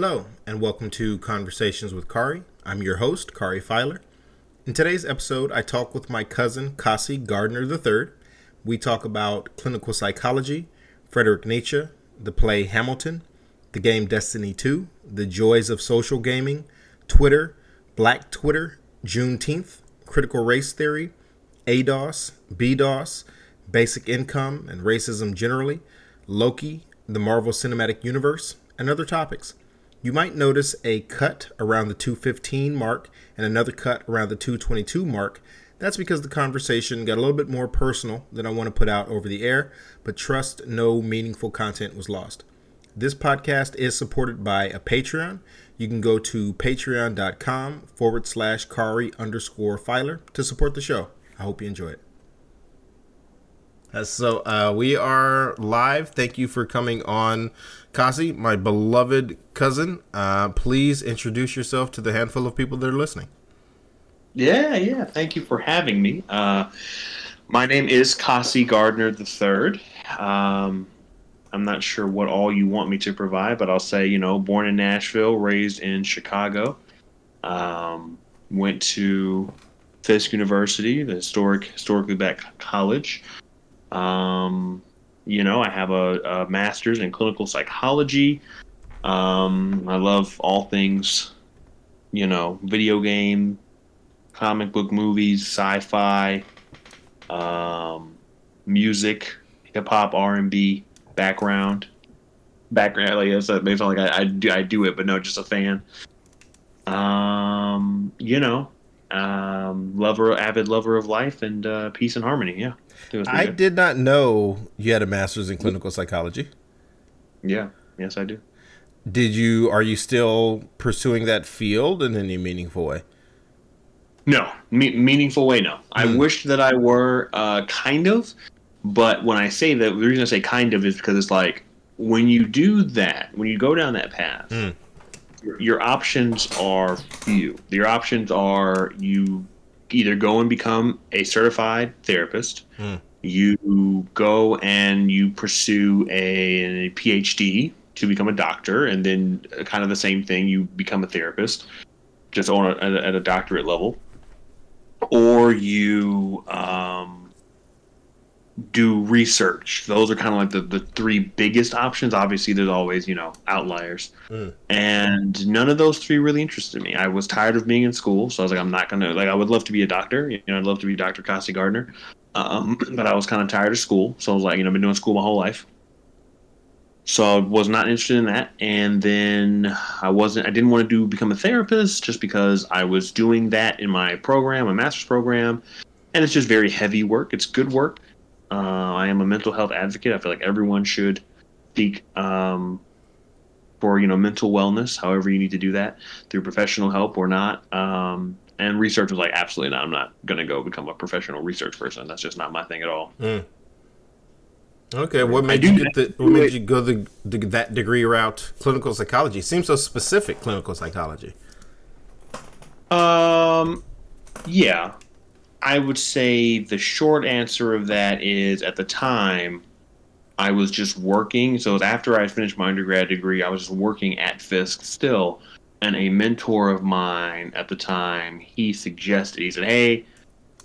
Hello, and welcome to Conversations with Kari. I'm your host, Kari Filer. In today's episode, I talk with my cousin, Kasi Gardner III. We talk about clinical psychology, Frederick Nietzsche, the play Hamilton, the game Destiny 2, the joys of social gaming, Twitter, Black Twitter, Juneteenth, critical race theory, ADOS, BDOS, basic income and racism generally, Loki, the Marvel Cinematic Universe, and other topics. You might notice a cut around the 215 mark and another cut around the 222 mark. That's because the conversation got a little bit more personal than I want to put out over the air, but trust no meaningful content was lost. This podcast is supported by a Patreon. You can go to patreon.com forward slash Kari underscore filer to support the show. I hope you enjoy it. Uh, so uh, we are live. Thank you for coming on, Kasi, my beloved cousin. Uh, please introduce yourself to the handful of people that are listening. Yeah, yeah. Thank you for having me. Uh, my name is Kasi Gardner III. Um, I'm not sure what all you want me to provide, but I'll say, you know, born in Nashville, raised in Chicago. Um, went to Fisk University, the historic, historically black college. Um, you know, I have a, a master's in clinical psychology. Um, I love all things, you know, video game, comic book movies, sci-fi, um, music, hip hop, R and B background. Background, like it's it may like I, I do I do it, but no, just a fan. Um, you know, um, lover, avid lover of life and uh, peace and harmony. Yeah. I good. did not know you had a master's in clinical psychology. Yeah. Yes, I do. Did you? Are you still pursuing that field in any meaningful way? No, me- meaningful way. No, mm. I hmm. wish that I were uh, kind of, but when I say that, the reason I say kind of is because it's like when you do that, when you go down that path, mm. your, your options are few. Your options are you either go and become a certified therapist, mm. you go and you pursue a, a, PhD to become a doctor, and then kind of the same thing, you become a therapist, just on a, at, a, doctorate level, or you um, do research. Those are kind of like the, the three biggest options. Obviously, there's always, you know, outliers. Mm. And none of those three really interested me. I was tired of being in school, so I was like, I'm not going to, like, I would love to be a doctor. You know, I'd love to be Dr. Kasi Gardner. Um, but I was kind of tired of school. So I was like, you know, I've been doing school my whole life. So I was not interested in that. And then I wasn't, I didn't want to do become a therapist just because I was doing that in my program, my master's program. And it's just very heavy work. It's good work uh, I am a mental health advocate. I feel like everyone should seek um, for you know mental wellness, however you need to do that through professional help or not. Um, and research was like absolutely not. I'm not gonna go become a professional research person. That's just not my thing at all. Mm. Okay, what made you get the, what made you go the, the, that degree route? Clinical psychology seems so specific. Clinical psychology. Um, yeah. I would say the short answer of that is at the time I was just working. So after I finished my undergrad degree, I was just working at Fisk still. And a mentor of mine at the time, he suggested, he said, Hey,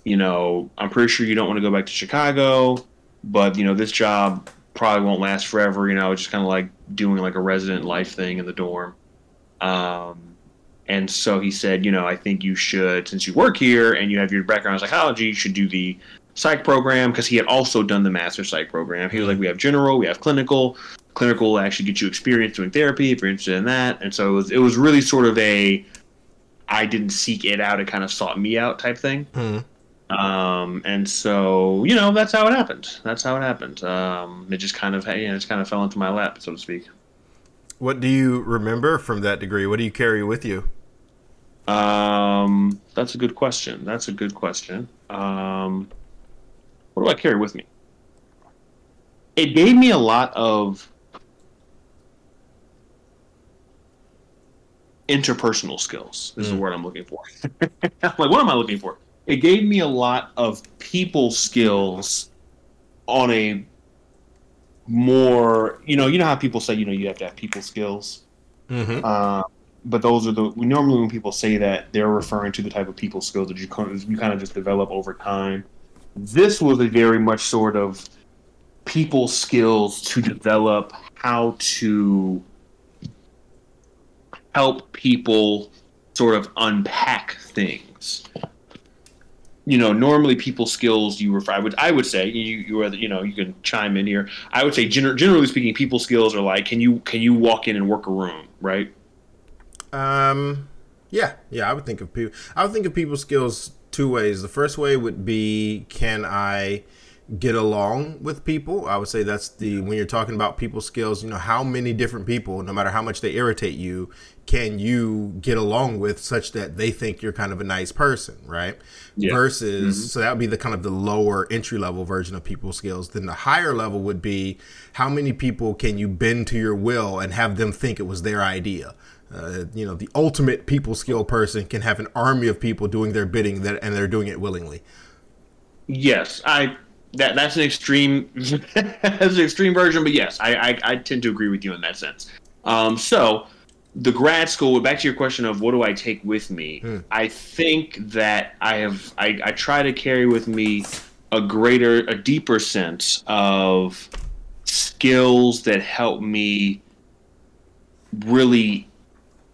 you know, I'm pretty sure you don't want to go back to Chicago, but, you know, this job probably won't last forever. You know, just kind of like doing like a resident life thing in the dorm. Um, and so he said, you know, I think you should, since you work here and you have your background in psychology, you should do the psych program because he had also done the master psych program. He was like, we have general, we have clinical. Clinical will actually get you experience doing therapy if you're interested in that. And so it was, it was really sort of a, I didn't seek it out; it kind of sought me out type thing. Mm-hmm. Um, and so you know that's how it happened. That's how it happened. Um, it just kind of, you know, it just kind of fell into my lap, so to speak. What do you remember from that degree? What do you carry with you? Um, that's a good question. That's a good question. Um, what do I carry with me? It gave me a lot of interpersonal skills. Is mm. the word I'm looking for. like, what am I looking for? It gave me a lot of people skills on a more, you know, you know how people say, you know, you have to have people skills Mm-hmm. Uh, but those are the normally when people say that they're referring to the type of people skills that you you kind of just develop over time. This was a very much sort of people skills to develop how to help people sort of unpack things. You know, normally people skills you refer. I would I would say you you are, you know you can chime in here. I would say gener- generally speaking, people skills are like can you can you walk in and work a room, right? Um, yeah, yeah. I would think of people. I would think of people skills two ways. The first way would be can I get along with people. I would say that's the when you're talking about people skills, you know, how many different people, no matter how much they irritate you, can you get along with such that they think you're kind of a nice person, right? Yeah. Versus, mm-hmm. so that would be the kind of the lower entry level version of people skills. Then the higher level would be how many people can you bend to your will and have them think it was their idea? Uh, you know, the ultimate people skill person can have an army of people doing their bidding that, and they're doing it willingly. Yes, I that that's an extreme that's an extreme version, but yes, I, I, I tend to agree with you in that sense. Um, so the grad school back to your question of what do i take with me hmm. i think that i have I, I try to carry with me a greater a deeper sense of skills that help me really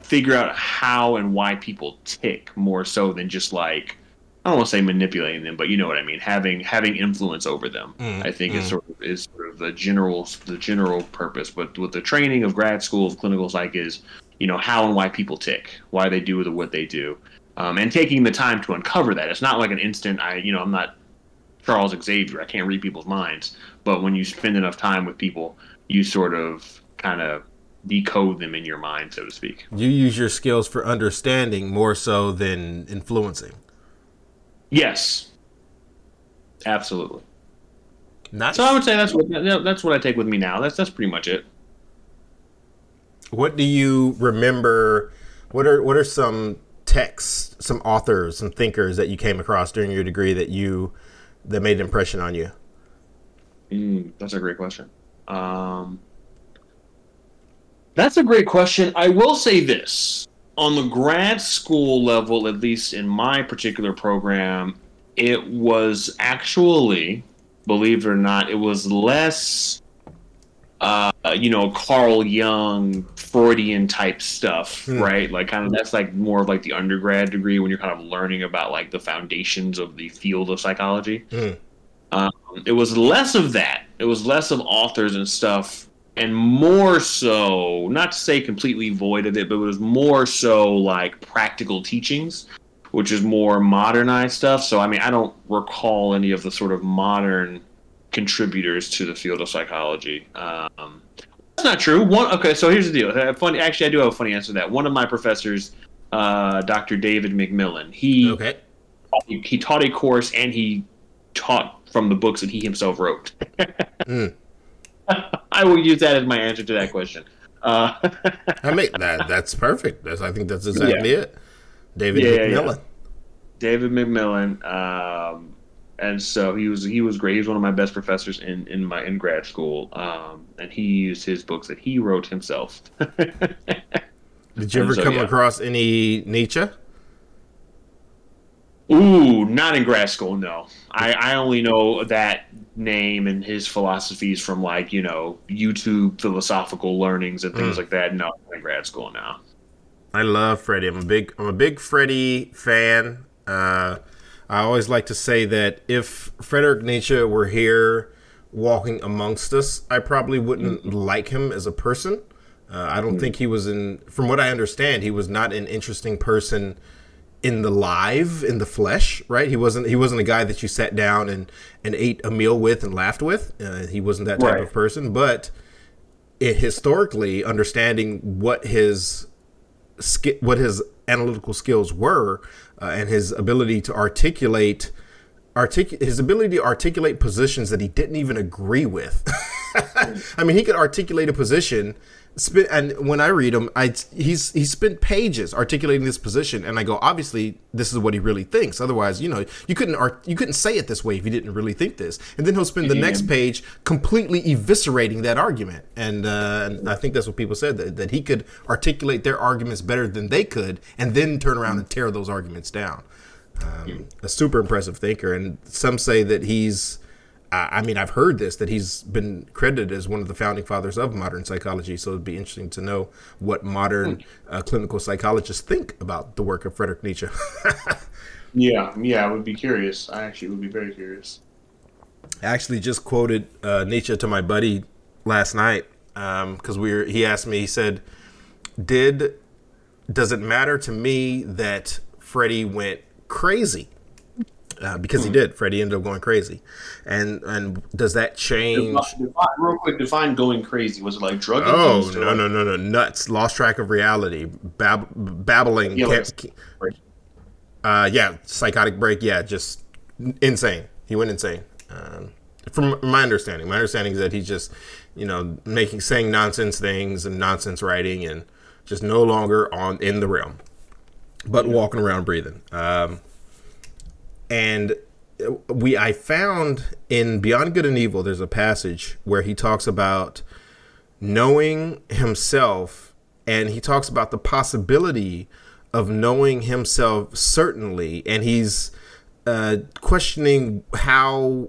figure out how and why people tick more so than just like I don't want to say manipulating them, but you know what I mean. Having having influence over them, mm, I think mm. is sort of is sort of the general the general purpose. But with the training of grad school of clinical psych is you know how and why people tick, why they do the what they do, um, and taking the time to uncover that. It's not like an instant. I you know I'm not Charles Xavier. I can't read people's minds, but when you spend enough time with people, you sort of kind of decode them in your mind, so to speak. You use your skills for understanding more so than influencing. Yes, absolutely. Nice. So I would say that's what that's what I take with me now. That's that's pretty much it. What do you remember? What are what are some texts, some authors, some thinkers that you came across during your degree that you that made an impression on you? Mm, that's a great question. Um, that's a great question. I will say this on the grad school level, at least in my particular program, it was actually, believe it or not, it was less uh, you know, Carl Jung, Freudian type stuff, mm. right? Like, kind of that's like more of like the undergrad degree when you're kind of learning about like the foundations of the field of psychology. Mm. Um, it was less of that. It was less of authors and stuff, and more so, not to say completely void of it, but it was more so like practical teachings, which is more modernized stuff. So, I mean, I don't recall any of the sort of modern contributors to the field of psychology. Um, that's not true. One okay, so here's the deal. Funny, actually, I do have a funny answer to that. One of my professors, uh, Dr. David McMillan, he okay. he, he taught a course and he taught from the books that he himself wrote. mm. I will use that as my answer to that question. Uh, I mean that that's perfect. That's I think that's exactly yeah. it. David yeah, McMillan. Yeah. David McMillan. Um, and so he was he was great. He was one of my best professors in in my in grad school, um, and he used his books that he wrote himself. Did you ever so, come yeah. across any Nietzsche? Ooh, not in grad school. No, I, I only know that name and his philosophies from like you know YouTube philosophical learnings and things mm. like that. No, in grad school now. I love Freddie. I'm a big I'm a big Freddie fan. Uh, I always like to say that if Frederick Nietzsche were here walking amongst us, I probably wouldn't mm-hmm. like him as a person. Uh, I don't mm-hmm. think he was in, from what I understand, he was not an interesting person in the live, in the flesh, right? He wasn't. He wasn't a guy that you sat down and and ate a meal with and laughed with. Uh, he wasn't that type right. of person. But it, historically, understanding what his what his analytical skills were, uh, and his ability to articulate artic- his ability to articulate positions that he didn't even agree with. I mean, he could articulate a position spent and when I read him, I he's he spent pages articulating this position, and I go, obviously, this is what he really thinks. Otherwise, you know, you couldn't art, you couldn't say it this way if you didn't really think this. And then he'll spend the next page completely eviscerating that argument, and, uh, and I think that's what people said that, that he could articulate their arguments better than they could, and then turn around and tear those arguments down. Um, a super impressive thinker, and some say that he's I mean, I've heard this that he's been credited as one of the founding fathers of modern psychology. So it'd be interesting to know what modern hmm. uh, clinical psychologists think about the work of Friedrich Nietzsche. yeah, yeah, I would be curious. I actually would be very curious. I actually just quoted uh, Nietzsche to my buddy last night because um, we were. He asked me. He said, "Did does it matter to me that Freddie went crazy?" Uh, because he hmm. did. Freddie ended up going crazy, and and does that change? Define, define, real quick, define going crazy. Was it like drug? Oh no no no no nuts! Lost track of reality, bab- babbling. Yeah, like, uh, yeah, psychotic break. Yeah, just insane. He went insane. Um, from my understanding, my understanding is that he's just, you know, making saying nonsense things and nonsense writing, and just no longer on in the realm, but walking around breathing. Um, and we I found in Beyond Good and Evil there's a passage where he talks about knowing himself and he talks about the possibility of knowing himself certainly and he's uh, questioning how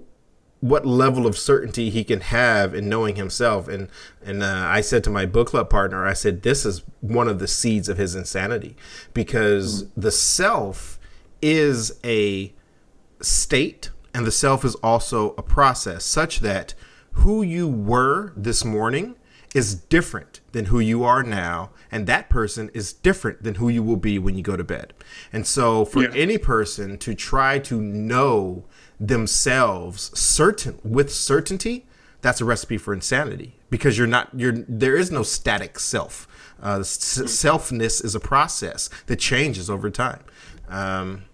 what level of certainty he can have in knowing himself and and uh, I said to my book club partner I said this is one of the seeds of his insanity because mm-hmm. the self is a state and the self is also a process such that who you were this morning is different than who you are now and that person is different than who you will be when you go to bed. And so for yeah. any person to try to know themselves certain with certainty that's a recipe for insanity because you're not you're there is no static self. Uh, selfness is a process that changes over time. Um,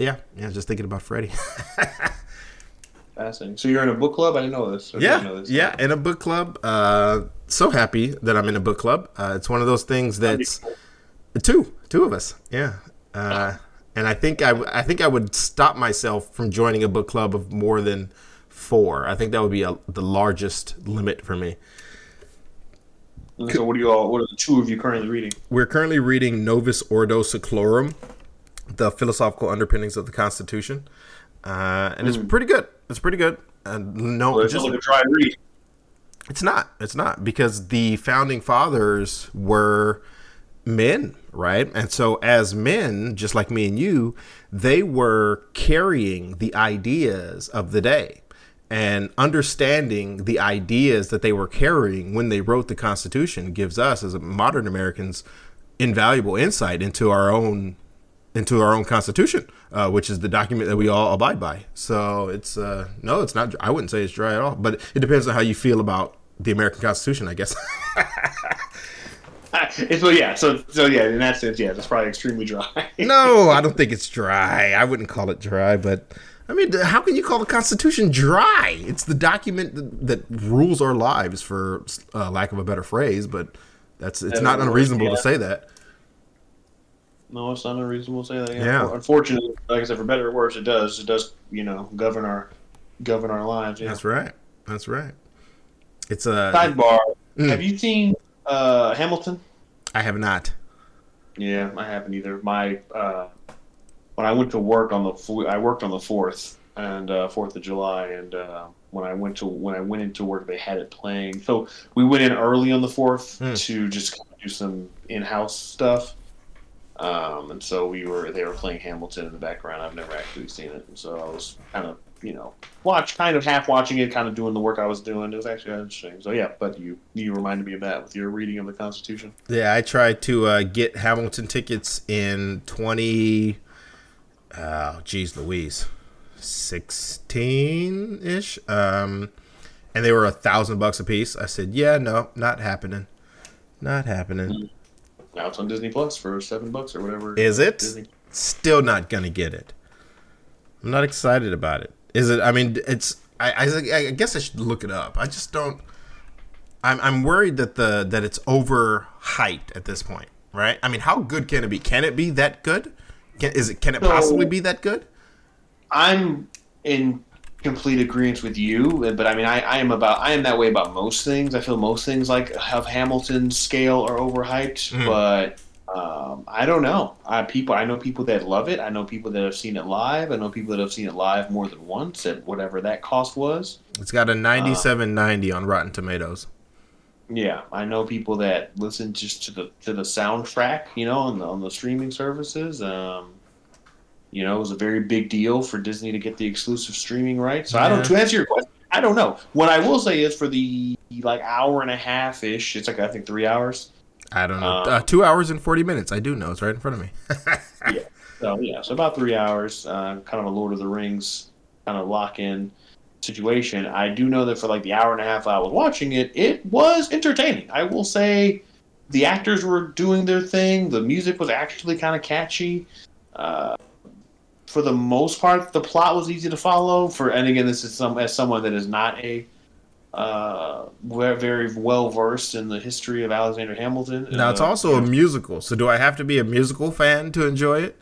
yeah, yeah, just thinking about Freddie. Fascinating. So you're in a book club? I didn't know this. Yeah, know this. yeah, in a book club. Uh, so happy that I'm in a book club. Uh, it's one of those things that's two, two of us. Yeah, uh, and I think I, I think I would stop myself from joining a book club of more than four. I think that would be a, the largest limit for me. So what are you all? What are the two of you currently reading? We're currently reading Novus Ordo Seclorum the philosophical underpinnings of the Constitution, uh, and mm. it's hmm. pretty good. It's pretty good. And no, well, it's just like a dry read. It's not. It's not because the founding fathers were men, right? And so, as men, just like me and you, they were carrying the ideas of the day and understanding the ideas that they were carrying when they wrote the Constitution gives us, as modern Americans, invaluable insight into our own into our own constitution, uh, which is the document that we all abide by. So it's uh, no, it's not. I wouldn't say it's dry at all, but it depends on how you feel about the American Constitution, I guess. it's well, yeah. So, so yeah. In that sense, yeah, it's probably extremely dry. no, I don't think it's dry. I wouldn't call it dry, but I mean, how can you call the Constitution dry? It's the document that, that rules our lives, for uh, lack of a better phrase. But that's it's not unreasonable yeah. to say that. No, it's not unreasonable to say that. Yeah. yeah. Unfortunately, like I said, for better or worse, it does. It does, you know, govern our govern our lives. Yeah. That's right. That's right. It's a sidebar. Mm. Have you seen uh, Hamilton? I have not. Yeah, I haven't either. My uh, when I went to work on the I worked on the fourth and uh, Fourth of July, and uh, when I went to when I went into work, they had it playing. So we went in early on the fourth mm. to just do some in-house stuff um, and so we were they were playing Hamilton in the background. I've never actually seen it, and so I was kind of you know watch kind of half watching it, kind of doing the work I was doing. It was actually interesting. So yeah, but you you reminded me of that with your reading of the Constitution. Yeah, I tried to uh, get Hamilton tickets in twenty. Oh, geez, Louise, sixteen ish. Um, and they were a thousand bucks a piece. I said, yeah, no, not happening, not happening. Mm-hmm now it's on Disney Plus for seven bucks or whatever. Is it? Disney. Still not gonna get it. I'm not excited about it. Is it? I mean, it's. I, I, I guess I should look it up. I just don't. I'm I'm worried that the that it's overhyped at this point, right? I mean, how good can it be? Can it be that good? Can is it can it So- possibly be that good? I'm in complete agreement with you, but I mean, I, I am about I am that way about most things. I feel most things like have Hamilton's scale are overhyped, Mhm. but um, I don't know. I people I know people that love it. I know people that have seen it live. I know people that have seen it live more than once at whatever that cost was. It's got a 97.90 on Rotten Tomatoes. Yeah, I know people that listen just to the to the soundtrack, you know, on the on the streaming services. Um, you know, it was a very big deal for Disney to get the exclusive streaming rights. So I don't to answer your question. I don't know. What I will say is for the like hour and a half ish. It's like I think three hours. I don't know. Um, uh, two hours and 40 minutes. I do know. It's right in front of me. yeah. So yeah, so about three hours. Uh, kind of a Lord of the Rings kind of lock in situation. I do know that for like the hour and a half I was watching it, it was entertaining. I will say the actors were doing their thing. The music was actually kind of catchy. Uh, for the most part, the plot was easy to follow. For and again, this is some as someone that is not a uh, very, very well versed in the history of Alexander Hamilton. now, it's Uh, also a musical. So, do I have to be a musical fan to enjoy it?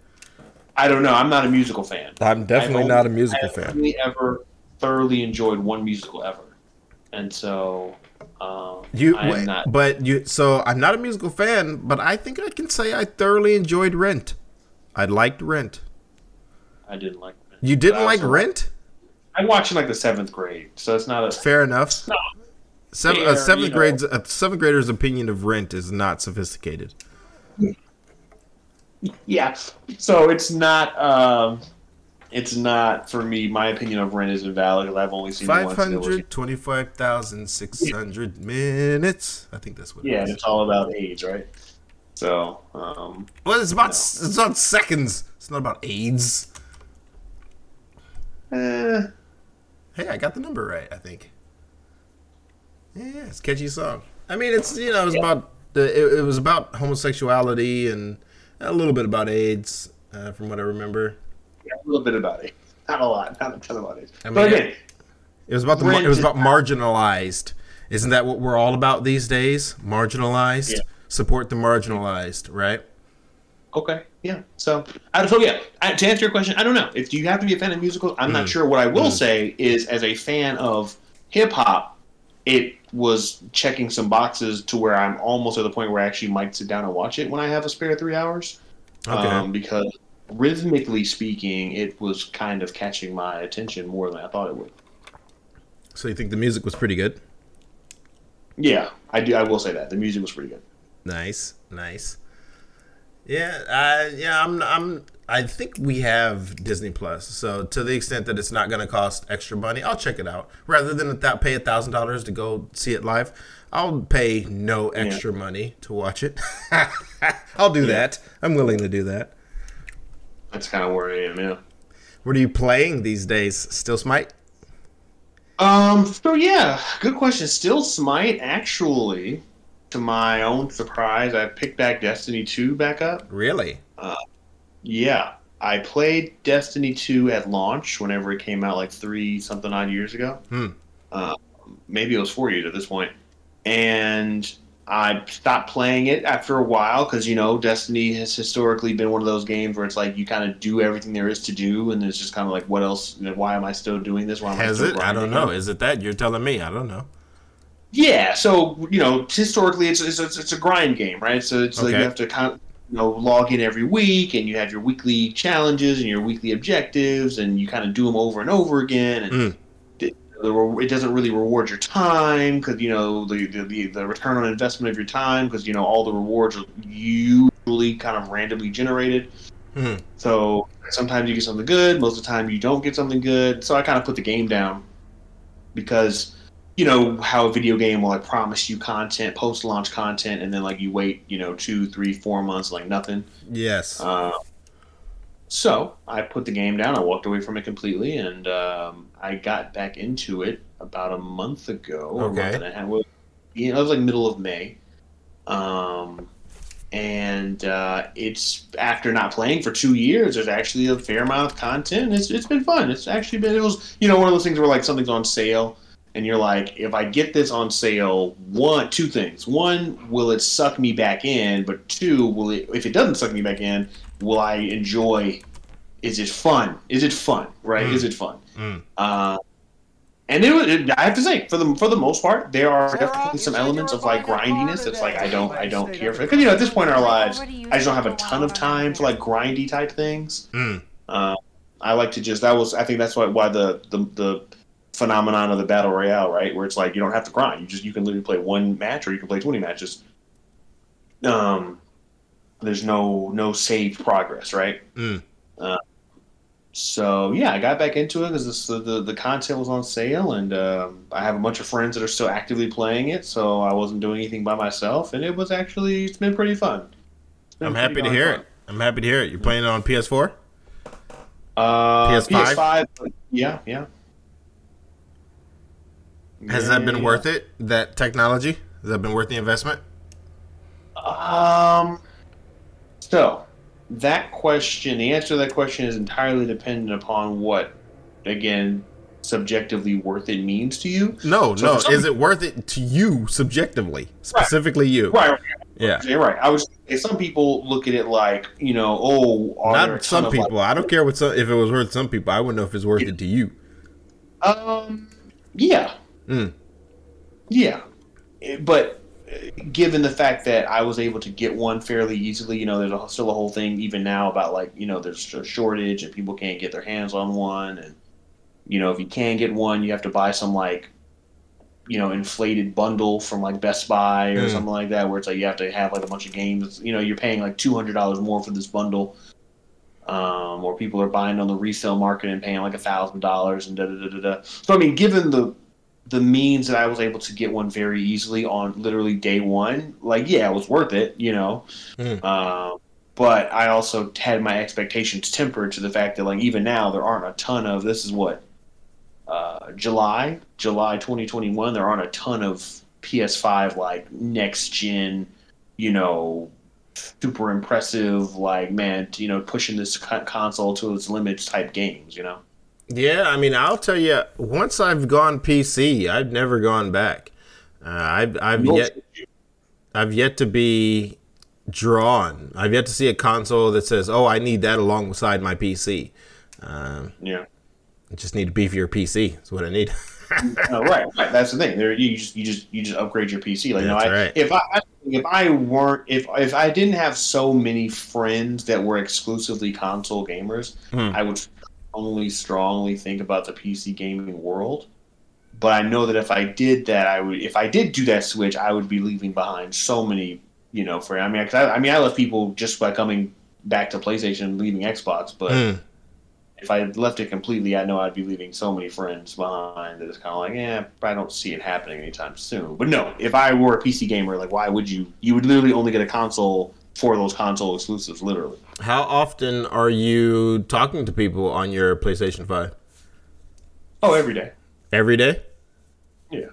I don't know. I'm not a musical fan. I'm definitely I've not a only- musical I've fan. only ever thoroughly enjoyed one musical ever, and so um, You, I'm wait, not. but you. So I'm not a musical fan, but I think I can say I thoroughly enjoyed Rent. I liked Rent. I didn't like. it. You didn't like Rent? I watched in like the seventh grade, so it's not a. Fair enough. not Seven, fair, a seventh you know. grade's a seventh grader's opinion of Rent is not sophisticated. Yeah, so it's not. Um, it's not for me. My opinion of Rent is invalid I've only seen it Five once. and it was- hundred twenty-five thousand six hundred minutes. I think that's what. Yeah, It it's all about age, right? So, um, Well, it's about it's about seconds. It's not about AIDS. Eh, Hey, I got the number right. I think. Yeah, it's a catchy song. I mean, it's you know, it was about the it, it was about homosexuality and a little bit about AIDS, uh, from what I remember. yeah, a little bit about it. Not a lot. Not a ton about it. I mean, but again, It was about the it was about marginalized. Isn't that what we're all about these days? Marginalized. Yeah. Support the marginalized, right? Okay, yeah. So, I, so yeah. I, to answer your question, I don't know if do you have to be a fan of musicals. I'm not Mm. sure. What I will Mm. say is, as a fan of hip hop, it was checking some boxes to where I'm almost at the point where I actually might sit down and watch it when I have a spare three hours. Okay. Um, because rhythmically speaking, it was kind of catching my attention more than I thought it would. so you think the music was pretty good? Yeah, I do. I will say that the music was pretty good. Nice, nice. Yeah, uh, yeah. I'm, I'm. I think we have Disney Plus, so to the extent that it's not going to cost extra money, I'll check it out. Rather than that, pay a thousand dollars to go see it live, I'll pay no extra money to watch it. I'll do that. I'm willing to do that. That's kind of where I am. Yeah. What are you playing these days? Still Smite? Um. So yeah, good question. Still Smite. Actually, to my own surprise, I picked back Destiny Two back up. Really? Yeah, I played Destiny Two at launch whenever it came out, like three something odd years ago. Hmm. Uh, maybe it was four years at this point, and I stopped playing it after a while because you know Destiny has historically been one of those games where it's like you kind of do everything there is to do, and it's just kind of like, what else? Why am I still doing this? Why am Has I still it? I don't know. Is it that you're telling me? I don't know. Yeah, so you know, historically, it's it's, it's, a grind game, right? So it's like you have to kind of you know log in every week, and you have your weekly challenges and your weekly objectives, and you kind of do them over and over again. And Mm. it, it doesn't really reward your time because you know the, the the return on investment of your time because you know all the rewards are usually kind of randomly generated. Mhm. So sometimes you get something good, most of the time you don't get something good. So I kind of put the game down because you know how a video game will like promise you content, post launch content, and then like you wait, you know, two, three, four months, like nothing. Yes. Uh, so I put the game down. I walked away from it completely, and um, I got back into it about a month ago. Month Okay. and a half. Well, you know, it was like middle of May. Um, and uh, it's after not playing for two years. There's actually a fair amount of content. It's it's been fun. It's actually been it was you know one of those things where like something's on sale and you're like, if I get this on sale, one, two things. One, will it suck me back in? But two, will it? If it doesn't suck me back in, will I enjoy? Is it fun? Is it fun? Right? Mm. Is it fun? Mm. Uh, and it, was- it, I have to say, for the for the most part, there are definitely some elements of like grindiness. That's like I don't I don't care for because you know at this point in our lives, I just don't have a ton of time for like grindy type things. Mm. Uh, I like to just that was I think that's why why the, the the phenomenon of the battle royale right where it's like you don't have to grind you just you can literally play one match or you can play twenty matches. Um, there's no no saved progress right. Mm. Uh, so yeah, I got back into it because the, the the content was on sale, and um, I have a bunch of friends that are still actively playing it. So I wasn't doing anything by myself, and it was actually it's been pretty fun. Been I'm pretty happy to hear fun. it. I'm happy to hear it. You're playing it on PS4? Uh, PS5? PS5, yeah, yeah. Has that been worth it? That technology? Has that been worth the investment? Um, so that question, the answer to that question is entirely dependent upon what, again, subjectively worth it means to you. No, So no. some- Is it worth it to you subjectively? Specifically you. Right, right, Yeah. yeah, right. I was. Some people look at it like, you know, oh, are Not some of, like- people. I don't care what some, if it was worth some people. I wouldn't know if it's worth it to you. Um, yeah, Mm. yeah, but given the fact that I was able to get one fairly easily, you know, there's a, still a whole thing even now about like, you know, there's a shortage and people can't get their hands on one, and you know, if you can get one, you have to buy some like, you know, inflated bundle from like Best Buy or Mm. something like that, where it's like you have to have like a bunch of games. You know, you're paying like two hundred dollars more for this bundle. Um, or people are buying on the resale market and paying like a thousand dollars and da da da da da. So I mean, given the the means that I was able to get one very easily on literally day one, like yeah, it was worth it, you know. Mm. Um, but I also had my expectations tempered to the fact that like even now there aren't a ton of this is what uh, July July 2021 there aren't a ton of PS5 like next gen, you know, super impressive like man you know pushing this console to its limits type games you know. Yeah, I mean, I'll tell you. Once I've gone PC, I've never gone back. Uh, I've I've yet I've yet to be drawn. I've yet to see a console that says, "Oh, I need that alongside my PC." Um, Yeah. I just need a beefier PC. That's what I need. Oh, right, right. That's the thing. There, you just, you just, you just upgrade your PC. Like, That's I, right. if I, if I weren't, if, if I didn't have so many friends that were exclusively console gamers, Hmm. I would strongly, strongly think about the PC gaming world. But I know that if I did that, I would. If I did do that switch, I would be leaving behind so many, you know. For I mean, 'cause I, I mean, I left people just by coming back to PlayStation and leaving Xbox, but Mm. if I left it completely, I know I'd be leaving so many friends behind that it's kind of like, yeah, I don't see it happening anytime soon. But no, if I were a PC gamer, like, why would you? You would literally only get a console for those console exclusives, literally. How often are you talking to people on your PlayStation Five? Oh, every day. Every day. Yeah.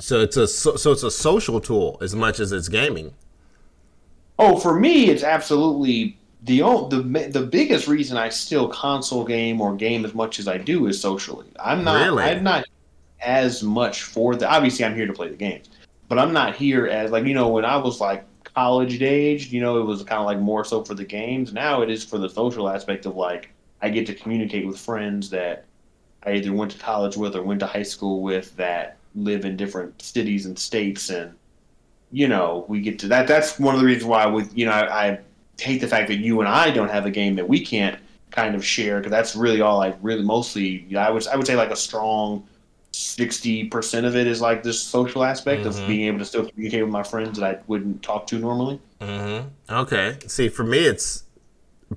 So it's a so, so it's a social tool as much as it's gaming. Oh, for me, it's absolutely the the the biggest reason I still console game or game as much as I do is socially. I'm not. Really? I'm not as much for the. Obviously, I'm here to play the games, but I'm not here as like you know when I was like college age. You know, it was kind of like more so for the games. Now it is for the social aspect of like I get to communicate with friends that I either went to college with or went to high school with that live in different cities and states and you know, we get to that. That's one of the reasons why, with you know, I, I hate the fact that you and I don't have a game that we can't kind of share because that's really all I really mostly. I would I would say like a strong sixty percent of it is like this social aspect Mhm. of being able to still communicate with my friends that I wouldn't talk to normally. Mm-hmm. Okay. See, for me, it's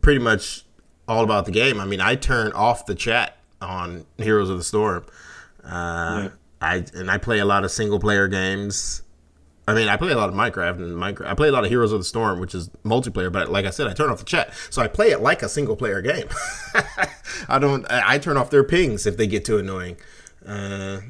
pretty much all about the game. I mean, I turn off the chat on Heroes of the Storm. Uh, Yeah. I and I play a lot of single player games. I mean, I play a lot of Minecraft and Minecraft. I play a lot of Heroes of the Storm, which is multiplayer. But like I said, I turn off the chat, so I play it like a single player game. I don't. I turn off their pings if they get too annoying. Uh,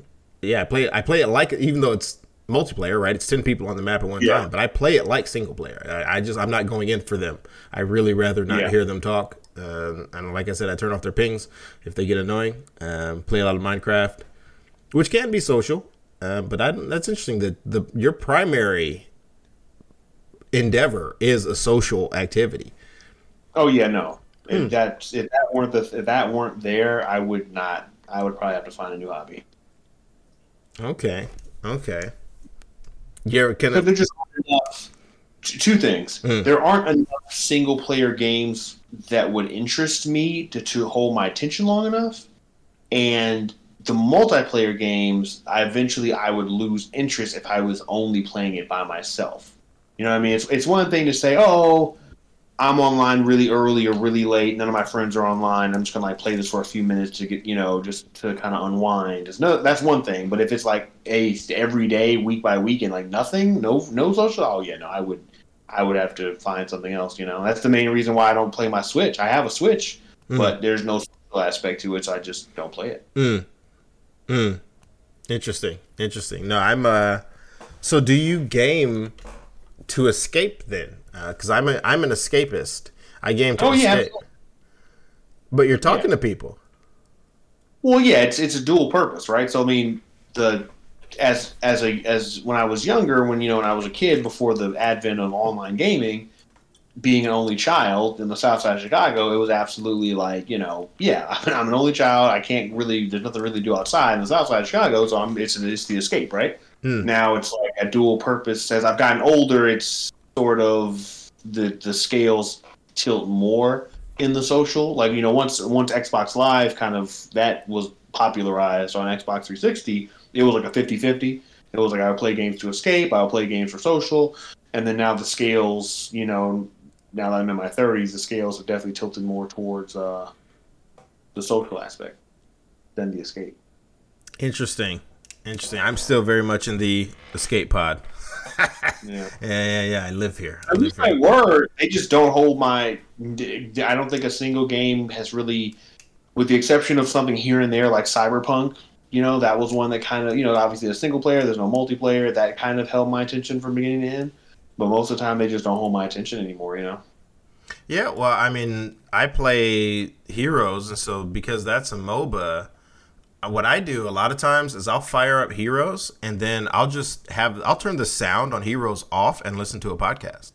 yeah, I play. I play it like even though it's multiplayer, right? It's ten people on the map at one Yeah. time, but I play it like single player. I, I just I'm not going in for them. I really rather not Yeah. hear them talk. Uh, and like I said, I turn off their pings if they get annoying. Um, play a lot of Minecraft, which can be social, uh, but I, that's interesting that the your primary endeavor is a social activity. Oh yeah, no. Hmm. If that if that weren't the if that weren't there, I would not. I would probably have to find a new hobby. Okay, okay. You're Because kind there just aren't enough. Two things. Mm. There aren't enough single player games that would interest me to, to hold my attention long enough, and the multiplayer games, I eventually I would lose interest if I was only playing it by myself. You know what I mean? It's it's one thing to say, oh, I'm online really early or really late. None of my friends are online. I'm just gonna like play this for a few minutes to get you know just to kind of unwind. It's no, that's one thing. But if it's like a every day, week by week, and like nothing, no no social. Oh yeah, no, I would I would have to find something else. You know, that's the main reason why I don't play my Switch. I have a Switch, Mm. but there's no social aspect to it, so I just don't play it. Mm. Mm. Interesting. Interesting. No, I'm uh so do you game to escape then? Uh, cuz I'm a I'm an escapist. I game to Oh, yeah, escape. But you're talking to people. Well, yeah, it's it's a dual purpose, right? So I mean, the as as a as when I was younger, when you know when I was a kid before the advent of online gaming, being an only child in the South Side of Chicago, it was absolutely like you know, yeah, I'm an only child. I can't really there's nothing really to do outside in the South Side of Chicago, so I'm it's it's the escape, right? Hmm. Now it's like a dual purpose. As I've gotten older, it's sort of the the scales tilt more in the social. Like you know, once once Xbox Live kind of that was popularized on Xbox 360, it was like a 50-50. It was like I would play games to escape, I would play games for social, and then now the scales, you know, now that I'm in my 30s, the scales have definitely tilted more towards uh, the social aspect than the escape. Interesting. Interesting. I'm still very much in the escape pod. Yeah. Yeah, yeah, yeah. I live here. I I live here. were. They just don't hold my. I don't think a single game has really, with the exception of something here and there like Cyberpunk. You know, that was one that kind of, you know, obviously a single player. There's no multiplayer. That kind of held my attention from beginning to end. But most of the time, they just don't hold my attention anymore. You know. Yeah, well, I mean, I play Heroes, and so because that's a MOBA, what I do a lot of times is I'll fire up Heroes, and then I'll just have I'll turn the sound on Heroes off and listen to a podcast.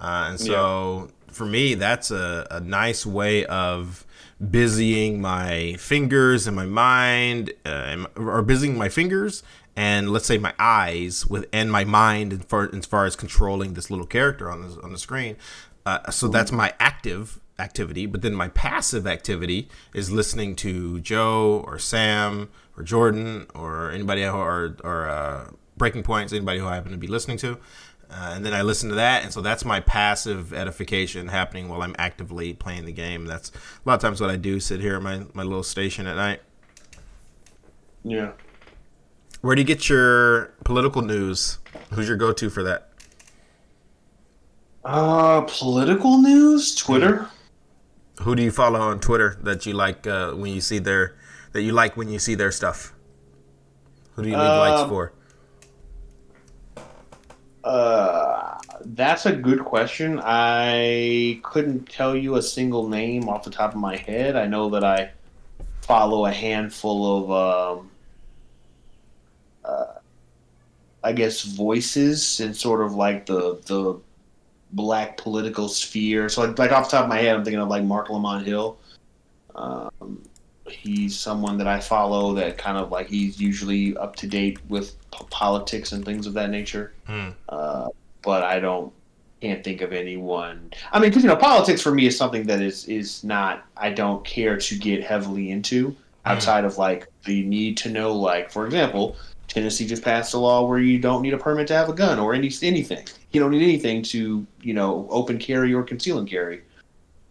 Uh, and so for me, that's a, a nice way of busying my fingers and my mind, uh, or busying my fingers and let's say my eyes with and my mind as far, as far as controlling this little character on the on the screen. Uh, so that's my active activity, but then my passive activity is listening to Joe or Sam or Jordan or anybody who, or or uh, Breaking Points, anybody who I happen to be listening to. Uh, and then I listen to that, and so that's my passive edification happening while I'm actively playing the game. That's a lot of times what I do. Sit here at my, my little station at night. Yeah. Where do you get your political news? Who's your go-to for that? Uh, political news, Twitter. Who do you follow on Twitter that you like uh, when you see their that you like when you see their stuff? Who do you leave likes Um, for? Uh, that's a good question. I couldn't tell you a single name off the top of my head. I know that I follow a handful of, um, uh, I guess, voices and sort of like the the black political sphere. So, like, like off the top of my head, I'm thinking of like Marc Lamont Hill. Um, he's someone that I follow that kind of like he's usually up to date with p- politics and things of that nature. Hmm. Uh, but I don't can't think of anyone. I mean, because you know, politics for me is something that is is not I don't care to get heavily into outside of like the need to know. Like for example, Tennessee just passed a law where you don't need a permit to have a gun or any anything. You don't need anything to you know open carry or conceal and carry.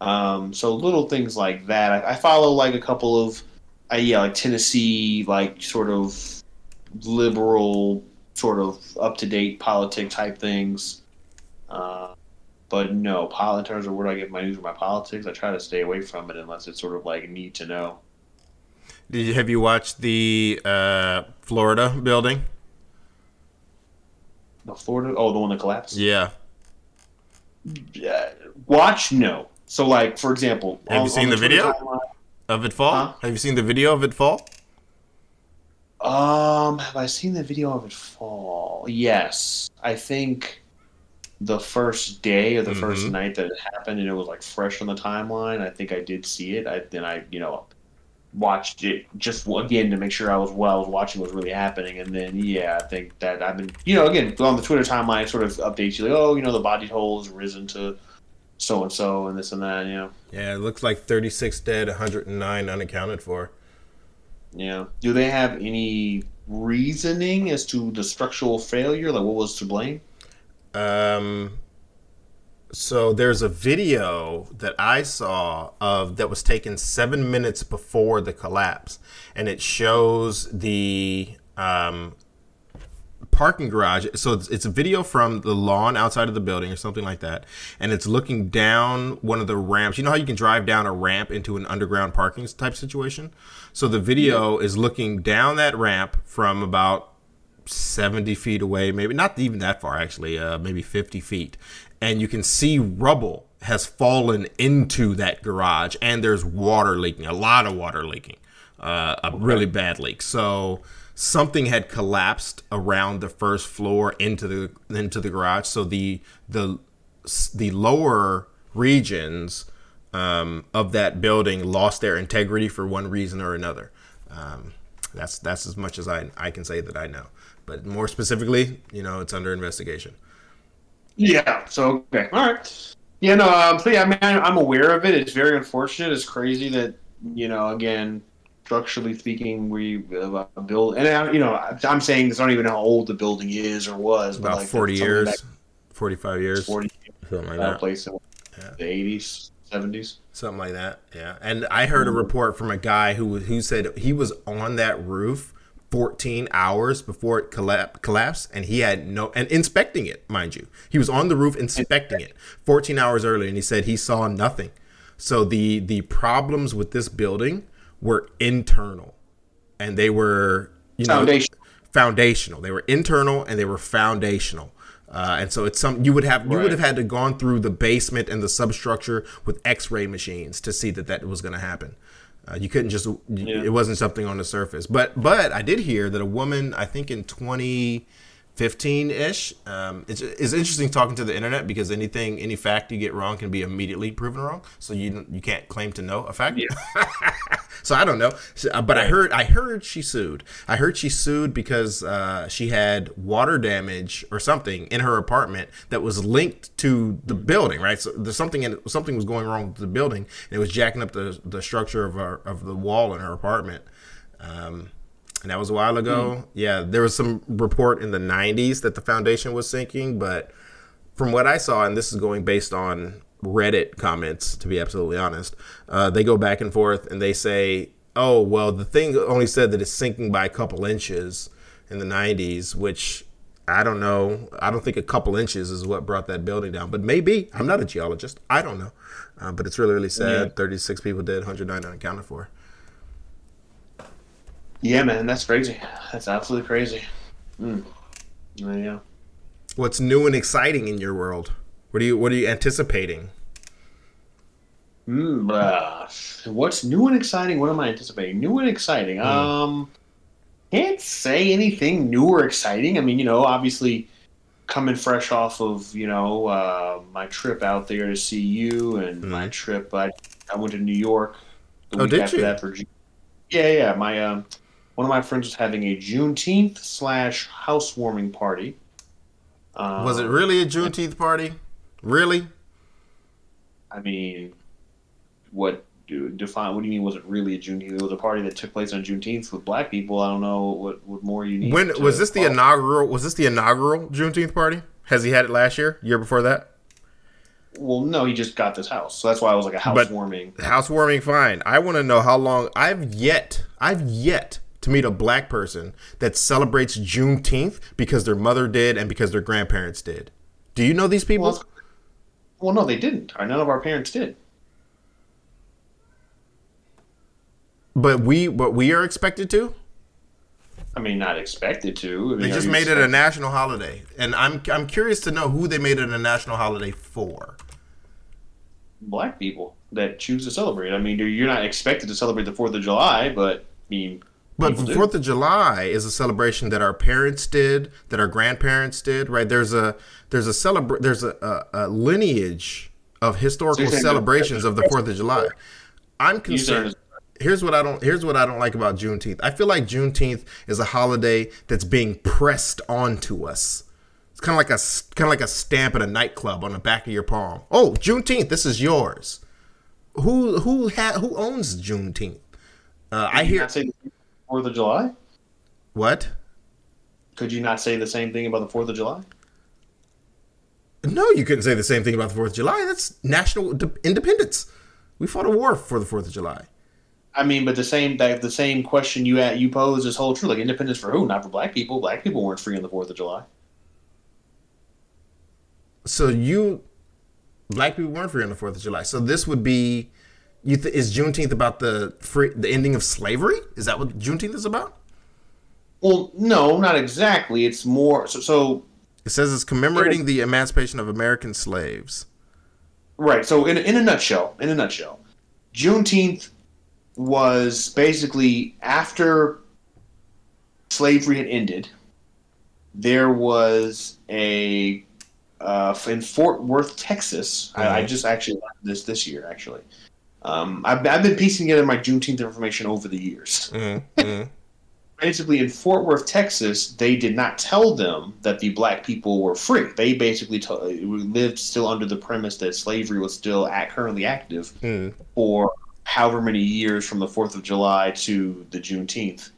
Um, so little things like that. I, I follow like a couple of, uh, yeah, like Tennessee, like sort of liberal, sort of up to date politic type things. Uh, but no, politics or where do I get my news or my politics? I try to stay away from it unless it's sort of like need to know. Did you have you watched the uh, Florida building? The Florida. Oh, the one that collapsed. Yeah. Yeah. Watch no. So, like for example, Have you seen the Twitter video? timeline- Of it fall? Huh? Have you seen the video of it fall? Um, have I seen the video of it fall? Yes, I think the first day or the first Mhm. night that it happened, and it was like fresh on the timeline. I think I did see it. I then I you know watched it just again to make sure I was what I was watching was really happening, and then yeah, I think that I've been you know again on the Twitter timeline sort of updates you like oh you know the body toll has risen to so and so and this and that you know Yeah, it looks like 36 dead, 109 unaccounted for. yeah. Do they have any reasoning as to the structural failure? Like what was to blame? Um, so there's a video that I saw of that was taken seven minutes before the collapse, and it shows the um, parking garage. So it's, it's a video from the lawn outside of the building or something like that, and it's looking down one of the ramps. You know how you can drive down a ramp into an underground parking type situation. So the video is looking down that ramp from about 70 feet away, maybe not even that far, actually, uh, maybe 50 feet. And you can see rubble has fallen into that garage, and there's water leaking, a lot of water leaking, uh, a really bad leak. So something had collapsed around the first floor into the into the garage. So the the the lower regions um, of that building lost their integrity for one reason or another. Um, that's that's as much as I I can say that I know. But more specifically, you know, it's under investigation. Yeah. So okay. All right. Yeah. No. Um, so yeah. I mean, I- I'm aware of it. It's very unfortunate. It's crazy that you know. Again, structurally speaking, we uh, build, and I, you know, I'm saying this. I don't even know how old the building is or was. but About like, 40 years, back 45 years, 40 something like uh, that. place in Yeah. the 80s, 70s. Something like that. Yeah. And I heard a report from a guy who who said he was on that roof 14 hours before it collapsed, collapsed and he had no and inspecting it, mind you. He was on the roof inspecting it 14 hours earlier and he said he saw nothing. So the the problems with this building were internal and they were you know Foundation. foundational. They were internal and they were foundational. Uh, and so it's some you would have you would have had to gone through the basement and the substructure with X-ray machines to see that that was going to happen. Uh, you couldn't just it wasn't something on the surface. But but I did hear that a woman I think in 2015 ish. Um, it's, it's interesting talking to the internet because anything any fact you get wrong can be immediately proven wrong. So you you can't claim to know a fact. Yeah. So I don't know, So, uh, but I heard I heard she sued. I heard she sued because uh, she had water damage or something in her apartment that was linked to the building. Right, so there's something in something was going wrong with the building, and it was jacking up the the structure of her of the wall in her apartment. Um, and that was a while ago. Yeah, there was some report in the 90s that the foundation was sinking, but from what I saw, and this is going based on Reddit comments, to be absolutely honest, uh, they go back and forth and they say, oh, well, the thing only said that it's sinking by a couple inches in the 90s, which I don't know. I don't think a couple inches is what brought that building down, but maybe. I'm not a geologist. I don't know. Uh, but it's really, really sad. Yeah. 36 people dead, 109 unaccounted for. Yeah, man, that's crazy. That's absolutely crazy. Mm. Yeah. What's new and exciting in your world? What are you What are you anticipating? Mm, uh, what's new and exciting? What am I anticipating? New and exciting. Um, can't say anything new or exciting. I mean, you know, obviously coming fresh off of you know uh, my trip out there to see you and my Mhm. trip. I I went to New York. The Oh, week did after you? That for yeah, yeah. My um, one of my friends was having a Juneteenth slash housewarming party. Um, Was it really a Juneteenth party? Really? I mean, what do define? What do you mean? Was it really a Juneteenth? It was a party that took place on Juneteenth with black people. I don't know what what more you need. When was this the inaugural? Was this the inaugural Juneteenth party? Has he had it last year? Year before that? Well, no, he just got this house, so that's why I was like a But- housewarming. Housewarming, fine. I want to know how long. I've yet, I've yet to meet a black person that celebrates Juneteenth because their mother did and because their grandparents did. Do you know these people? Well, well, no, they didn't. Or none of our parents did. but we, but we are expected to. I mean, not expected to. I mean, They just made it a national holiday, and I'm I'm curious to know who they made it a national holiday for. black people that choose to celebrate. I mean, you're not expected to celebrate the Fourth of July, but I mean, But do. Fourth of July is a celebration that our parents did, that our grandparents did, right? There's a there's a celebra- there's a, a, a lineage of historical saying celebrations of the Fourth of July. I'm concerned. Here's what I don't. Here's what I don't like about Juneteenth. I feel like Juneteenth is a holiday that's being pressed onto us. It's kind of like a kind of like a stamp at a nightclub on the back of your palm. Oh, Juneteenth, this is yours. Who who ha- who owns Juneteenth? Uh, I hear Fourth of July. what? Could you not say the same thing about the Fourth of July? No, you couldn't say the same thing about the Fourth of July. That's national de- independence. We fought a war for the Fourth of July. I mean, but the same that the same question you at, you pose is whole true. Like independence for who? Not for black people. Black people weren't free on the Fourth of July. So you, black people weren't free on the Fourth of July. So this would be, you th- is Juneteenth about the free, the ending of slavery? Is that what Juneteenth is about? Well, no, not exactly. It's more so. so It says it's commemorating the emancipation of American slaves. Right. So in in a nutshell, in a nutshell, Juneteenth was basically after slavery had ended. There was a uh, in Fort Worth, Texas. I, I Mhm. just actually learned this this year. Actually, um, I've, I've been piecing together my Juneteenth information over the years. Mm-hmm. basically in Fort Worth, Texas, they did not tell them that the black people were free. They basically to- lived still under the premise that slavery was still currently active mm for however many years from the Fourth of July to the Juneteenth.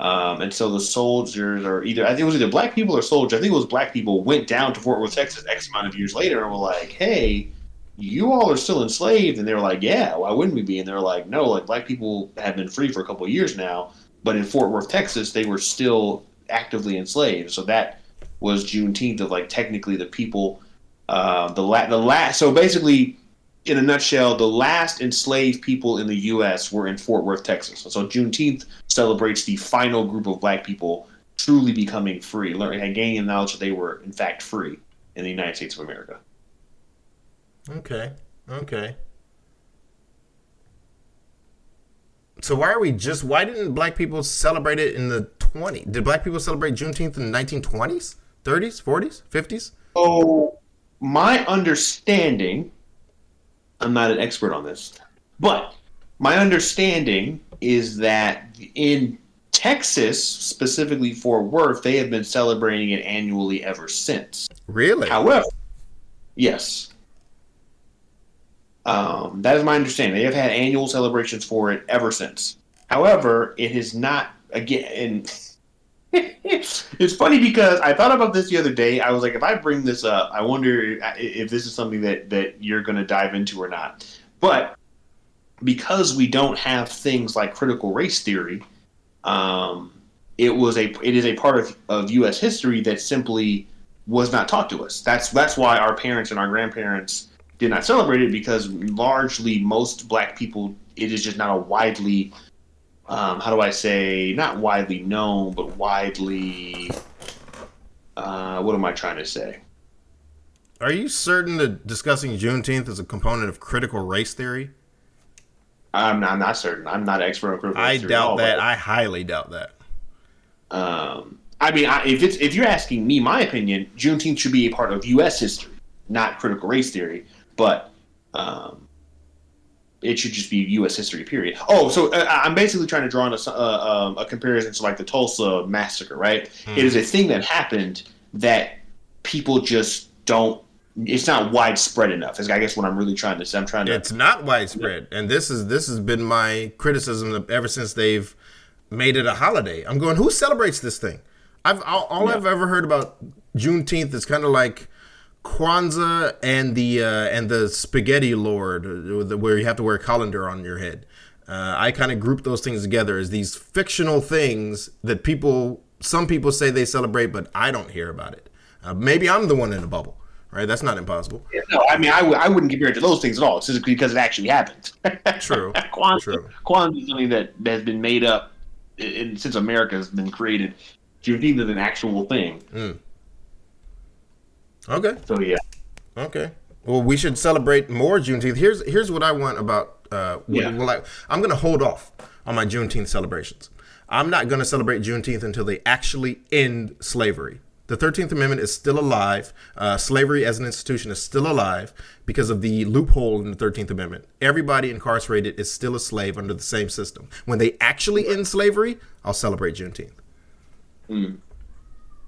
Um, and so the soldiers, or either I think it was either black people or soldiers. I think it was black people went down to Fort Worth, Texas, X amount of years later, and were like, "Hey, you all are still enslaved," and they were like, "Yeah, why wouldn't we be?" And they're like, "No, like black people have been free for a couple of years now, but in Fort Worth, Texas, they were still actively enslaved." So that was Juneteenth of like technically the people, uh, the la- the last. So basically, in a nutshell, the last enslaved people in the U.S. were in Fort Worth, Texas. So Juneteenth celebrates the final group of black people truly becoming free, learning and gaining the knowledge that they were in fact free in the United States of America. Okay. Okay. So why are we just? Why didn't black people celebrate it in the twenty? Did black people celebrate Juneteenth in the nineteen twenties, thirties, forties, fifties? Oh, my understanding, I'm not an expert on this, but my understanding is that in Texas, specifically Fort Worth, they have been celebrating it annually ever since. Really? However, yes. Um, that is my understanding. They have had annual celebrations for it ever since. However, it is not again. It's funny because I thought about this the other day. I was like, if I bring this up, I wonder if this is something that that you're going to dive into or not. But because we don't have things like critical race theory, um, it was a it is a part of, of U.S. history that simply was not taught to us. That's that's why our parents and our grandparents did not celebrate it because largely most black people it is just not a widely um, how do I say not widely known but widely uh, what am I trying to say? Are you certain that discussing Juneteenth is a component of critical race theory? I'm not, I'm not certain. I'm not an expert on critical I race theory at doubt that. I highly doubt that. Um, I mean, I, if it's if you're asking me, my opinion, Juneteenth should be a part of U.S. history, not critical race theory. But um, it should just be U.S. history. Period. Oh, so uh, I'm basically trying to draw on a, uh, um, a comparison to like the Tulsa massacre, right? It is a thing that happened that people just don't. It's not widespread enough. Is I guess what I'm really trying to say. I'm trying to. It's not widespread, and this is this has been my criticism ever since they've made it a holiday. I'm going, who celebrates this thing? I've all, all Yeah. I've ever heard about Juneteenth is kind of like Kwanzaa and the uh, and the Spaghetti Lord, uh, where you have to wear a colander on your head. Uh, I kind of group those things together as these fictional things that people, some people say they celebrate, but I don't hear about it. Uh, maybe I'm the one in a bubble, right? That's not impossible. No, I mean, I w- I wouldn't compare it to those things at all. It's just because it actually happened. True, Kwanzaa, true. Kwanzaa is something that, that has been made up in, since America has been created, Juneteenth is an actual thing. Mm. Okay. So yeah. Okay. Well, we should celebrate more Juneteenth. Here's here's what I want about. Uh, Yeah. well, I, I'm going to hold off on my Juneteenth celebrations. I'm not going to celebrate Juneteenth until they actually end slavery. The 13th Amendment is still alive. Uh, slavery as an institution is still alive because of the loophole in the 13th Amendment. Everybody incarcerated is still a slave under the same system. When they actually end slavery, I'll celebrate Juneteenth. Uh,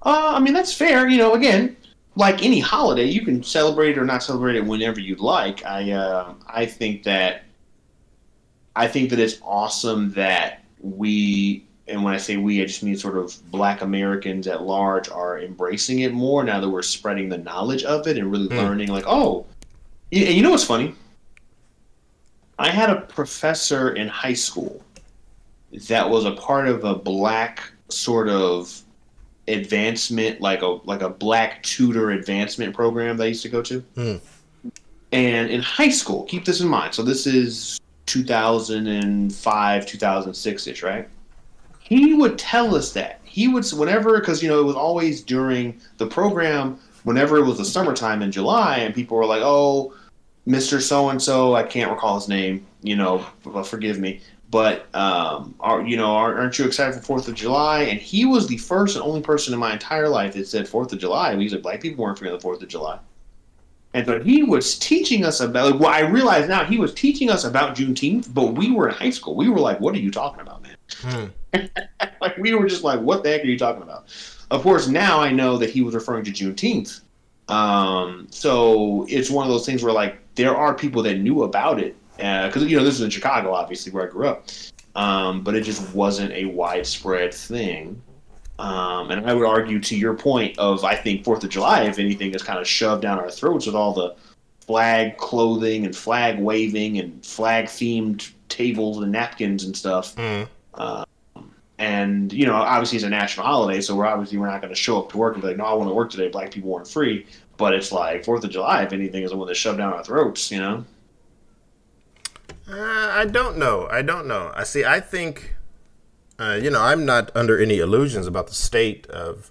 I mean, that's fair. You know, again, like any holiday, you can celebrate it or not celebrate it whenever you'd like. I, uh, I think that, I think that it's awesome that we, and when I say we, I just mean sort of Black Americans at large are embracing it more now that we're spreading the knowledge of it and really learning. Like, oh, and you know what's funny? I had a professor in high school that was a part of a black sort of advancement, like a like a black tutor advancement program that I used to go to. Hmm. And in high school, keep this in mind. So this is 2005, 2006 ish, right? He would tell us that he would whenever because you know it was always during the program. Whenever it was the summertime in July, and people were like, "Oh, Mr. So and So, I can't recall his name. You know, but forgive me. But um, are you know, aren't you excited for Fourth of July? And he was the first and only person in my entire life that said Fourth of July. He said black people weren't forgetting the Fourth of July. And so he was teaching us about. Well, I realize now he was teaching us about Juneteenth, but we were in high school. We were like, "What are you talking about, man?" Hmm. like we were just like, "What the heck are you talking about?" Of course, now I know that he was referring to Juneteenth. Um, so it's one of those things where like there are people that knew about it because you know this is in Chicago, obviously where I grew up, um, but it just wasn't a widespread thing. Um, and I would argue to your point of I think Fourth of July, if anything, is kind of shoved down our throats with all the flag clothing and flag waving and flag themed tables and napkins and stuff. Hmm. Uh, and you know, obviously it's a national holiday, so we're obviously we're not going to show up to work and be like, "No, I want to work today." Black people weren't free, but it's like Fourth of July, if anything, is the one that's shoved down our throats. You know? Uh, I don't know. I don't know. I see. I think, uh, you know, I'm not under any illusions about the state of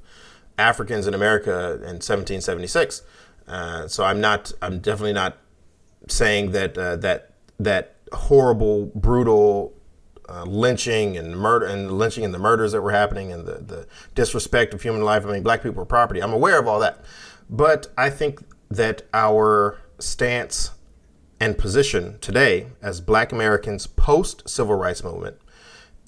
Africans in America in 1776. Uh, so I'm not. I'm definitely not saying that uh, that that horrible, brutal uh, lynching and murder and lynching and the murders that were happening and the, the disrespect of human life. I mean, black people are property. I'm aware of all that, but I think that our stance and position today as black Americans post civil rights movement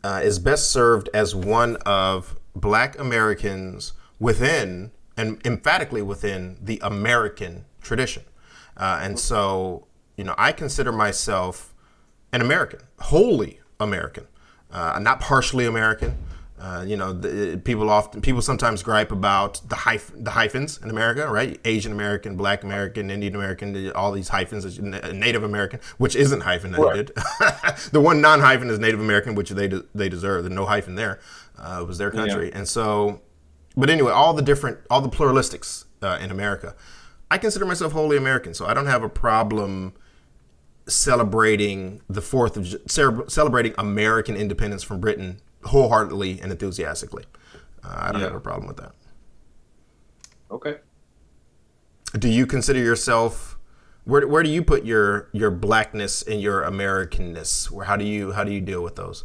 uh, is best served as one of black Americans within and emphatically within the American tradition. Uh, and so, you know, I consider myself an American, wholly American, uh, not partially American. Uh, you know, the, people often people sometimes gripe about the hyph- the hyphens in America, right? Asian American, Black American, Indian American, all these hyphens. Native American, which isn't hyphenated. the one non-hyphen is Native American, which they de- they deserve. The no hyphen there uh, was their country, and so. But anyway, all the different, all the pluralistics uh, in America. I consider myself wholly American, so I don't have a problem celebrating the Fourth of celebrating American independence from Britain wholeheartedly and enthusiastically. Uh, I don't Yeah. have a problem with that. Okay. Do you consider yourself? Where, where do you put your your blackness and your Americanness? Where how do you how do you deal with those?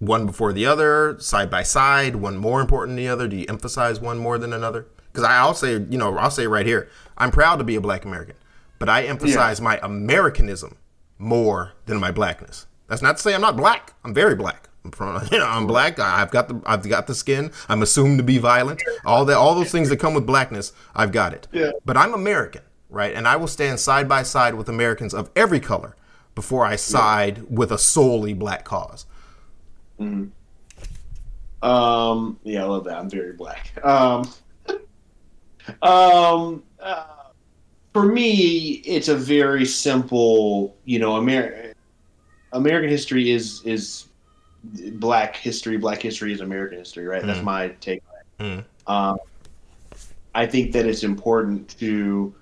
One before the other, side by side, one more important than the other. Do you emphasize one more than another? Because I'll say, you know, I'll say right here, I'm proud to be a black American, but I emphasize my Americanism more than my blackness. That's not to say I'm not black. I'm very black. You know, I'm black. I've got the I've got the skin. I'm assumed to be violent. All that all those things that come with blackness, I've got it. Yeah. But I'm American, right? And I will stand side by side with Americans of every color before I side with a solely black cause. hmm Um. Yeah, I love that. I'm very black. Um. um. Uh, for me, it's a very simple. You know, Amer- American history is is black history. Black history is American history, right? That's Mm. my take. Mm. Um, I think that it's important to,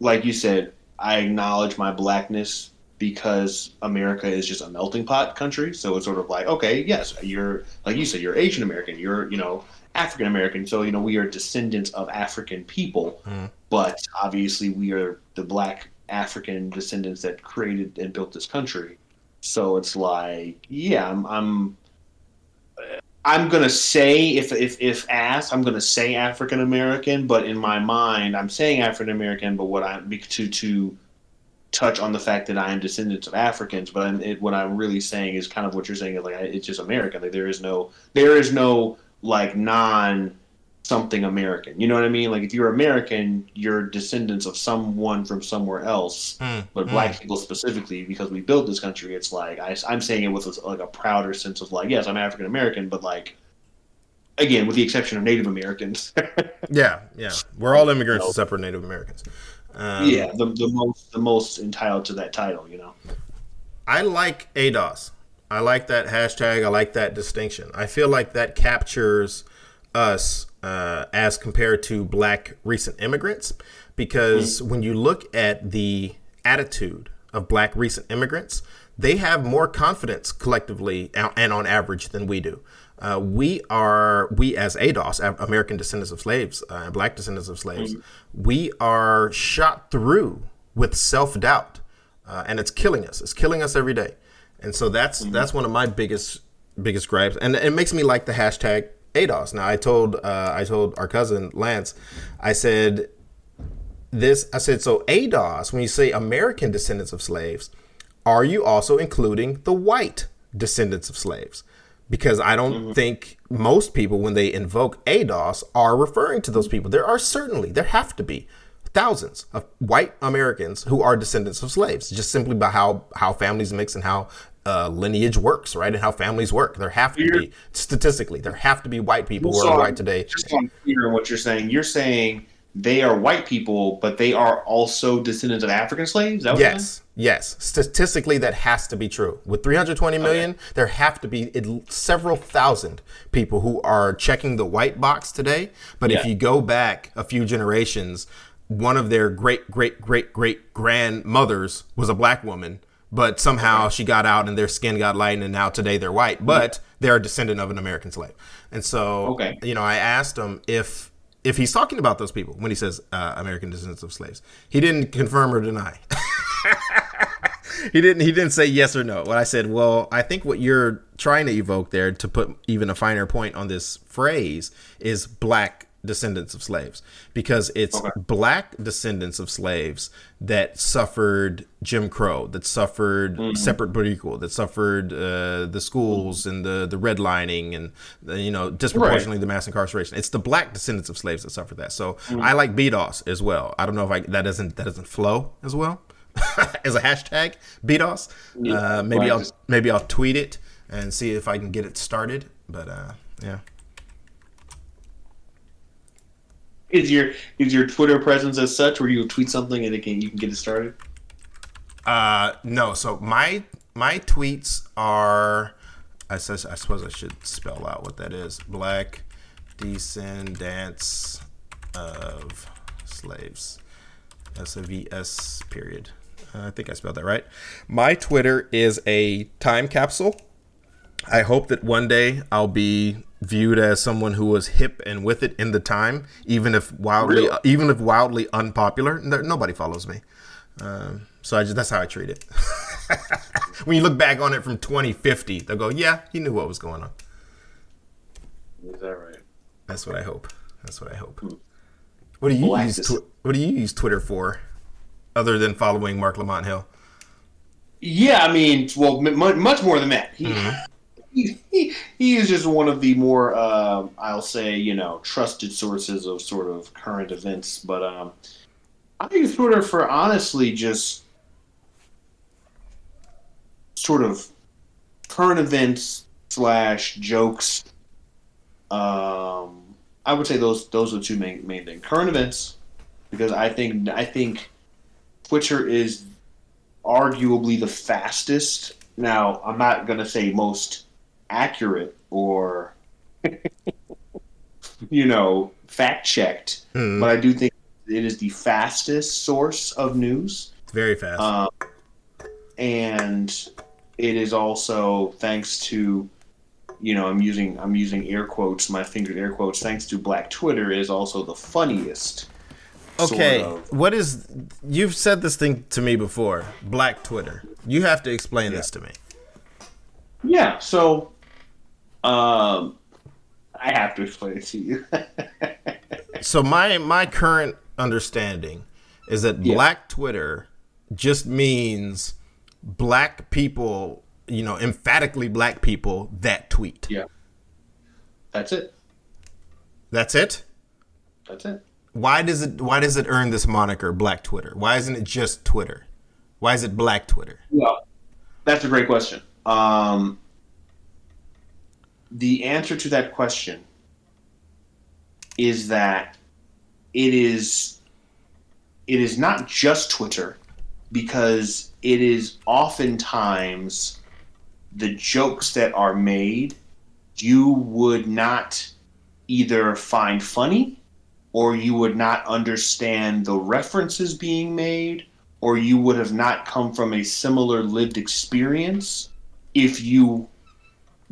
like you said, I acknowledge my blackness because America is just a melting pot country. So it's sort of like, okay, yes, you're like you said, you're Asian American, you're you know African American. So you know we are descendants of African people, Mhm. but obviously we are the black African descendants that created and built this country. So it's like, yeah, I'm. I'm I'm gonna say if if if asked, I'm gonna say African American, but in my mind, I'm saying African American. But what I'm to to touch on the fact that I am descendants of Africans, but I'm, it, what I'm really saying is kind of what you're saying. is Like it's just American. Like there is no there is no like non something American. You know what I mean? Like if you're American, you're descendants of someone from somewhere else. Mm, But black people specifically, because we built this country, it's like I, am saying it with a, like a prouder sense of like, yes, I'm African American, but like again, with the exception of Native Americans. Yeah, yeah. We're all immigrants except for Native Americans. Um, yeah, the, the most the most entitled to that title, you know. I like ADOS. I like that hashtag. I like that distinction. I feel like that captures us uh, as compared to black recent immigrants because when you look at the attitude of black recent immigrants, they have more confidence collectively and on average than we do. Uh, we are we as ADOS, American descendants of slaves, uh, black descendants of slaves, we are shot through with self doubt, uh, and it's killing us. It's killing us every day, and so that's that's one of my biggest biggest gripes, and it makes me like the hashtag ADOS. Now I told uh, I told our cousin Lance, I said this. I said so ADOS. When you say American descendants of slaves, are you also including the white descendants of slaves? Because I don't think most people, when they invoke ADOS, are referring to those people. There are certainly, there have to be thousands of white Americans who are descendants of slaves, just simply by how how families mix and how uh, lineage works, right, and how families work. There have to be statistically, there have to be white people who are white today. Just so I'm clear on what you're saying, you're saying they are white people, but they are also descendants of African slaves. Is that what you're? Yes, yes. Statistically, that has to be true. With 320 million, there have to be several thousand people who are checking the white box today. But if you go back a few generations, one of their great, great, great, great grandmothers was a black woman. But somehow she got out and their skin got lightened, and now today they're white. But they're a descendant of an American slave. And so, Okay. you know, I asked him if if he's talking about those people when he says uh, American descendants of slaves. He didn't confirm or deny. he didn't he didn't say yes or no. When I said, "Well, I think what you're trying to evoke there to put even a finer point on this phrase is black descendants of slaves because it's Okay. black descendants of slaves that suffered Jim Crow, that suffered separate but equal, that suffered uh, the schools and the the redlining and the, you know disproportionately the mass incarceration. It's the black descendants of slaves that suffered that. So I like BDOS as well. I don't know if I that doesn't that doesn't flow as well as a hashtag BDOS. Yeah, uh, maybe right, I'll just- maybe I'll tweet it and see if I can get it started. But uh, yeah. Is your is your Twitter presence as such where you tweet something and it can you can get it started? Uh, no. So my my tweets are. I says I suppose I should spell out what that is. Black descendants of slaves. S A V S period. Uh, I think I spelled that right. My Twitter is a time capsule. I hope that one day I'll be viewed as someone who was hip and with it in the time, even if wildly, Really? Uh, even if wildly unpopular. No- Nobody follows me, um, so I just that's how I treat it. when you look back on it from 2050, they'll go, "Yeah, he knew what was going on." Is that right? That's what I hope. That's what I hope. Hmm. What do you Black use? Tw- what do you use Twitter for, other than following Marc Lamont Hill? Yeah, I mean, well, m- much more than that. He, mm-hmm. He, he, is just one of the more, uh, I'll say, you know, trusted sources of sort of current events. But um, I use Twitter for honestly just sort of current events slash jokes. Um, I would say those those are two main main things. Current events, because I think I think Twitter is arguably the fastest. Now, I'm not to say most accurate or, you know, fact checked, Hmm. but I do think it is the fastest source of news. Very fast. Um, and it is also thanks to you know, I'm using I'm using air quotes, my fingered air quotes, thanks to Black Twitter is also the funniest. Okay, sort of. what is you've said this thing to me before, Black Twitter. You have to explain yeah. this to me. Yeah, so um I have to explain it to you. so my my current understanding is that yeah. Black Twitter just means black people you know, emphatically black people that tweet. Yeah. That's it. That's it? That's it. Why does it why does it earn this moniker Black Twitter? Why isn't it just Twitter? Why is it Black Twitter? Well, that's a great question. Um, the answer to that question is that it is it is not just Twitter because it is oftentimes the jokes that are made you would not either find funny or you would not understand the references being made or you would have not come from a similar lived experience if you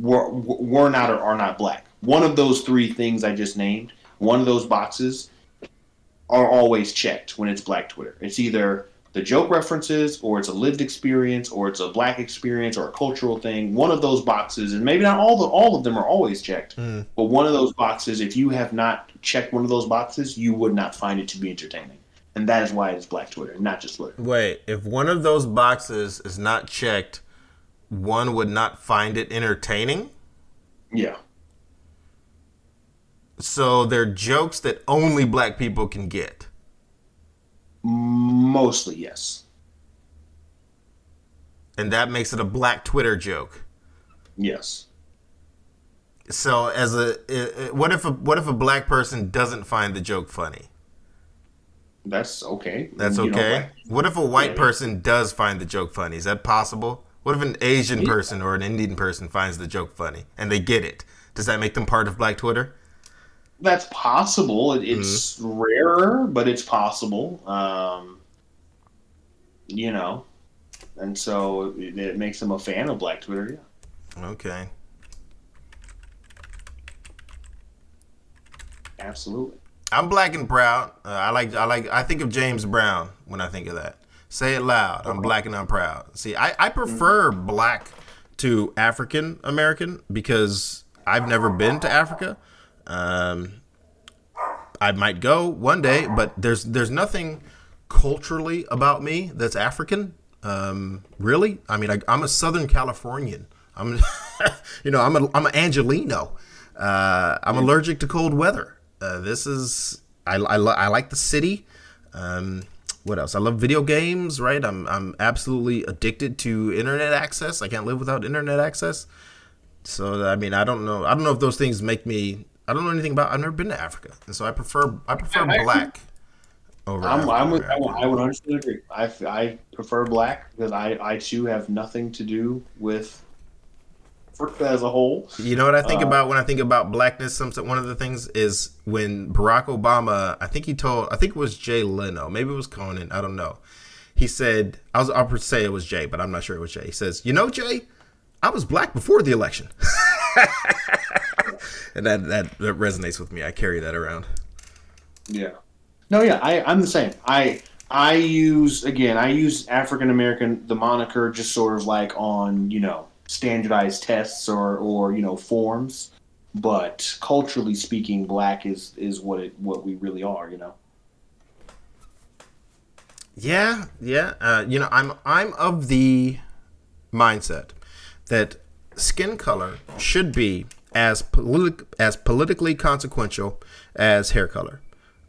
were, were not or are not black. One of those three things I just named, one of those boxes are always checked when it's black Twitter. It's either the joke references, or it's a lived experience, or it's a black experience, or a cultural thing. One of those boxes, and maybe not all the all of them are always checked, mm. but one of those boxes, if you have not checked one of those boxes, you would not find it to be entertaining, and that is why it's Black Twitter, not just Twitter. Wait, if one of those boxes is not checked, one would not find it entertaining. Yeah. So they're jokes that only black people can get. Mostly, yes. And that makes it a black Twitter joke. Yes. So, as a what if a what if a black person doesn't find the joke funny? That's okay. That's you okay. Know, what if a white yeah. person does find the joke funny? Is that possible? What if an Asian person or an Indian person finds the joke funny and they get it? Does that make them part of Black Twitter? that's possible. It, it's mm-hmm. rarer, but it's possible. Um, you know, and so it, it, makes them a fan of Black Twitter. Yeah. Okay. Absolutely. I'm black and proud. Uh, I like. I like. I think of James Brown when I think of that. Say it loud. I'm black and I'm proud. See, I, I prefer mm-hmm. black to African American because I've never been to Africa. Um, I might go one day, but there's there's nothing culturally about me that's African. Um, really, I mean, I, am a Southern Californian. I'm, you know, I'm a I'm an Angelino. Uh, I'm allergic to cold weather. Uh, this is I, I, I like the city. Um, what else? I love video games. Right? I'm I'm absolutely addicted to internet access. I can't live without internet access. So I mean, I don't know. I don't know if those things make me I don't know anything about. I've never been to Africa, and so I prefer I prefer yeah, black. over I'm, I'm with, I would 100 agree. I, I prefer black because I I too have nothing to do with Africa as a whole. You know what I think uh, about when I think about blackness? Some one of the things is when Barack Obama. I think he told. I think it was Jay Leno. Maybe it was Conan. I don't know. He said I was. I'll say it was Jay, but I'm not sure it was Jay. He says, "You know, Jay, I was black before the election." and that, that that resonates with me. I carry that around. Yeah. No, yeah, I I'm the same. I I use again. I use African American the moniker just sort of like on you know standardized tests or or you know forms, but culturally speaking, black is is what it what we really are. You know. Yeah, yeah. Uh, you know, I'm I'm of the mindset that skin color should be as politi- as politically consequential as hair color.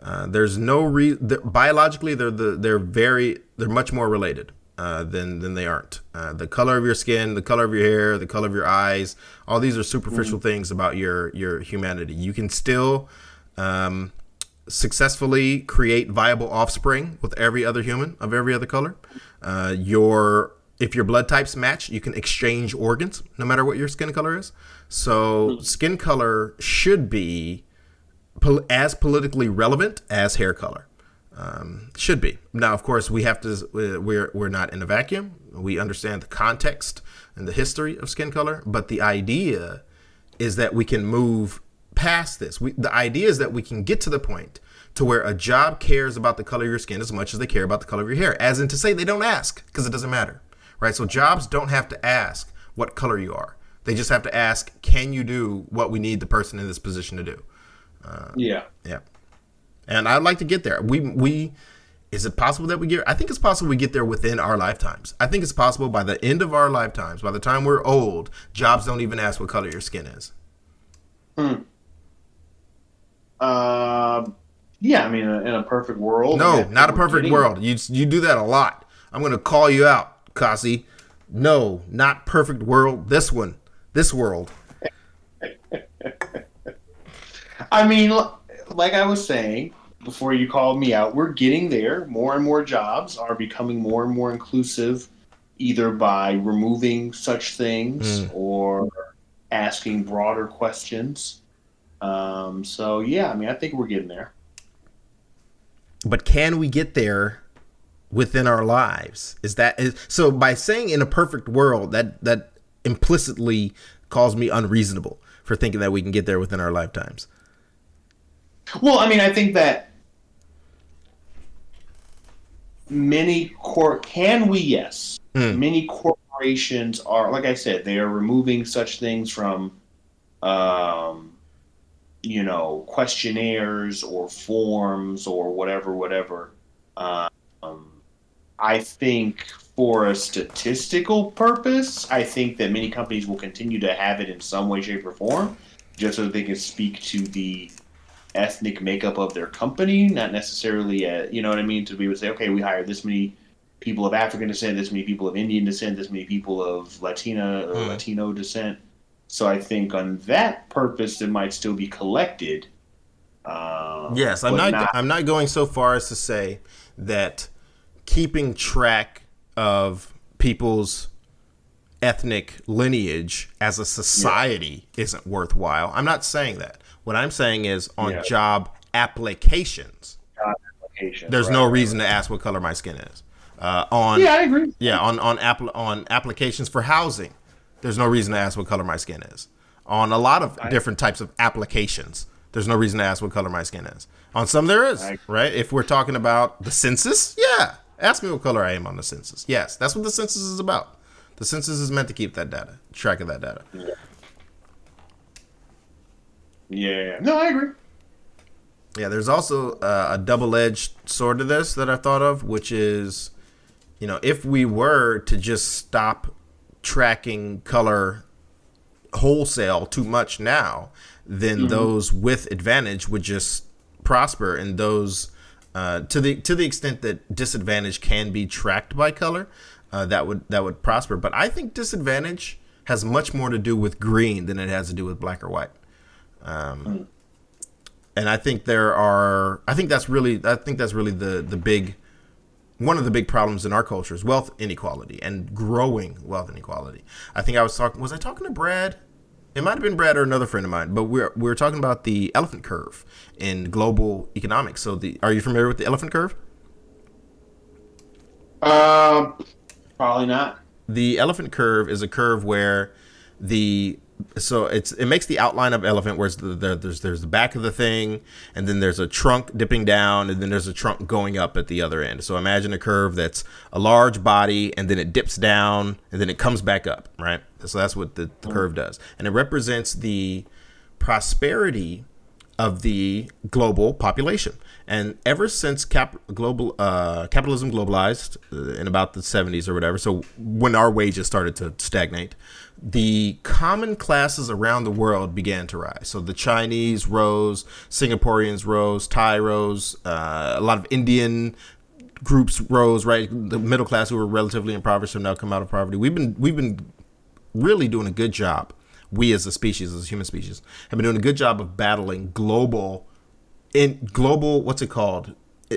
Uh, there's no re- biologically they're the, they're very they're much more related uh, than than they aren't. Uh, the color of your skin, the color of your hair, the color of your eyes, all these are superficial mm-hmm. things about your your humanity. You can still um, successfully create viable offspring with every other human of every other color. Uh, your if your blood types match, you can exchange organs no matter what your skin color is. So hmm. skin color should be pol- as politically relevant as hair color. Um, should be now. Of course, we have to. We're we're not in a vacuum. We understand the context and the history of skin color, but the idea is that we can move past this. We, the idea is that we can get to the point to where a job cares about the color of your skin as much as they care about the color of your hair, as in to say they don't ask because it doesn't matter, right? So jobs don't have to ask what color you are. They just have to ask, can you do what we need the person in this position to do? Uh, yeah, yeah. And I'd like to get there. We we is it possible that we get? I think it's possible we get there within our lifetimes. I think it's possible by the end of our lifetimes, by the time we're old, jobs don't even ask what color your skin is. Hmm. Uh, yeah, I mean, in a perfect world. No, not a perfect getting... world. You you do that a lot. I'm gonna call you out, Kasi. No, not perfect world. This one, this world. I mean, like I was saying before you called me out, we're getting there. More and more jobs are becoming more and more inclusive, either by removing such things mm. or asking broader questions. Um, so yeah, I mean, I think we're getting there. But can we get there within our lives? Is that is, so? By saying in a perfect world, that that implicitly calls me unreasonable for thinking that we can get there within our lifetimes. Well, I mean, I think that many cor can we? Yes. Mm. many corporations are like i said they are removing such things from um, you know questionnaires or forms or whatever whatever. Um, i think for a statistical purpose i think that many companies will continue to have it in some way shape or form just so they can speak to the ethnic makeup of their company, not necessarily, a, you know what I mean, to be able to say, okay, we hire this many people of African descent, this many people of Indian descent, this many people of Latina or mm. Latino descent. So I think on that purpose, it might still be collected. Uh, yes, I'm not, not. I'm not going so far as to say that keeping track of people's ethnic lineage as a society yeah. isn't worthwhile. I'm not saying that. What I'm saying is on yeah. job applications. Job applications. There's right, no reason to ask what color my skin is. Uh, on yeah, I agree. Yeah, on on app, on applications for housing, there's no reason to ask what color my skin is. On a lot of I, different types of applications, there's no reason to ask what color my skin is. On some there is, right? If we're talking about the census, yeah, ask me what color I am on the census. Yes, that's what the census is about. The census is meant to keep that data, track of that data. Yeah. Yeah. No, I agree. Yeah, there's also uh, a double-edged sword to this that I thought of, which is, you know, if we were to just stop tracking color wholesale too much now, then mm-hmm. those with advantage would just prosper, and those uh, to the to the extent that disadvantage can be tracked by color, uh, that would that would prosper. But I think disadvantage has much more to do with green than it has to do with black or white. Um, mm. And I think there are. I think that's really. I think that's really the the big. One of the big problems in our culture is wealth inequality and growing wealth inequality. I think I was talking. Was I talking to Brad? It might have been Brad or another friend of mine, but we're we're talking about the elephant curve in global economics. So, the are you familiar with the elephant curve? Um, probably not. The elephant curve is a curve where the so it's it makes the outline of elephant where the, the, there's there's the back of the thing and then there's a trunk dipping down and then there's a trunk going up at the other end. So imagine a curve that's a large body and then it dips down and then it comes back up right? So that's what the, the curve does. And it represents the prosperity of the global population. And ever since cap- global uh, capitalism globalized uh, in about the 70s or whatever so when our wages started to stagnate the common classes around the world began to rise. So the Chinese rose, Singaporeans rose, Thai rose, uh, a lot of Indian groups rose. Right, the middle class who were relatively impoverished have now come out of poverty. We've been we've been really doing a good job. We as a species, as a human species, have been doing a good job of battling global, in global what's it called,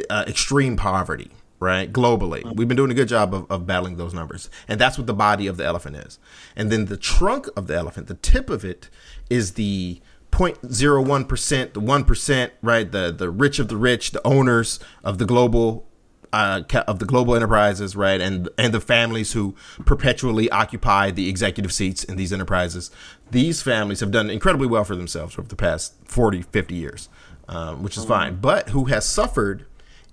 uh, extreme poverty right? Globally. Mm-hmm. We've been doing a good job of, of battling those numbers. And that's what the body of the elephant is. And then the trunk of the elephant, the tip of it, is the 0.01 percent, the one percent, right? The the rich of the rich, the owners of the global uh, of the global enterprises, right, and and the families who perpetually occupy the executive seats in these enterprises. These families have done incredibly well for themselves over the past 40, 50 years, um, which is fine. But who has suffered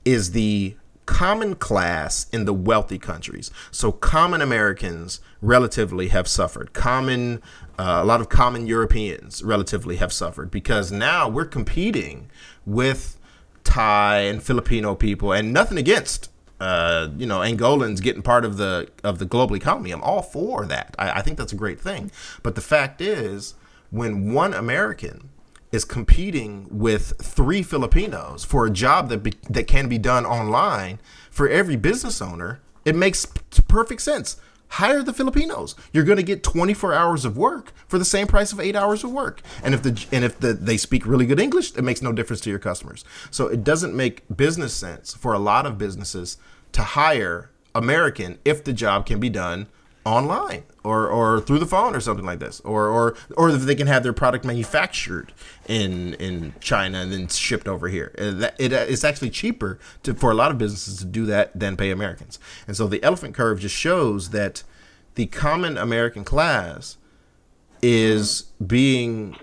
is the common class in the wealthy countries. So common Americans relatively have suffered. Common, uh, a lot of common Europeans relatively have suffered because now we're competing with Thai and Filipino people, and nothing against. Uh, you know, Angolans getting part of the of the global economy. I'm all for that. I, I think that's a great thing. But the fact is, when one American is competing with three Filipinos for a job that be, that can be done online for every business owner, it makes perfect sense. Hire the Filipinos. You're going to get 24 hours of work for the same price of 8 hours of work. And if the and if the, they speak really good English, it makes no difference to your customers. So it doesn't make business sense for a lot of businesses to hire American if the job can be done online or, or through the phone or something like this or, or or if they can have their product manufactured in in China and then shipped over here. Uh, it, uh, it's actually cheaper to, for a lot of businesses to do that than pay Americans. And so the elephant curve just shows that the common American class is being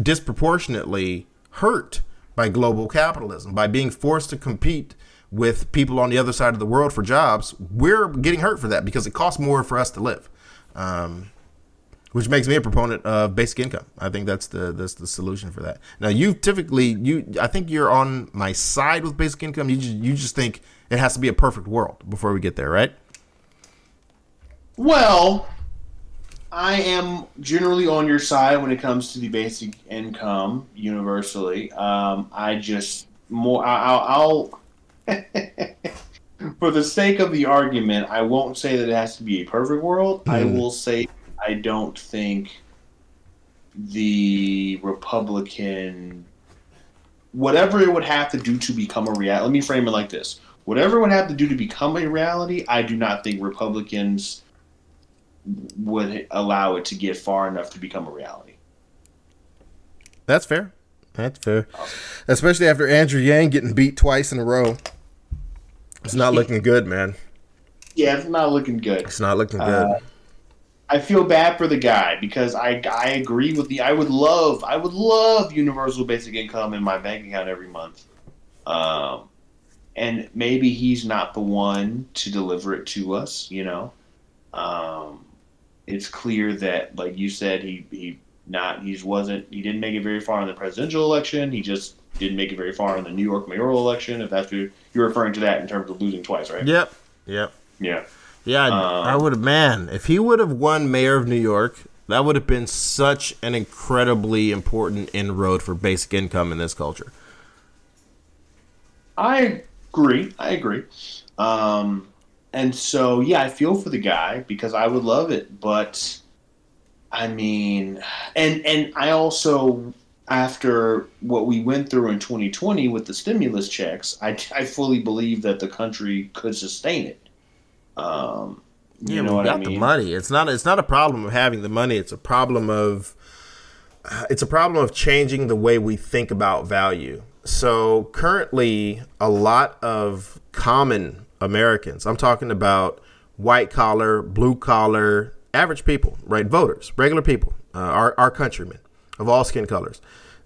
disproportionately hurt by global capitalism by being forced to compete with people on the other side of the world for jobs, we're getting hurt for that because it costs more for us to live. Um, which makes me a proponent of basic income. I think that's the that's the solution for that. Now, you typically you I think you're on my side with basic income. You just, you just think it has to be a perfect world before we get there, right? Well, I am generally on your side when it comes to the basic income universally. Um, I just more I'll, I'll For the sake of the argument, I won't say that it has to be a perfect world. Mm. I hmm. will say I don't think the Republican whatever it would have to do to become a reality. Let me frame it like this: whatever it would have to do to become a reality, I do not think Republicans would allow it to get far enough to become a reality. That's fair. That's fair. Especially after Andrew Yang getting beat twice in a row. It's not looking good, man. Yeah, it's not looking good. It's not looking good. Uh, I feel bad for the guy because I I agree with the I would love I would love universal basic income in my bank account every month. Um and maybe he's not the one to deliver it to us, you know. Um it's clear that like you said he he not he wasn't he didn't make it very far in the presidential election. He just didn't make it very far in the New York mayoral election. If that's what you're referring to that in terms of losing twice, right? Yep. Yep. Yeah. Yeah, um, I would have. Man, if he would have won mayor of New York, that would have been such an incredibly important inroad for basic income in this culture. I agree. I agree. Um, and so, yeah, I feel for the guy because I would love it, but I mean, and and I also after what we went through in 2020 with the stimulus checks, I, I fully believe that the country could sustain it. Um, yeah, you know we got I mean? the money. It's not it's not a problem of having the money. It's a problem of uh, it's a problem of changing the way we think about value. So currently, a lot of common Americans, I'm talking about white collar, blue collar, average people, right? Voters, regular people, uh, our, our countrymen of all skin colors,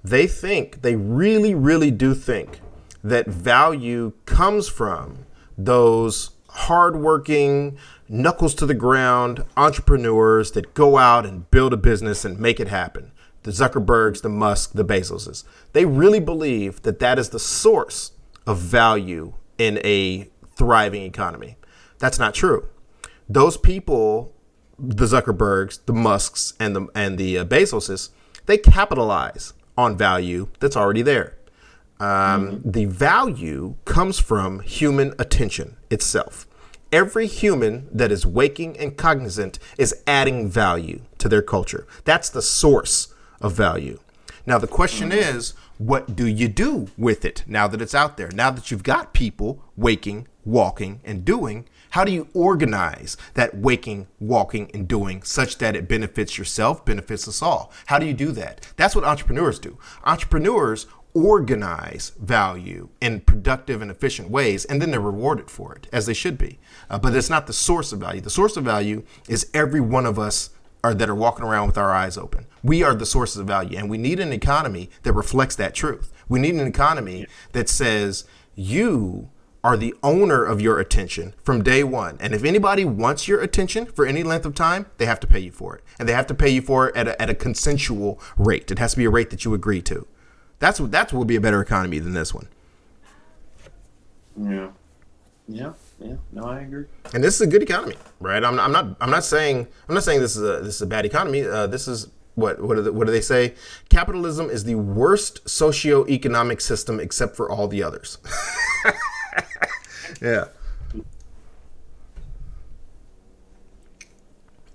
they think, they really, really do think that value comes from those hardworking, knuckles to the ground entrepreneurs that go out and build a business and make it happen. The Zuckerbergs, the Musk, the Bezoses. They really believe that that is the source of value in a thriving economy. That's not true. Those people the Zuckerbergs, the Musks, and the and the uh, Bezoses, they capitalize on value that's already there. Um, mm-hmm. The value comes from human attention itself. Every human that is waking and cognizant is adding value to their culture. That's the source of value. Now, the question mm-hmm. is, what do you do with it now that it's out there? Now that you've got people waking, walking, and doing, How do you organize that waking, walking, and doing such that it benefits yourself, benefits us all? How do you do that? That's what entrepreneurs do. Entrepreneurs organize value in productive and efficient ways, and then they're rewarded for it, as they should be. Uh, but it's not the source of value. The source of value is every one of us are, that are walking around with our eyes open. We are the sources of value, and we need an economy that reflects that truth. We need an economy that says you are the owner of your attention from day one. And if anybody wants your attention for any length of time, they have to pay you for it. And they have to pay you for it at a, at a consensual rate. It has to be a rate that you agree to. That's what that's what will be a better economy than this one. Yeah. Yeah. Yeah. No, I agree. And this is a good economy, right? I'm, I'm not I'm not saying I'm not saying this is a this is a bad economy. Uh, this is what what do, they, what do they say? Capitalism is the worst socio-economic system except for all the others. yeah.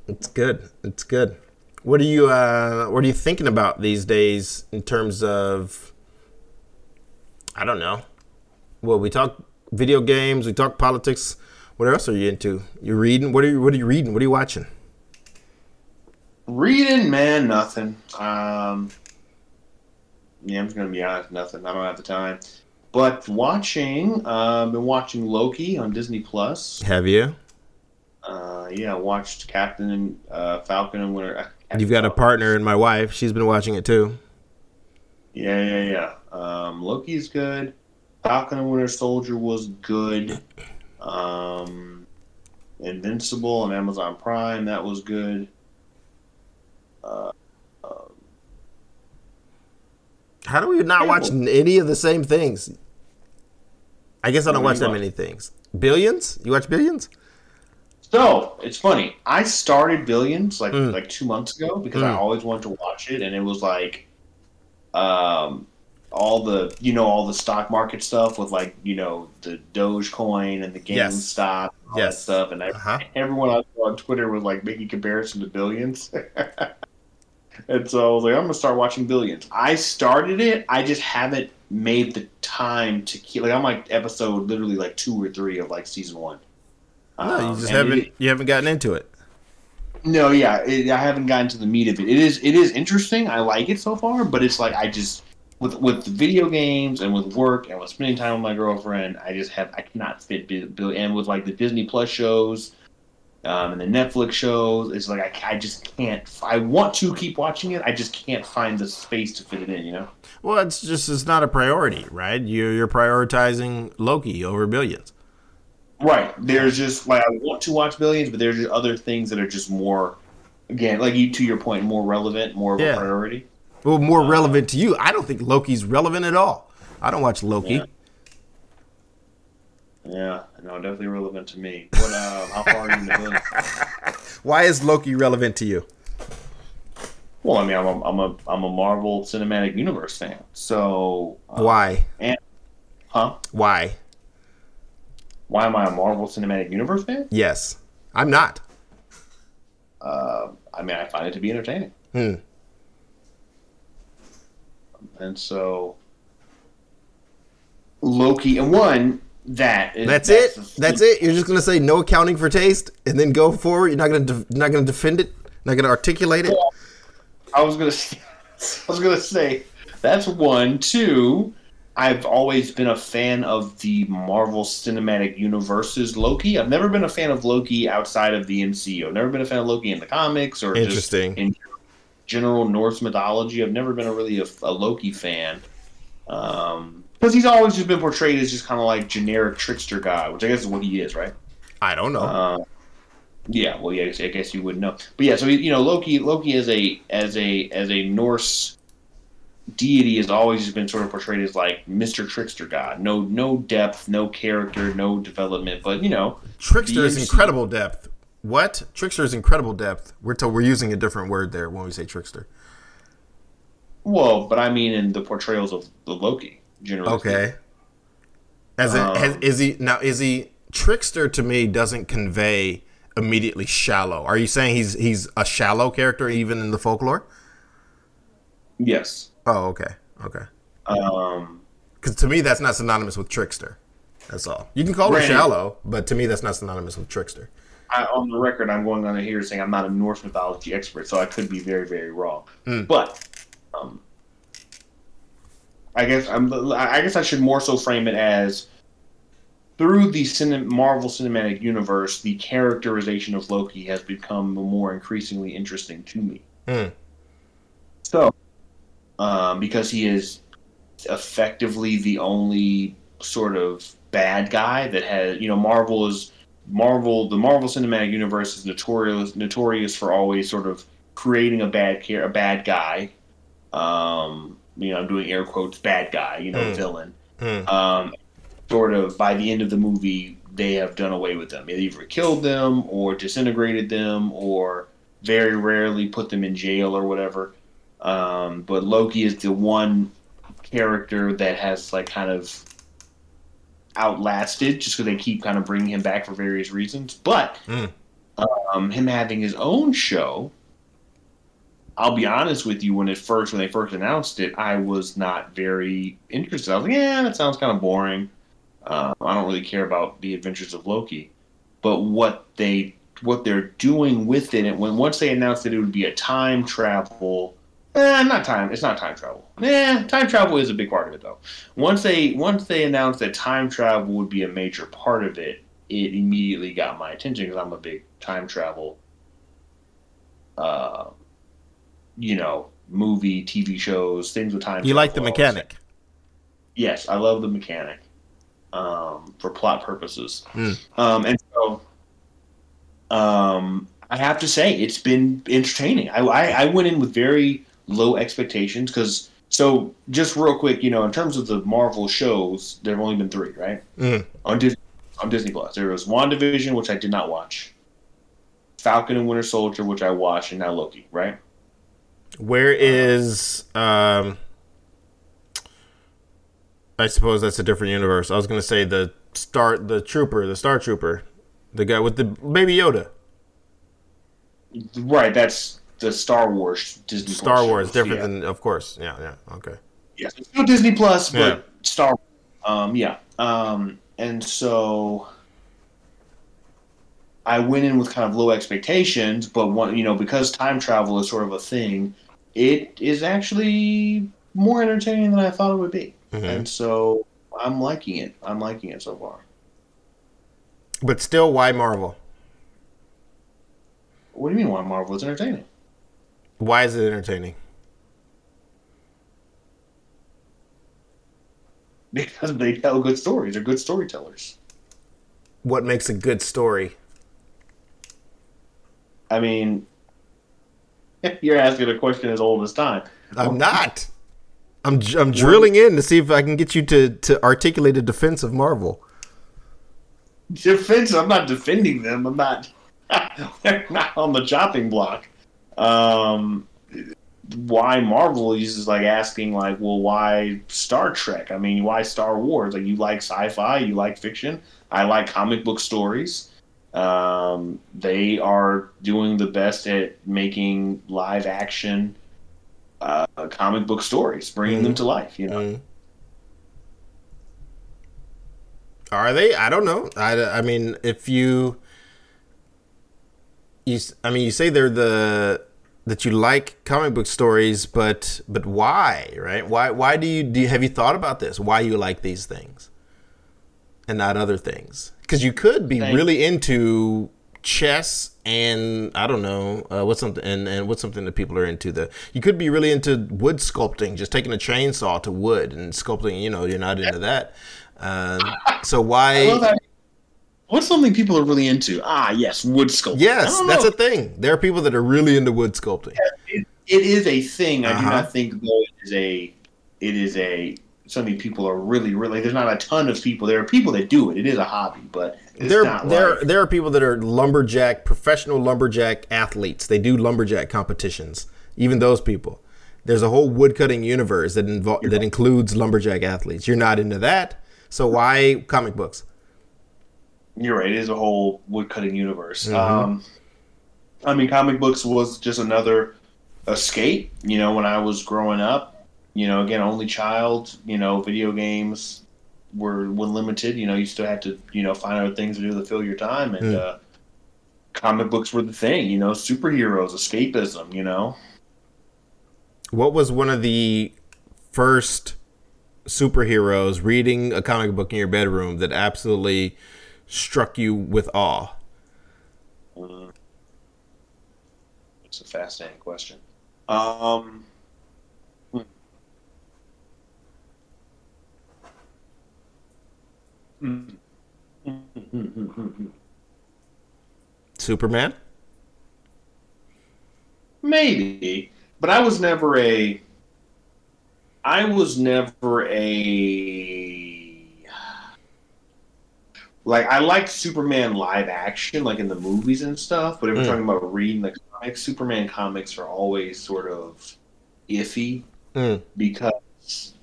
It's good. It's good. What are you uh, What are you thinking about these days in terms of? I don't know. Well, we talk video games. We talk politics. What else are you into? You reading? What are you What are you reading? What are you watching? Reading, man, nothing. Um, yeah, I'm just gonna be honest, nothing. I don't have the time. But watching, uh, been watching Loki on Disney Plus. Have you? Uh, yeah, watched Captain and uh, Falcon and Winter. Uh, You've got a partner in my wife. She's been watching it too. Yeah, yeah, yeah. Um, Loki's good. Falcon and Winter Soldier was good. Um, Invincible on Amazon Prime that was good. Uh, How do we not watch any of the same things? I guess I don't What watch do that many things. Billions? You watch Billions? So it's funny. I started Billions like Mm. like two months ago because I Mm. always wanted to watch it, and it was like, um, all the you know all the stock market stuff with like you know the Dogecoin and the Yes. GameStop, and all Yes. that stuff, and I, Uh-huh. everyone on Twitter was like making comparison to Billions. and so I was like, I'm gonna start watching Billions. I started it. I just haven't made the time to keep. Like I'm like episode literally like two or three of like season one. No, you Um, just haven't. it- you haven't gotten into it. no, yeah, it, I haven't gotten to the meat of it. It is it is interesting. I like it so far, but it's like I just with with video games and with work and with spending time with my girlfriend, I just have I cannot fit Bill and with like the Disney Plus shows. Um, and the Netflix shows, it's like I, I just can't. I want to keep watching it. I just can't find the space to fit it in. You know. Well, it's just it's not a priority, right? You're you're prioritizing Loki over Billions. Right. There's just like I want to watch Billions, but there's just other things that are just more, again, like you to your point, more relevant, more of Yeah. a priority. Well, more relevant to you. I don't think Loki's relevant at all. I don't watch Loki. Yeah. Yeah, no, definitely relevant to me. What? Uh, how far are you in the? Why is Loki relevant to you? Well, I mean, I'm a, I'm a I'm a Marvel Cinematic Universe fan. So, uh, Why? huh? Why? Why am I a Marvel Cinematic Universe fan? Yes, I'm not. Uh, I mean, I find it to be entertaining, Hmm. and so Loki and one that is, That's it. the- That's it. You're just gonna say no accounting for taste, and then go forward. You're not gonna de- you're not gonna defend it. Not gonna articulate it. I was gonna say, I was gonna say that's one. Two, I've always been a fan of the Marvel Cinematic Universe's Loki. I've never been a fan of Loki outside of the MCU. I've never been a fan of Loki in the comics or Interesting. just in general Norse mythology. I've never been a really a, a Loki fan. Um, because he's always just been portrayed as just kind of like generic trickster guy, which I guess is what he is, right? I don't know. Uh, yeah, well, yeah, I guess- you wouldn't know, but yeah, so you know, Loki, Loki as a as a as a Norse deity has always been sort of portrayed as like Mister Trickster God. No, no depth, no character, no development, but you know, Trickster is incredible depth. What? Trickster is incredible depth. We're to, we're using a different word there when we say trickster. well, but I mean in the portrayals of the Loki, generally. Okay. As in, Um, has, is he now? Is he trickster? To me, doesn't convey immediately shallow. Are you saying he's he's a shallow character even in the folklore? Yes. Oh, okay, okay. Um, Because to me, that's not synonymous with trickster. That's all. You can call her Granted- shallow, but to me, that's not synonymous with trickster. I, on the record, I'm going on here saying I'm not a Norse mythology expert, so I could be very, very wrong. Hmm. But um, I guess I'm. I guess I should more so frame it as through the cine, Marvel Cinematic Universe, the characterization of Loki has become more increasingly interesting to me. Hmm. So, um, because he is effectively the only sort of bad guy that has, you know, Marvel is Marvel. The Marvel Cinematic Universe is notorious notorious for always sort of creating a bad care, a bad guy. Um, you know, I'm doing air quotes, bad guy. You know, Mm. villain. Hmm. Um, sort of by the end of the movie, they have done away with them. They either killed them or disintegrated them or very rarely put them in jail or whatever. Um, but Loki is the one character that has like kind of outlasted just because they keep kind of bringing him back for various reasons. But Mm. um, him having his own show, I'll be honest with you. When it first when they first announced it, I was not very interested. I was like, yeah, that sounds kind of boring. Uh, I don't really care about the adventures of Loki. But what they what they're doing with it, when once they announced that it would be a time travel, eh, not time. It's not time travel. Yeah, time travel is a big part of it though. Once they once they announced that time travel would be a major part of it, it immediately got my attention because I'm a big time travel, uh, you know, movie, TV shows, things with time. You like the mechanic. Yes, I love the mechanic um, for plot purposes. Hmm. Um, and so um, I have to say, it's been entertaining. I, I, I went in with very low expectations because, so just real quick, you know, in terms of the Marvel shows, there have only been three, right? Mm. On, Dis- on Disney Plus. There was WandaVision, which I did not watch, Falcon and Winter Soldier, which I watched, and now Loki, right? Where is um I suppose that's a different universe. I was gonna say the star the trooper, the star trooper. The guy with the baby Yoda. Right, that's the Star Wars Disney Star Plus Wars, shows, different yeah. than of course. Yeah, yeah. Okay. Yes, it's still Disney Plus, but Yeah. Star. Um, yeah. Um, and so I went in with kind of low expectations, but one, you know, because time travel is sort of a thing, it is actually more entertaining than I thought it would be, Mhm. and so I'm liking it. I'm liking it so far. But still why Marvel? What do you mean? Why Marvel is entertaining? Why is it entertaining? Because they tell good stories. They're good storytellers. What makes a good story? I mean, you're asking a question as old as time. I'm not. I'm I'm drilling in to see if I can get you to to articulate a defense of Marvel. defense. I'm not defending them. I'm not. they're not on the chopping block. Um, why Marvel is just like asking like, well, why Star Trek? I mean, why Star Wars? Like, you like sci-fi, you like fiction. I like comic book stories. Um, they are doing the best at making live action uh, comic book stories, bringing them to life. You know. Mm. Are they? I don't know. I, I mean, if you, you, I mean, you say they're the that you like comic book stories, but but why? Right? Why? Why do you do? You, have you thought about this? Why you like these things and not other things? Because you could be Thank- really into chess and I don't know uh, what's something and, and what's something that people are into. The you could be really into wood sculpting, just taking a chainsaw to wood and sculpting. You know, you're not into that. Um, so why? What's something people are really into? Ah, yes, wood sculpting. Yes, that's a thing. There are people that are really into wood sculpting. it, it is a thing. I do Uh-huh. not think though it is a it is a something people are really really. There's not a ton of people. There are people that do it. It is a hobby, but it's there, not there, there are people that are lumberjack, professional lumberjack athletes. They do lumberjack competitions. Even those people. There's a whole woodcutting universe that invo- that includes lumberjack athletes. You're not into that, so why comic books? You're right. It is a whole woodcutting universe. Mhm. Um, I mean, comic books was just another escape. You know, when I was growing up, you know, again, only child. You know, video games, were were limited. You know, you still had to you know find other things to do to fill your time, and Mm. uh, comic books were the thing. You know, superheroes, escapism. You know, What was one of the first superheroes reading a comic book in your bedroom that absolutely struck you with awe? It's a fascinating question. Um, hmm. Hmm. Hmm, hmm, hmm, hmm, hmm. Superman? Maybe, but I was never a. I was never a. Like I liked Superman live action, like in the movies and stuff. But if we're Mm. talking about reading the comics, Superman comics are always sort of iffy Mm. because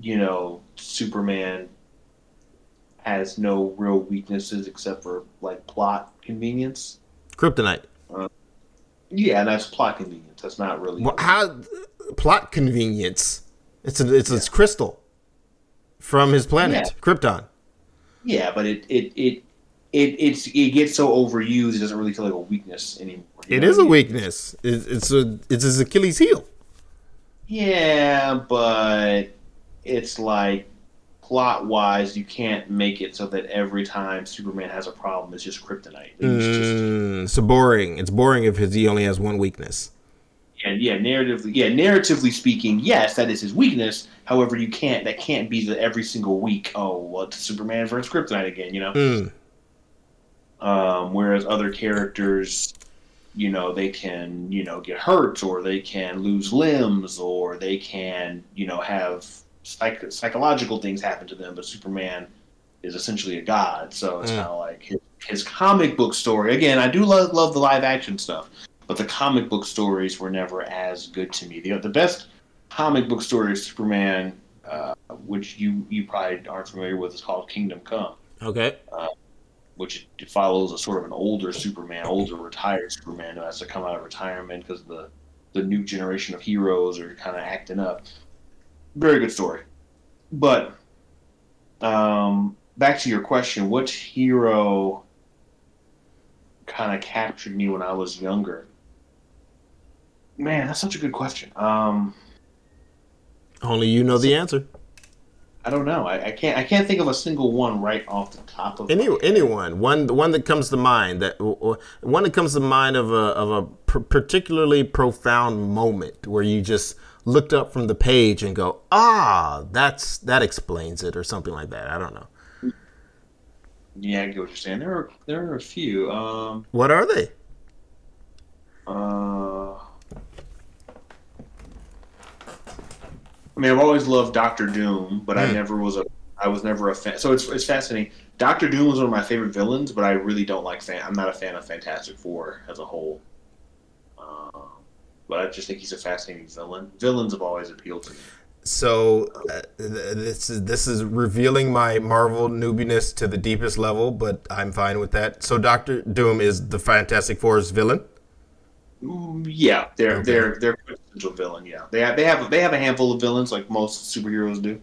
you know Superman has no real weaknesses except for like plot convenience. Kryptonite. Uh, yeah, and that's plot convenience. That's not really. Well, how plot convenience? It's a, it's it's crystal from his planet Yeah. Krypton. Yeah, but it it it it it's it gets so overused. It doesn't really feel like a weakness anymore. It is It know is what a mean? weakness. It, it's a it's his Achilles heel. Yeah, but it's like plot wise, you can't make it so that every time Superman has a problem, it's just kryptonite. It's just Mm, so boring. It's boring if his, he only has one weakness. yeah, yeah, narratively, yeah, narratively speaking, yes, that is his weakness. However, you can't that can't be the every single week. Oh, well, it's Superman versus Kryptonite again, you know. Mm. Um, whereas other characters, you know, they can, you know, get hurt or they can lose limbs or they can, you know, have psych- psychological things happen to them. But Superman is essentially a god, so it's Mm. kind of like his, his comic book story. Again, I do love love the live action stuff, but the comic book stories were never as good to me. The the best comic book story of Superman, uh, which you you probably aren't familiar with, is called Kingdom Come Okay. which it follows a sort of an older Superman, older retired Superman who has to come out of retirement because the the new generation of heroes are kind of acting up. Very good story, but um, back to your question, what hero kind of captured me when I was younger? Man, that's such a good question. Um, Only you know the answer. I don't know. I, I can't. I can't think of a single one right off the top of Any my head. anyone one the one that comes to mind that one that comes to mind of a of a particularly profound moment where you just looked up from the page and go ah that's that explains it or something like that. I don't know. Yeah, I get what you're saying. There are there are a few. Um, What are they? uh, I mean, I've always loved Doctor Doom, but I Hmm. never was a. I was never a fan. So it's it's fascinating. Doctor Doom was one of my favorite villains, but I really don't like fan. I'm not a fan of Fantastic Four as a whole. Um, but I just think he's a fascinating villain. Villains have always appealed to me. So uh, this is this is revealing my Marvel newbiness to the deepest level, but I'm fine with that. So Doctor Doom is the Fantastic Four's villain. Mm, Yeah, they're Okay. they're they're quintessential villain. Yeah, they have they have they have a handful of villains like most superheroes do.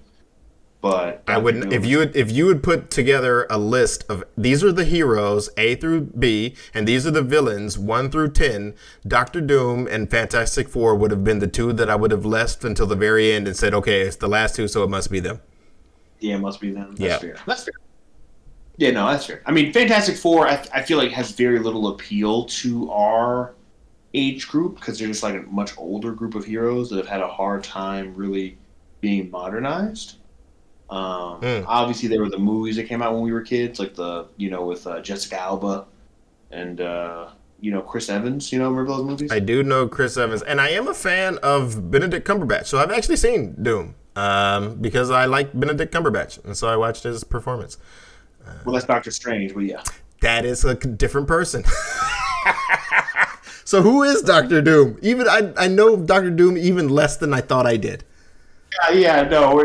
But I wouldn't. if you would if you would put together a list of these are the heroes A through B and these are the villains one through ten. Doctor Doom and Fantastic Four would have been the two that I would have left until the very end and said, okay, it's the last two, so it must be them. Yeah, it must be them. That's Yeah. fair. That's fair. Yeah, no, that's fair. I mean, Fantastic Four, I, I feel like has very little appeal to our age group because they're just like a much older group of heroes that have had a hard time really being modernized. Um, Mm. Obviously, there were the movies that came out when we were kids, like the you know with uh, Jessica Alba and uh, you know Chris Evans. You know, remember those movies? I do know Chris Evans, and I am a fan of Benedict Cumberbatch. So I've actually seen Doom um, because I like Benedict Cumberbatch, and so I watched his performance. well, that's Doctor Strange, but yeah. That is a different person. so who is Doctor Doom? Even I, I know Doctor Doom even less than I thought I did. Yeah, yeah, no.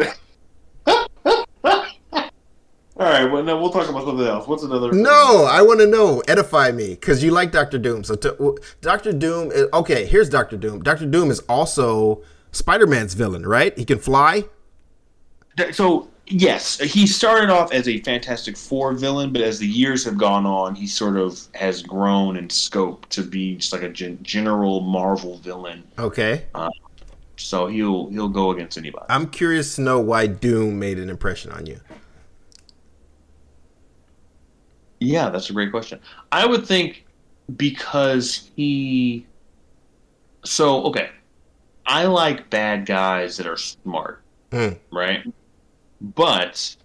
All right, well, no, we'll talk about something else. What's another? No, I want to know. Edify me, because you like Doctor Doom. So to, Doctor Doom. Is, okay, here's Doctor Doom. Doctor Doom is also Spider Man's villain, right? He can fly. So Yes, he started off as a Fantastic Four villain, but as the years have gone on, he sort of has grown in scope to be just like a gen- general Marvel villain. Okay. Uh, so he'll he'll go against anybody. I'm curious to know why Doom made an impression on you. Yeah, that's a great question. I would think because he. So okay, I like bad guys that are smart, Mm. right? But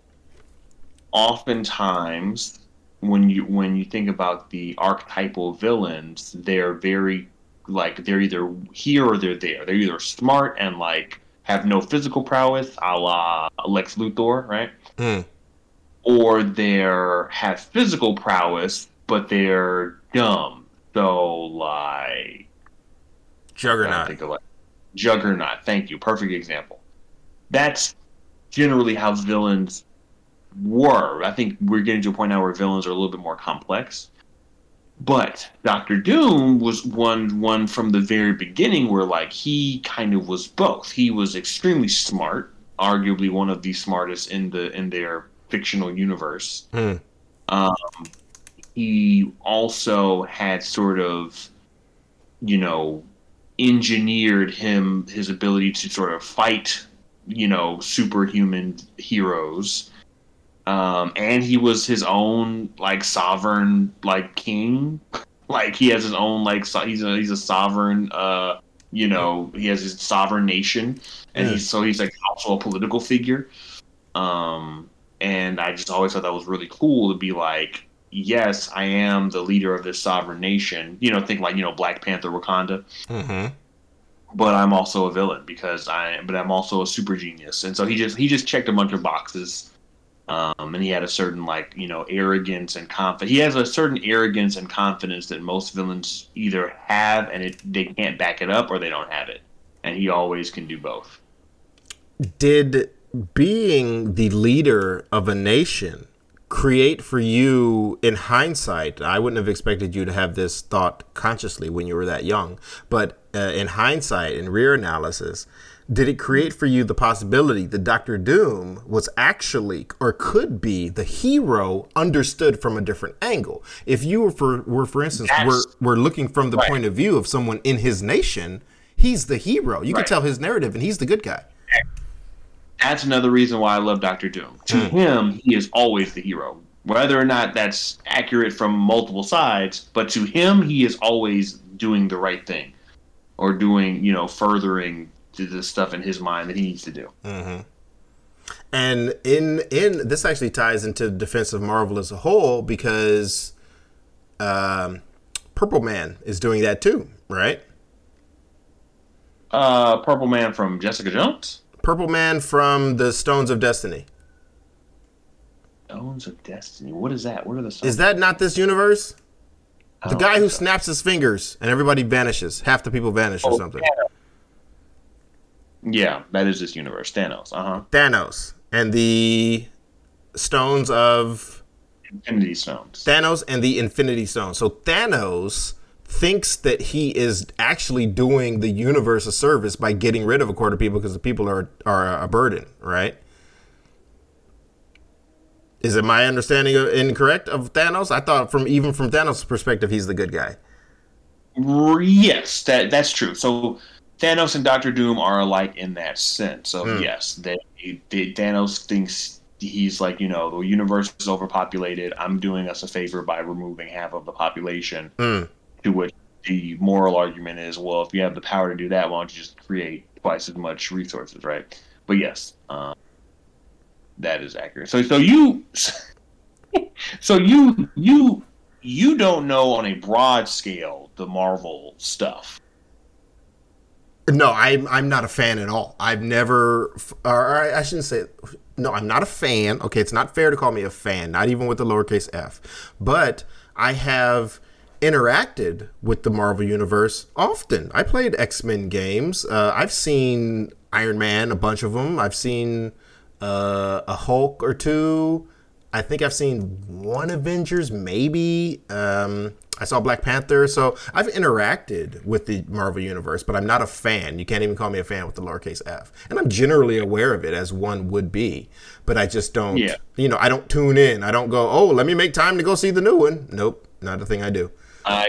oftentimes, when you when you think about the archetypal villains, they're very like they're either here or they're there. They're either smart and like have no physical prowess, a la Lex Luthor, right? Mm. Or they're have physical prowess, but they're dumb. So like Juggernaut. think of like Juggernaut. Thank you. Perfect example. That's generally how villains were. I think we're getting to a point now where villains are a little bit more complex. But Doctor Doom was one one from the very beginning where like he kind of was both. He was extremely smart, arguably one of the smartest in the in their fictional universe. Mm. Um, he also had sort of, you know, engineered him his ability to sort of fight, you know, superhuman heroes. Um, and he was his own like sovereign like king. like he has his own like so, he's a he's a sovereign uh you know he has his sovereign nation and Yeah. he's so he's like also a political figure um and i just always thought that was really cool to be like yes i am the leader of this sovereign nation you know think like you know black panther wakanda Mm-hmm. but i'm also a villain because i but i'm also a super genius and so he just he just checked a bunch of boxes um, and he had a certain like you know arrogance and confidence. He has a certain arrogance and confidence that most villains either have and it they can't back it up or they don't have it, and he always can do both. Did being the leader of a nation create for you, in hindsight, I wouldn't have expected you to have this thought consciously when you were that young, but uh, in hindsight, in rear analysis, did it create for you the possibility that Doctor Doom was actually or could be the hero understood from a different angle? If you were, for, were for instance, were, were looking from the Right. point of view of someone in his nation, he's the hero. You Right. can tell his narrative, and he's the good guy. That's another reason why I love Doctor Doom. To him, he is always the hero, whether or not that's accurate from multiple sides. But to him, he is always doing the right thing, or doing you know furthering the stuff in his mind that he needs to do. And in in this actually ties into defense of Marvel as a whole because um, Purple Man is doing that too, right? Uh, Purple Man from Jessica Jones. Purple Man from the Stones of Destiny. Stones of Destiny. What is that? What are the stones? Is that not this universe? The guy who so. snaps his fingers and everybody vanishes. Half the people vanish or Oh, something. Yeah, that is this universe. Thanos. Uh huh. Thanos and the Stones of Infinity Stones. Thanos and the Infinity Stones. So Thanos thinks that he is actually doing the universe a service by getting rid of a quarter of people because the people are are a burden, right? Is it my understanding of, incorrect of Thanos? I thought from even from Thanos' perspective, he's the good guy. Yes, that that's true. So Thanos and Doctor Doom are alike in that sense. So Hmm. yes, they, they Thanos thinks he's like you know the universe is overpopulated. I'm doing us a favor by removing half of the population. Hmm. To which the moral argument is, well, if you have the power to do that, why don't you just create twice as much resources, right? But yes, um, that is accurate. So so you so you you you don't know on a broad scale the Marvel stuff. No, I'm I'm not a fan at all. I've never, or I I shouldn't say. No, I'm not a fan. Okay, it's not fair to call me a fan, not even with the lowercase f. But I have interacted with the Marvel universe often. I played X Men games. Uh, I've seen Iron Man, a bunch of them. I've seen uh, a Hulk or two. I think I've seen one Avengers, maybe. Um, I saw Black Panther, so I've interacted with the Marvel Universe, but I'm not a fan. You can't even call me a fan with the lowercase f. And I'm generally aware of it as one would be, but I just don't, Yeah. you know, I don't tune in. I don't go, oh, let me make time to go see the new one. Nope, not a thing I do. I,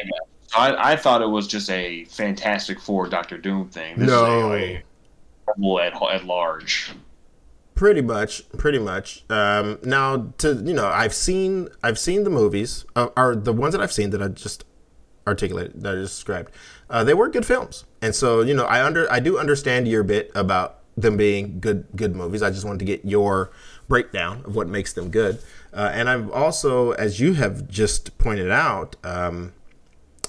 I, I thought it was just a Fantastic Four Doctor Doom thing. This No. is a, a at, at large. Pretty much, pretty much. Um, now, to you know, I've seen, I've seen the movies, uh, are the ones that I've seen that I just articulated, that I just described. Uh, they were good films, and so you know, I under, I do understand your bit about them being good, good movies. I just wanted to get your breakdown of what makes them good, uh, and I've also, as you have just pointed out, um,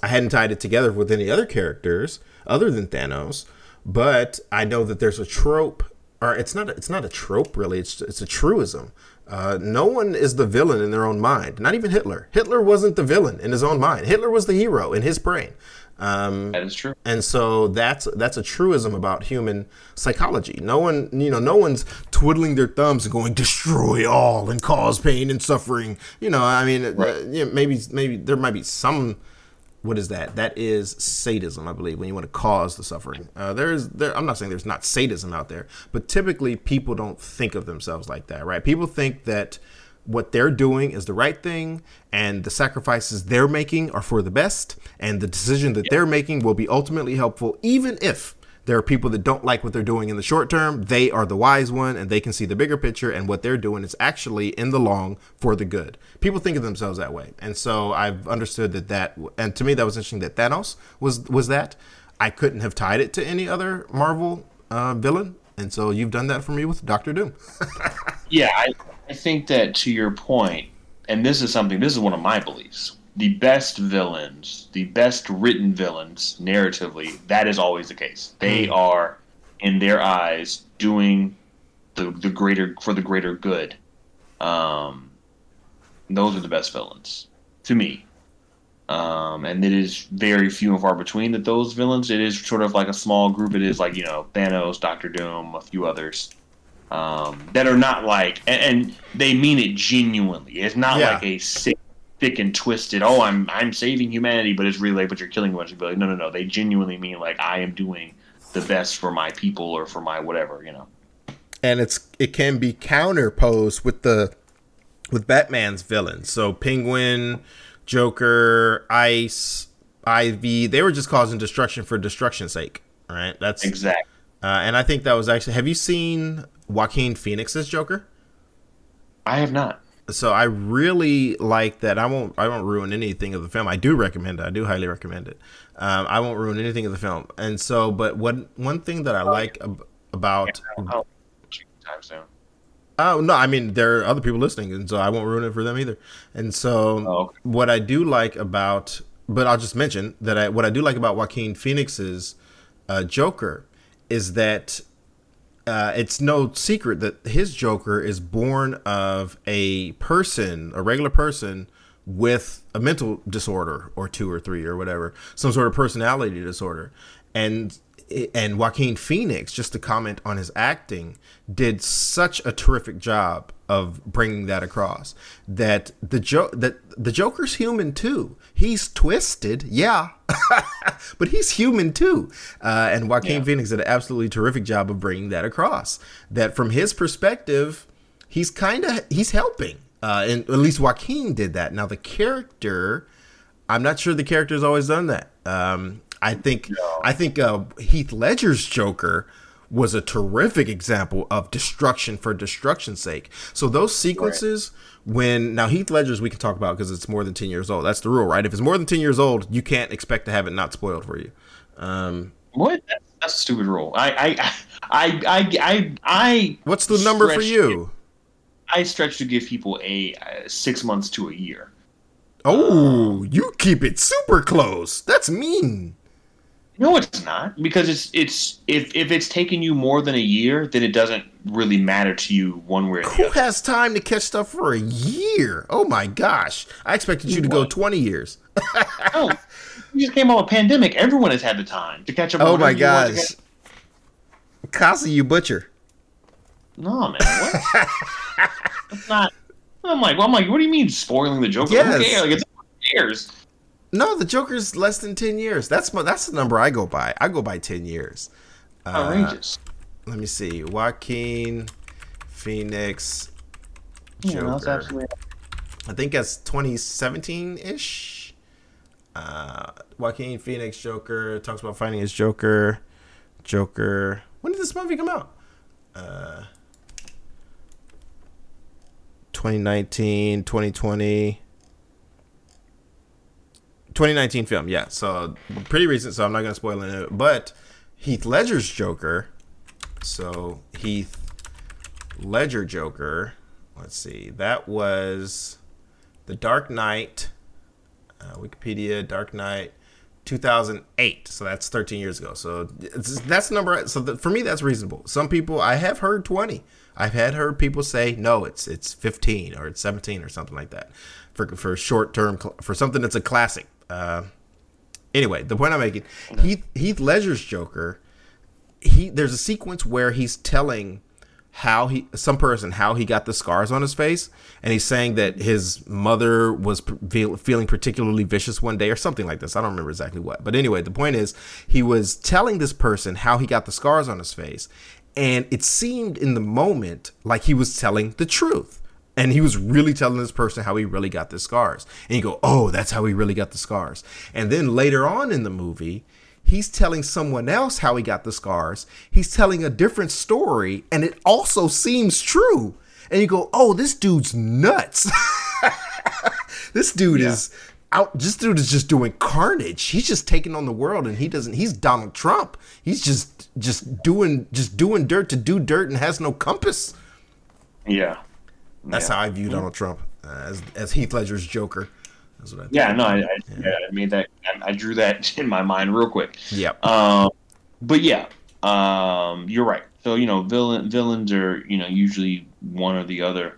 I hadn't tied it together with any other characters other than Thanos, but I know that there's a trope, or it's not. It's not a trope really. It's it's a truism. Uh, no one is the villain in their own mind. Not even Hitler. Hitler wasn't the villain in his own mind. Hitler was the hero in his brain. Um, That is true. and so that's that's a truism about human psychology. No one, you know, no one's twiddling their thumbs and going destroy all and cause pain and suffering. You know, I mean, uh, you know, maybe maybe there might be some. What is that? That is sadism, I believe, when you want to cause the suffering. Uh, there's there. I'm not saying there's not sadism out there, but typically people don't think of themselves like that, right? People think that what they're doing is the right thing and the sacrifices they're making are for the best and the decision that they're making will be ultimately helpful even if there are people that don't like what they're doing in the short term. They are the wise one and they can see the bigger picture and what they're doing is actually in the long for the good. People think of themselves that way and so i've understood that that and to me that was interesting that thanos was was that. I couldn't have tied it to any other marvel uh, villain and so you've done that for me with doctor doom. Yeah, I, I think that to your point, and this is something, this is one of my beliefs. The best villains, the best written villains, narratively, that is always the case. They are, in their eyes, doing the the greater for the greater good. Um, those are the best villains to me. Um, and it is very few and far between that those villains. It is sort of like a small group. It is like you know Thanos, Doctor Doom, a few others um, that are not like, and, and they mean it genuinely. It's not Yeah. like a sick, thick and twisted. Oh, I'm I'm saving humanity, but it's really like, but you're killing a bunch of people. Like, no, no, no. They genuinely mean like I am doing the best for my people or for my whatever. You know. and it's it can be counterposed with the with Batman's villains. So Penguin, Joker, Ice, Ivy, they were just causing destruction for destruction's sake, right? That's Exactly. uh, and I think that was actually. Have you seen Joaquin Phoenix's Joker? I have not. So I really like that. I won't. I won't ruin anything of the film. I do recommend it. I do highly recommend it. Um, I won't ruin anything of the film. And so, but one one thing that I like ab- about Oh, time soon. Oh no, I mean there are other people listening, and so I won't ruin it for them either. And so, Oh, okay. what I do like about, but I'll just mention that I what I do like about Joaquin Phoenix's uh, Joker is that uh, it's no secret that his Joker is born of a person, a regular person with a mental disorder or two or three or whatever, some sort of personality disorder, and and Joaquin Phoenix, just to comment on his acting, did such a terrific job of bringing that across. That the jo- that the Joker's human too. He's twisted, yeah, but he's human too. Uh, and Joaquin Yeah. Phoenix did an absolutely terrific job of bringing that across. That from his perspective, he's kind of he's helping. Uh, and at least Joaquin did that. Now the character, I'm not sure the character's always done that. Um, I think I think uh, Heath Ledger's Joker was a terrific example of destruction for destruction's sake. So those sequences when now Heath Ledger's we can talk about because it's more than 10 years old. That's the rule, right? If it's more than 10 years old, you can't expect to have it not spoiled for you. Um, What? That's, that's a stupid rule. I I I I I, I what's the number for you? I stretch to give people a uh, six months to a year. Oh, you keep it super close. That's mean. No, it's not because it's it's if if it's taken you more than a year, then it doesn't really matter to you one way or the Who other. has time to catch stuff for a year? Oh my gosh. I expected you to go 20 years. No, you just came out of a pandemic. Everyone has had the time to catch up. on Oh my whatever you want to gosh. catch- Kasi, you butcher. No, man. What? That's not. I'm like, well, I'm like, what do you mean spoiling the joke? Yes. Who? Like, it's years. No, the Joker's less than ten years. That's my, that's the number I go by. I go by ten years. Uh, Outrageous. let me see. Joaquin Phoenix Yeah, no, it's Joker. absolutely. I think that's 2017 ish. Uh, Joaquin Phoenix Joker talks about finding his Joker. Joker. When did this movie come out? Uh, 2019, 2020. 2019 film, yeah. So pretty recent, so I'm not gonna spoil it. But Heath Ledger's Joker. So Heath Ledger Joker. Let's see. That was The Dark Knight. Uh, Wikipedia Dark Knight 2008. So that's 13 years ago. So that's the number. So the, for me, that's reasonable. Some people I have heard 20. I've had heard people say no, it's it's 15 or it's 17 or something like that for for short term for something that's a classic. Uh, anyway, the point I'm making, Heath Heath Ledger's Joker. He there's a sequence where he's telling how he some person how he got the scars on his face and he's saying that his mother was p- feel, feeling particularly vicious one day or something like this. I don't remember exactly what. But anyway the point is he was telling this person how he got the scars on his face and it seemed in the moment like he was telling the truth and he was really telling this person how he really got the scars and you go oh that's how he really got the scars and then later on in the movie he's telling someone else how he got the scars. He's telling a different story, and it also seems true. And you go, oh, this dude's nuts. this dude is out. This dude is just doing carnage. He's just taking on the world, and he doesn't. He's Donald Trump. He's just just doing just doing dirt to do dirt, and has no compass. Yeah. That's yeah. how I view Donald Trump uh, as as Heath Ledger's Joker. That's what I think. Yeah, no, I, I, yeah. I made that. I, I drew that in my mind real quick. Yep. Um, but yeah, um, you're right. So you know, villain villains are you know usually one or the other,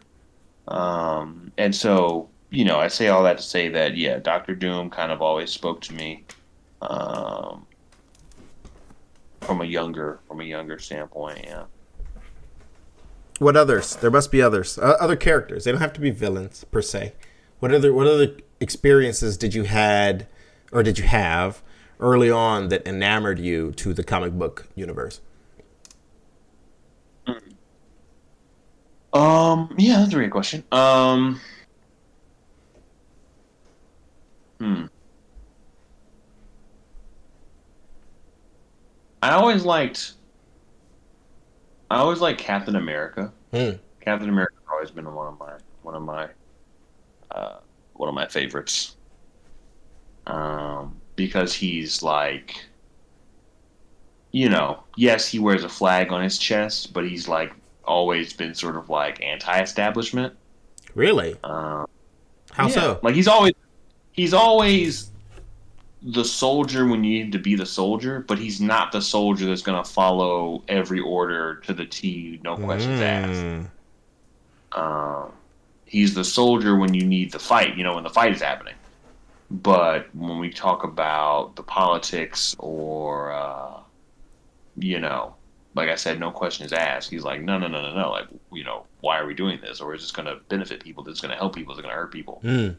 um, and so you know, I say all that to say that yeah, Doctor Doom kind of always spoke to me, um, from a younger from a younger standpoint. Yeah. What others? There must be others. Uh, other characters. They don't have to be villains per se. What other what other experiences did you had or did you have early on that enamored you to the comic book universe? Um. Yeah, that's a great question. Um. Hmm. I always liked. I always like Captain America. Hmm. Captain America has always been one of my one of my uh, one of my favorites. Um, because he's like, you know, yes, he wears a flag on his chest, but he's like always been sort of like anti-establishment. Really? Um, How yeah. so? Like he's always he's always the soldier when you need to be the soldier, but he's not the soldier that's gonna follow every order to the T, no questions asked. Mm. Um, he's the soldier when you need the fight, you know, when the fight is happening. But when we talk about the politics or, uh, you know, like I said, no questions asked. He's like, no, no, no, no, no. Like, you know, why are we doing this? Or is this going to benefit people? Is this going to help people? Is it going to hurt people? Mm.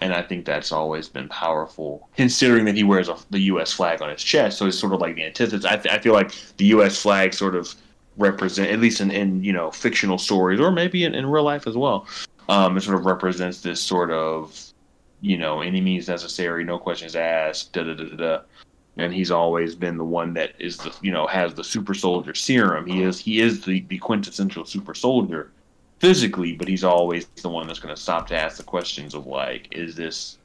And I think that's always been powerful, considering that he wears a, the U.S. flag on his chest. So it's sort of like the antithesis. I, th- I feel like the U.S. flag sort of represent, at least in, in you know fictional stories, or maybe in, in real life as well. Um, it sort of represents this sort of, you know, any means necessary, no questions asked, da da da da. And he's always been the one that is the, you know, has the super soldier serum. He is he is the, the quintessential super soldier physically, but he's always the one that's going to stop to ask the questions of like, is this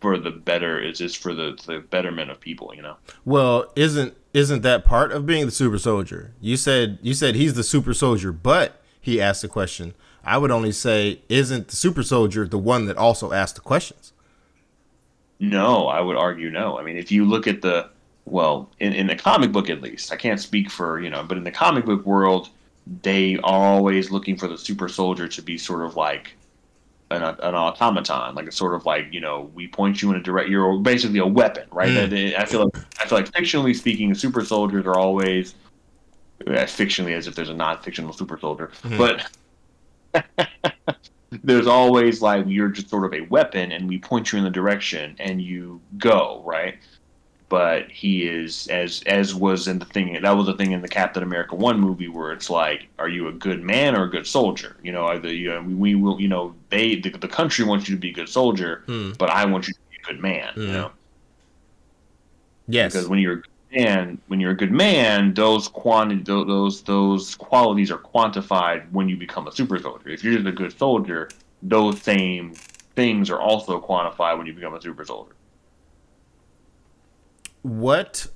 for the better? Is this for the, the betterment of people? You know? Well, isn't isn't that part of being the super soldier? You said you said he's the super soldier, but he asked the question. I would only say, isn't the super soldier the one that also asked the questions? No, I would argue no. I mean, if you look at the well, in, in the comic book at least, I can't speak for you know, but in the comic book world, they are always looking for the super soldier to be sort of like an, an automaton, like a sort of like you know, we point you in a direct. You're basically a weapon, right? Mm. I feel like I feel like fictionally speaking, super soldiers are always uh, fictionally as if there's a non-fictional super soldier, Mhm. but there's always like you're just sort of a weapon and we point you in the direction and you go right but he is as as was in the thing that was the thing in the captain america 1 movie where it's like are you a good man or a good soldier you know either you know, we will you know they the, the country wants you to be a good soldier Hmm. but i want you to be a good man you Hmm. know Yes. because when you're a good man, when you're a good man, those quantity, those those qualities are quantified when you become a super soldier. If you're just a good soldier, those same things are also quantified when you become a super soldier. What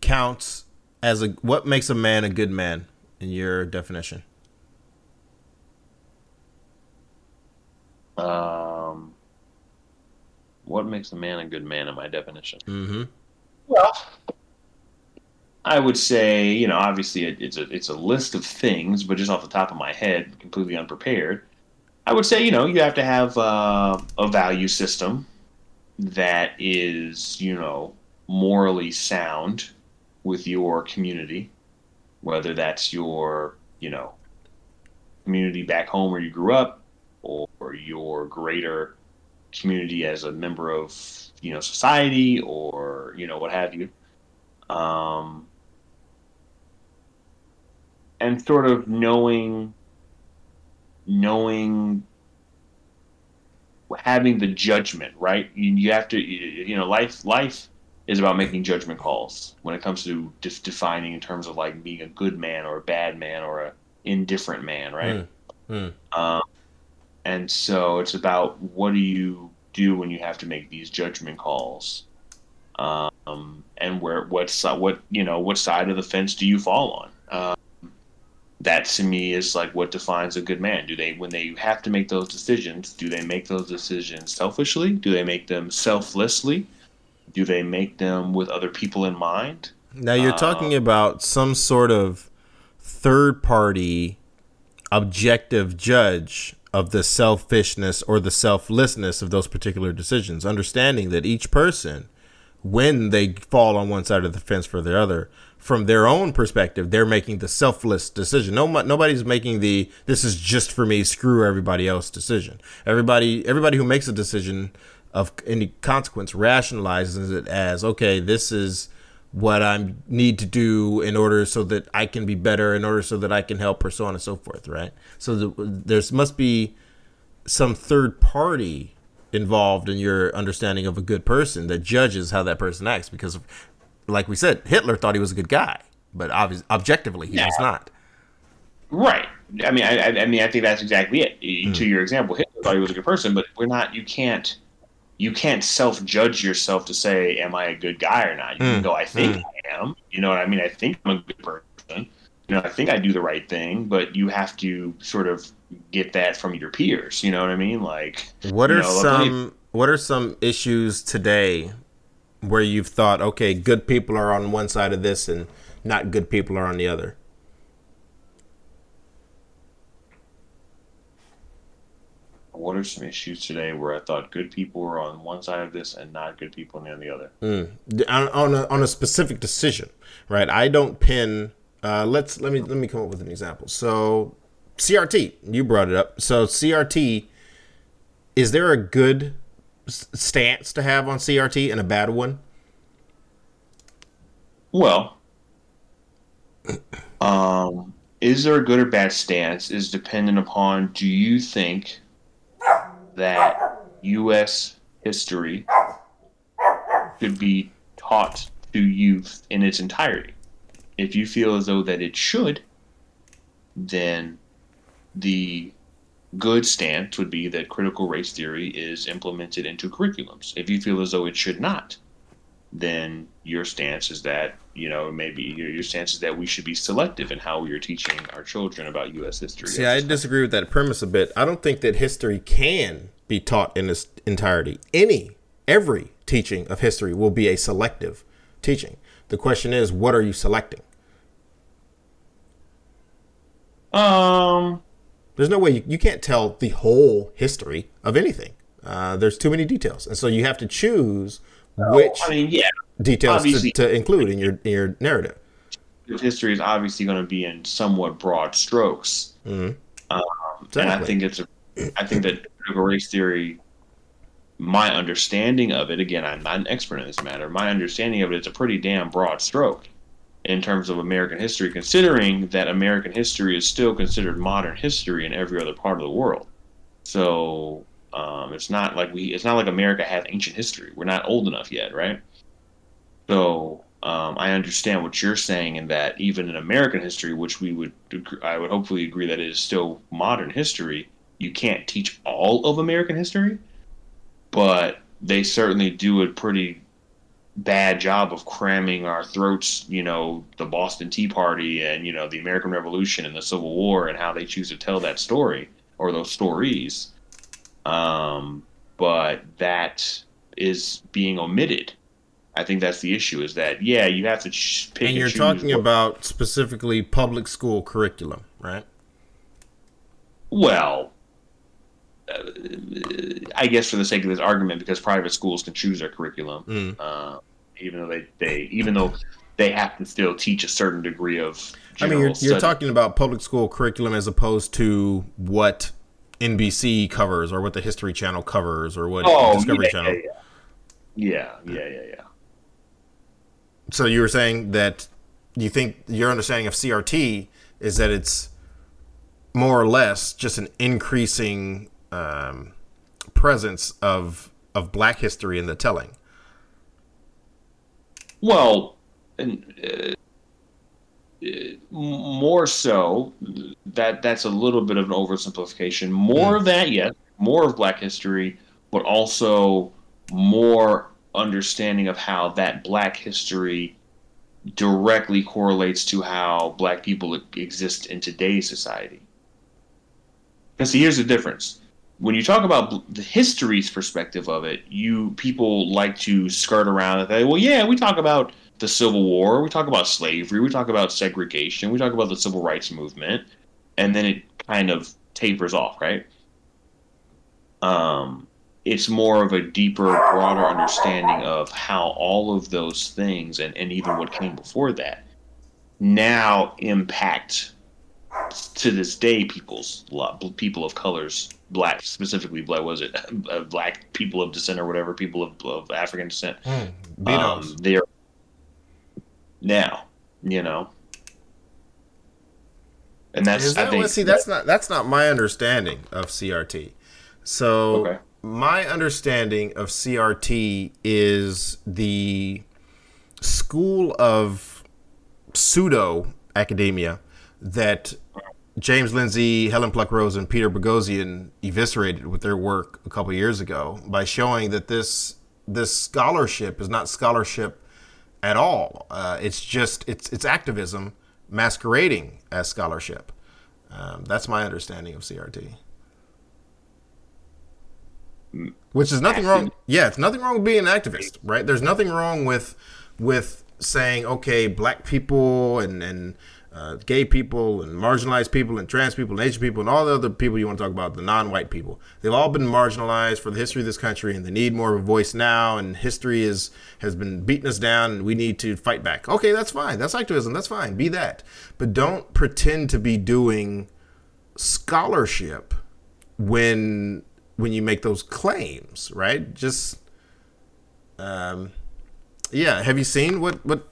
counts as a what makes a man a good man in your definition? Um, what makes a man a good man in my definition? Mm-hmm. Well, I would say, you know, obviously it, it's a it's a list of things, but just off the top of my head, completely unprepared, I would say, you know, you have to have uh, a value system that is, you know, morally sound with your community, whether that's your, you know, community back home where you grew up, or your greater community as a member of you know society or you know what have you. Um and sort of knowing knowing having the judgment right you, you have to you know life life is about making judgment calls when it comes to just defining in terms of like being a good man or a bad man or a indifferent man right Mm. um, and so it's about what do you do when you have to make these judgment calls, um, and where what what you know what side of the fence do you fall on? Um, that to me is like what defines a good man. Do they when they have to make those decisions? Do they make those decisions selfishly? Do they make them selflessly? Do they make them with other people in mind? Now you're Uh, talking about some sort of third party objective judge of the selfishness or the selflessness of those particular decisions, understanding that each person, when they fall on one side of the fence for the other, from their own perspective, they're making the selfless decision. No, nobody's making the "this is just for me, screw everybody else" decision. Everybody, everybody who makes a decision of any consequence rationalizes it as, "Okay, this is." what I need to do in order so that I can be better, in order so that I can help, or so on and so forth, right? So the, there's must be some third party involved in your understanding of a good person that judges how that person acts. Because, like we said, Hitler thought he was a good guy, but obviously, objectively, he was not. Right. I mean, I, I- mean, I think that's exactly it. To your example, Hitler thought he was a good person, but we're not. You can't. You can't self-judge yourself to say, "Am I a good guy or not?" You can Mm. go, "I think I am." You know what I mean? I think I'm a good person. You know, I think I do the right thing, but you have to sort of get that from your peers. You know what I mean? Like, What you are know, some What are some issues today where you've thought, okay, good people are on one side of this and not good people are on the other? What are some issues today where I thought good people were on one side of this and not good people on the other? D- on, on a, on a specific decision, right? I don't pin. Uh, let's let me let me come up with an example. So CRT, you brought it up. So CRT, is there a good stance to have on CRT and a bad one? Well, um, is there a good or bad stance is dependent upon do you think that U.S. history should be taught to youth in its entirety? If you feel as though that it should, then the good stance would be that critical race theory is implemented into curriculums. If you feel as though it should not, then your stance is that you know maybe your, your stance is that we should be selective in how we are teaching our children about U.S. history. See, I disagree with that premise a bit. I don't think that history can be taught in its entirety. Any, every teaching of history will be a selective teaching. The question is, what are you selecting? um, There's no way you, you can't tell the whole history of anything. Uh, there's too many details, and so you have to choose which I mean, yeah, details to, to include in your in your narrative. history is obviously going to be in somewhat broad strokes. Mhm. Um, exactly. And I think it's a, I think that critical race theory, my understanding of it, again, I'm not an expert in this matter. My understanding of it, it is a pretty damn broad stroke in terms of American history, considering that American history is still considered modern history in every other part of the world. So um, it's not like we, it's not like America has ancient history. We're not old enough yet, right? So um, I understand what you're saying in that even in American history, which we would, I would hopefully agree that it is still modern history, you can't teach all of American history, but they certainly do a pretty bad job of cramming our throats, you know, the Boston Tea Party and, you know, the American Revolution and the Civil War and how they choose to tell that story or those stories. Um, but that is being omitted. I think that's the issue is that, yeah, you have to pick and you're and talking what, about specifically public school curriculum, right? Well, I guess for the sake of this argument, because private schools can choose their curriculum, mm. uh, even though they, they even though they have to still teach a certain degree of. I mean, you're, you're talking about public school curriculum as opposed to what NBC covers or what the History Channel covers or what oh, Discovery yeah, Channel. Yeah yeah. yeah, yeah, yeah, yeah. So you were saying that you think your understanding of CRT is that it's more or less just an increasing um, presence of of Black history in the telling. Well, and, uh, more so that that's a little bit of an oversimplification. More mm. of that, yes, more of Black history, but also more understanding of how that Black history directly correlates to how Black people exist in today's society. Because here's the difference when you talk about the history's perspective of it, you people like to skirt around and say, well, yeah, we talk about the Civil War, we talk about slavery, we talk about segregation, we talk about the civil rights movement, and then it kind of tapers off, right? Um, it's more of a deeper, broader understanding of how all of those things and, and even what came before that now impact to this day people's people of colors black specifically black was it? Uh, black people of descent or whatever people of, of african descent. Mm, um, they're now you know. And that's that, I think, see that's not that's not my understanding of crt so okay. my understanding of crt is the school of pseudo academia that James Lindsay, Helen Pluckrose, and Peter Boghossian eviscerated with their work a couple years ago by showing that this this scholarship is not scholarship at all. Uh, it's just it's it's activism masquerading as scholarship. Um, that's my understanding of CRT. Which is nothing wrong. Yeah, it's nothing wrong with being an activist, right? There's nothing wrong with with saying, okay, black people and and uh, gay people and marginalized people and trans people and Asian people and all the other people you want to talk about, the non-white people. They've all been marginalized for the history of this country, and they need more of a voice now. And history is has been beating us down, and we need to fight back. Okay, that's fine. That's activism. That's fine. Be that, but don't pretend to be doing scholarship when when you make those claims, right? Just um, yeah. Have you seen what what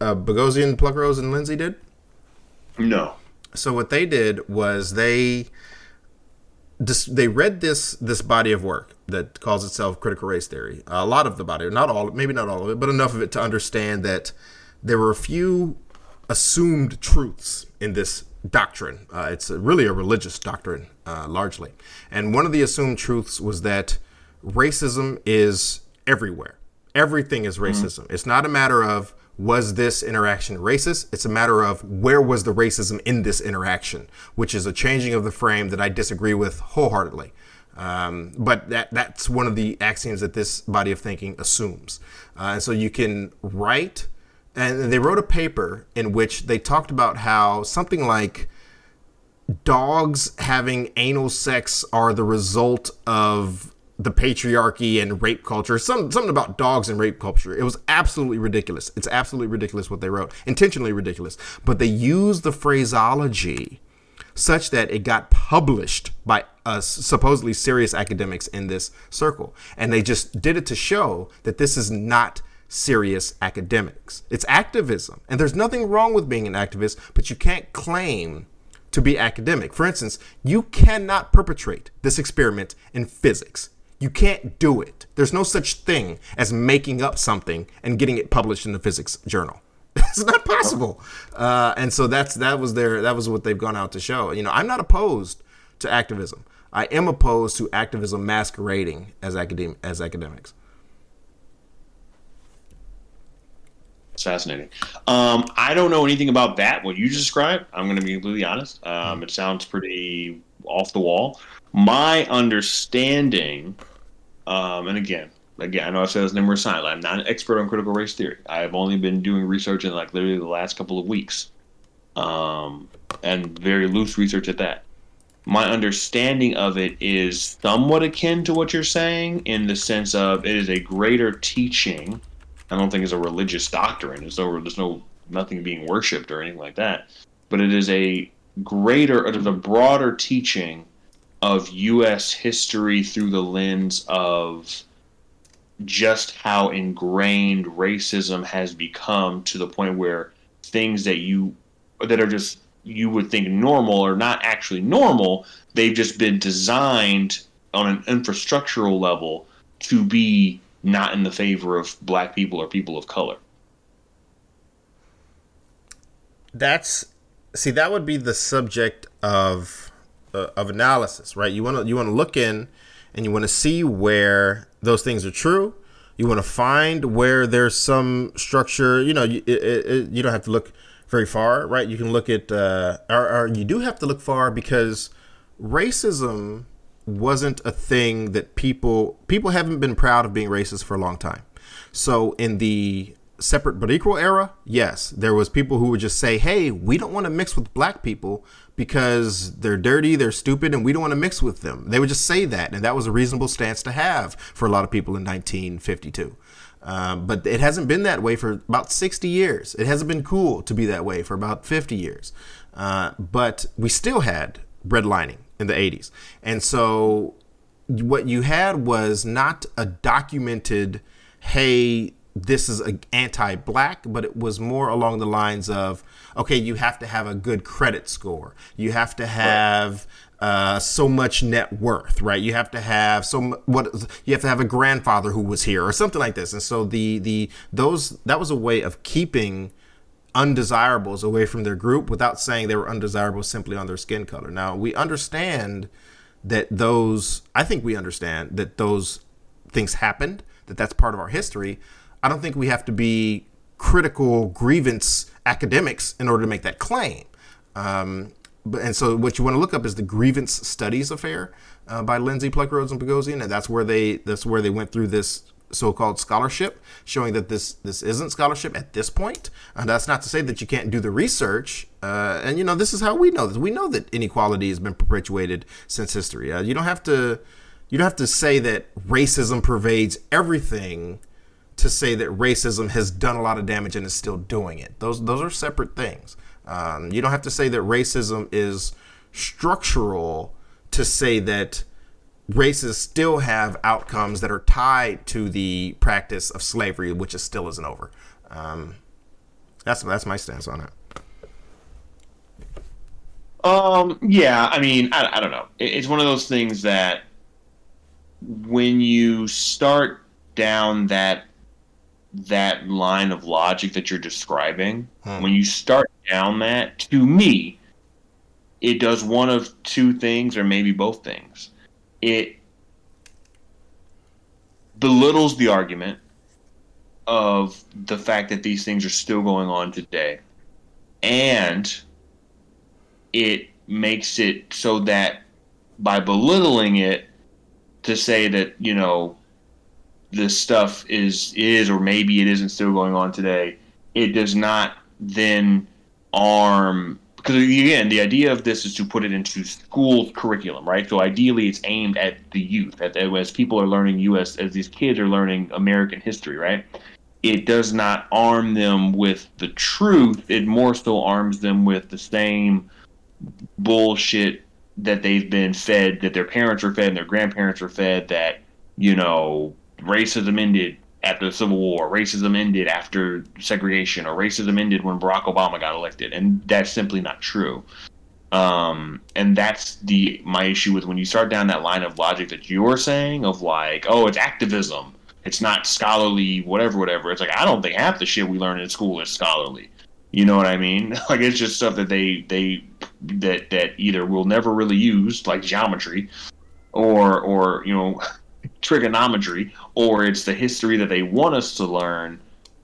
uh, Boghossian, Pluckrose, and Lindsay did? No. So what they did was they they read this this body of work that calls itself critical race theory. A lot of the body, not all, maybe not all of it, but enough of it to understand that there were a few assumed truths in this doctrine. Uh, it's a, really a religious doctrine, uh, largely. And one of the assumed truths was that racism is everywhere. Everything is mm-hmm. racism. Mm-hmm. It's not a matter of was this interaction racist? It's a matter of where was the racism in this interaction, which is a changing of the frame that I disagree with wholeheartedly. Um, but that that's one of the axioms that this body of thinking assumes. Uh, and so you can write, and they wrote a paper in which they talked about how something like dogs having anal sex are the result of the patriarchy and rape culture, some, something about dogs and rape culture. It was absolutely ridiculous. It's absolutely ridiculous what they wrote, intentionally ridiculous. But they used the phraseology such that it got published by uh, supposedly serious academics in this circle. And they just did it to show that this is not serious academics. It's activism. And there's nothing wrong with being an activist, but you can't claim to be academic. For instance, you cannot perpetrate this experiment in physics. You can't do it. There's no such thing as making up something and getting it published in the physics journal. it's not possible. Uh, and so that's that was their that was what they've gone out to show. You know, I'm not opposed to activism. I am opposed to activism masquerading as academic as academics. It's fascinating. Um, I don't know anything about that. What you just described, I'm going to be completely honest. Um, it sounds pretty off the wall. My understanding, um, and again, again, I know I've said this numerous times. I'm not an expert on critical race theory. I've only been doing research in like literally the last couple of weeks, um, and very loose research at that. My understanding of it is somewhat akin to what you're saying in the sense of it is a greater teaching I don't think it's a religious doctrine. There's no, there's no nothing being worshipped or anything like that. But it is a greater, it is a broader teaching of U.S. history through the lens of just how ingrained racism has become to the point where things that you that are just you would think normal are not actually normal. They've just been designed on an infrastructural level to be not in the favor of black people or people of color. That's see that would be the subject of uh, of analysis, right? You want to you want to look in and you want to see where those things are true. You want to find where there's some structure. You know, you, it, it, you don't have to look very far, right? You can look at, uh, or, or you do have to look far because racism wasn't a thing that people people haven't been proud of being racist for a long time. So in the separate but equal era, yes, there was people who would just say, "Hey, we don't want to mix with black people because they're dirty, they're stupid, and we don't want to mix with them." They would just say that, and that was a reasonable stance to have for a lot of people in 1952. Um, but it hasn't been that way for about 60 years. It hasn't been cool to be that way for about 50 years. Uh, but we still had redlining in the 80s. And so what you had was not a documented, hey, this is anti-black, but it was more along the lines of, okay, you have to have a good credit score. You have to have uh, so much net worth, right? You have to have some what you have to have a grandfather who was here or something like this. And so the the those that was a way of keeping undesirables away from their group without saying they were undesirable simply on their skin color. Now, we understand that those, I think we understand that those things happened, that that's part of our history. I don't think we have to be critical grievance academics in order to make that claim. Um, but, and so what you want to look up is the grievance studies affair uh, by Lindsay Pluckrose and Boghossian, and that's where they that's where they went through this so-called scholarship, showing that this this isn't scholarship at this point. And that's not to say that you can't do the research. Uh, and you know, this is how we know this. We know that inequality has been perpetuated since history. Uh, you don't have to you don't have to say that racism pervades everything to say that racism has done a lot of damage and is still doing it. Those those are separate things. Um, you don't have to say that racism is structural to say that races still have outcomes that are tied to the practice of slavery, which is still isn't over. Um, that's that's my stance on it. Um. Yeah. I mean, I, I don't know. it's one of those things that when you start down that that line of logic that you're describing, hmm. when you start down that, to me, it does one of two things, or maybe both things it belittles the argument of the fact that these things are still going on today. And it makes it so that by belittling it, to say that, you know, this stuff is is or maybe it isn't still going on today, it does not then arm because again, the idea of this is to put it into school curriculum, right? So ideally, it's aimed at the youth, at, as people are learning U.S. as these kids are learning American history, right? It does not arm them with the truth. It more so arms them with the same bullshit that they've been fed, that their parents were fed and their grandparents were fed, that, you know, racism ended after the Civil War, racism ended after segregation, or racism ended when Barack Obama got elected. And that's simply not true. Um, and that's the my issue with when you start down that line of logic that you're saying of like, oh, it's activism, it's not scholarly, whatever, whatever. It's like I don't think half the shit we learn in school is scholarly. You know what I mean? Like it's just stuff that they they that that either will never really use, like geometry, or or you know trigonometry, or it's the history that they want us to learn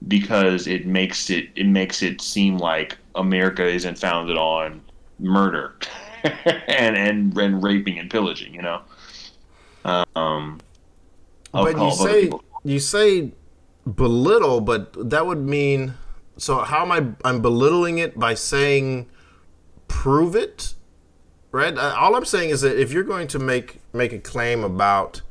because it makes it it makes it seem like America isn't founded on murder and, and and raping and pillaging. You know. Um, but you say you say belittle, but that would mean. So how am I? I'm belittling it by saying, prove it, right? All I'm saying is that if you're going to make make a claim about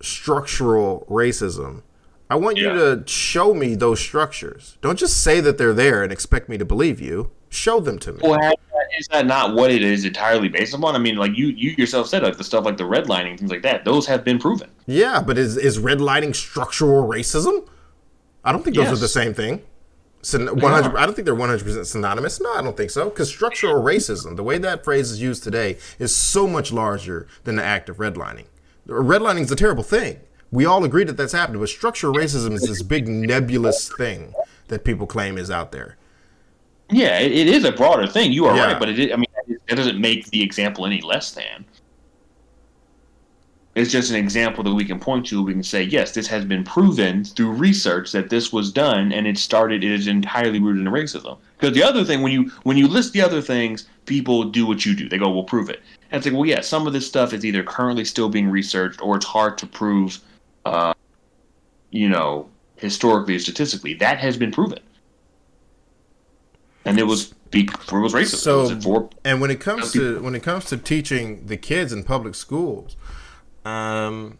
structural racism, I want yeah. you to show me those structures. Don't just say that they're there and expect me to believe you. Show them to me. Well, is that not what it is entirely based upon? I mean, like you you yourself said, like the stuff like the redlining, things like that, those have been proven. Yeah, but is is redlining structural racism? I don't think those yes. are the same thing. So 100, I don't think they're 100% synonymous. No, I don't think so. Because structural racism, the way that phrase is used today, is so much larger than the act of redlining. Redlining is a terrible thing. We all agree that that's happened, but structural racism is this big nebulous thing that people claim is out there. Yeah, it, it is a broader thing. You are yeah. right, but it, I mean, it doesn't make the example any less than. It's just an example that we can point to. We can say, yes, this has been proven through research that this was done, and it started. It is entirely rooted in racism. Because the other thing, when you when you list the other things, people do what you do. They go, "We'll prove it." And it's like, well, yeah, some of this stuff is either currently still being researched, or it's hard to prove. Uh, you know, historically or statistically, that has been proven and it was it was racist. So, it for, and when it comes to when it comes to teaching the kids in public schools, um,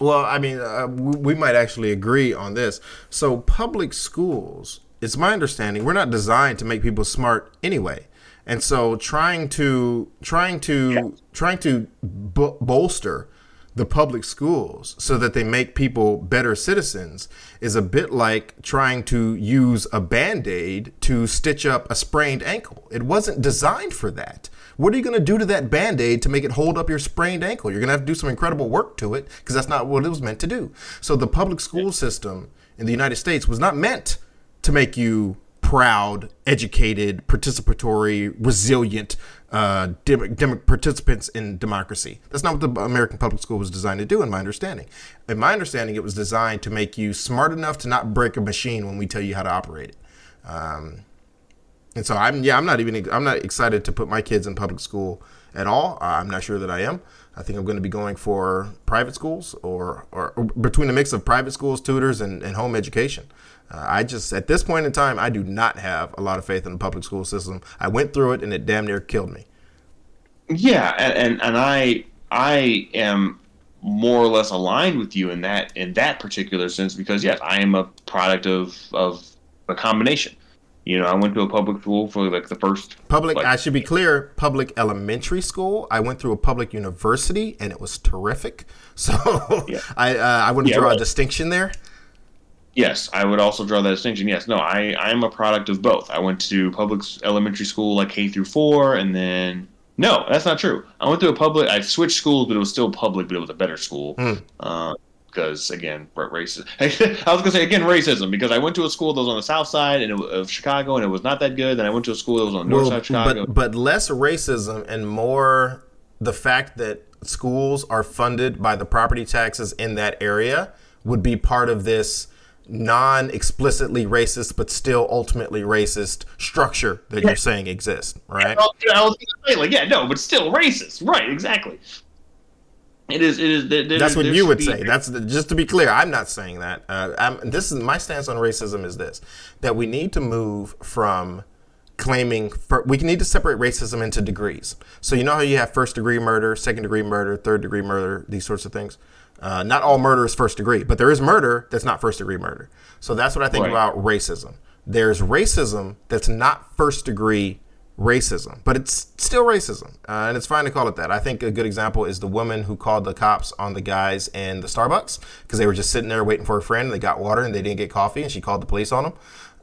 well, I mean, uh, we might actually agree on this. So, public schools, it's my understanding, we're not designed to make people smart anyway. And so, trying to trying to yeah. trying to bolster the public schools so that they make people better citizens is a bit like trying to use a band aid to stitch up a sprained ankle. It wasn't designed for that. What are you going to do to that band aid to make it hold up your sprained ankle? You're going to have to do some incredible work to it because that's not what it was meant to do. So the public school system in the United States was not meant to make you proud, educated, participatory, resilient uh, dem- dem- participants in democracy. That's not what the American public school was designed to do, in my understanding. In my understanding, it was designed to make you smart enough to not break a machine when we tell you how to operate it. Um, and so I'm yeah I'm not even I'm not excited to put my kids in public school at all. I'm not sure that I am. I think I'm going to be going for private schools or, or, or between a mix of private schools, tutors, and, and home education. Uh, I just, at this point in time, I do not have a lot of faith in the public school system. I went through it and it damn near killed me. Yeah, and, and, and I I am more or less aligned with you in that in that particular sense because yes, I am a product of of a combination. You know, I went to a public school for like the first public. Like, I should be clear: public elementary school. I went through a public university, and it was terrific. So yeah. I uh, I want to yeah, draw right. a distinction there. Yes, I would also draw that distinction. Yes, no, I I am a product of both. I went to public elementary school like K through four, and then no, that's not true. I went to a public. I switched schools, but it was still public, but it was a better school. Mm. Uh, because again, racism. I was gonna say again racism because I went to a school that was on the south side and it, of Chicago and it was not that good. Then I went to a school that was on the north well, side of Chicago. But, but less racism and more the fact that schools are funded by the property taxes in that area would be part of this non explicitly racist but still ultimately racist structure that yeah. you're saying exists, right? Yeah, I was say, like, yeah, no, but still racist, right? Exactly. It is. It is. There, That's what you would be... say. That's the, just to be clear. I'm not saying that. Uh, this is my stance on racism. Is this that we need to move from claiming for, we need to separate racism into degrees. So you know how you have first degree murder, second degree murder, third degree murder, these sorts of things. Uh, not all murder is first degree, but there is murder that's not first degree murder. So that's what I think right. about racism. There's racism that's not first degree racism, but it's still racism, uh, and it's fine to call it that. I think a good example is the woman who called the cops on the guys in the Starbucks because they were just sitting there waiting for a friend. And they got water and they didn't get coffee, and she called the police on them.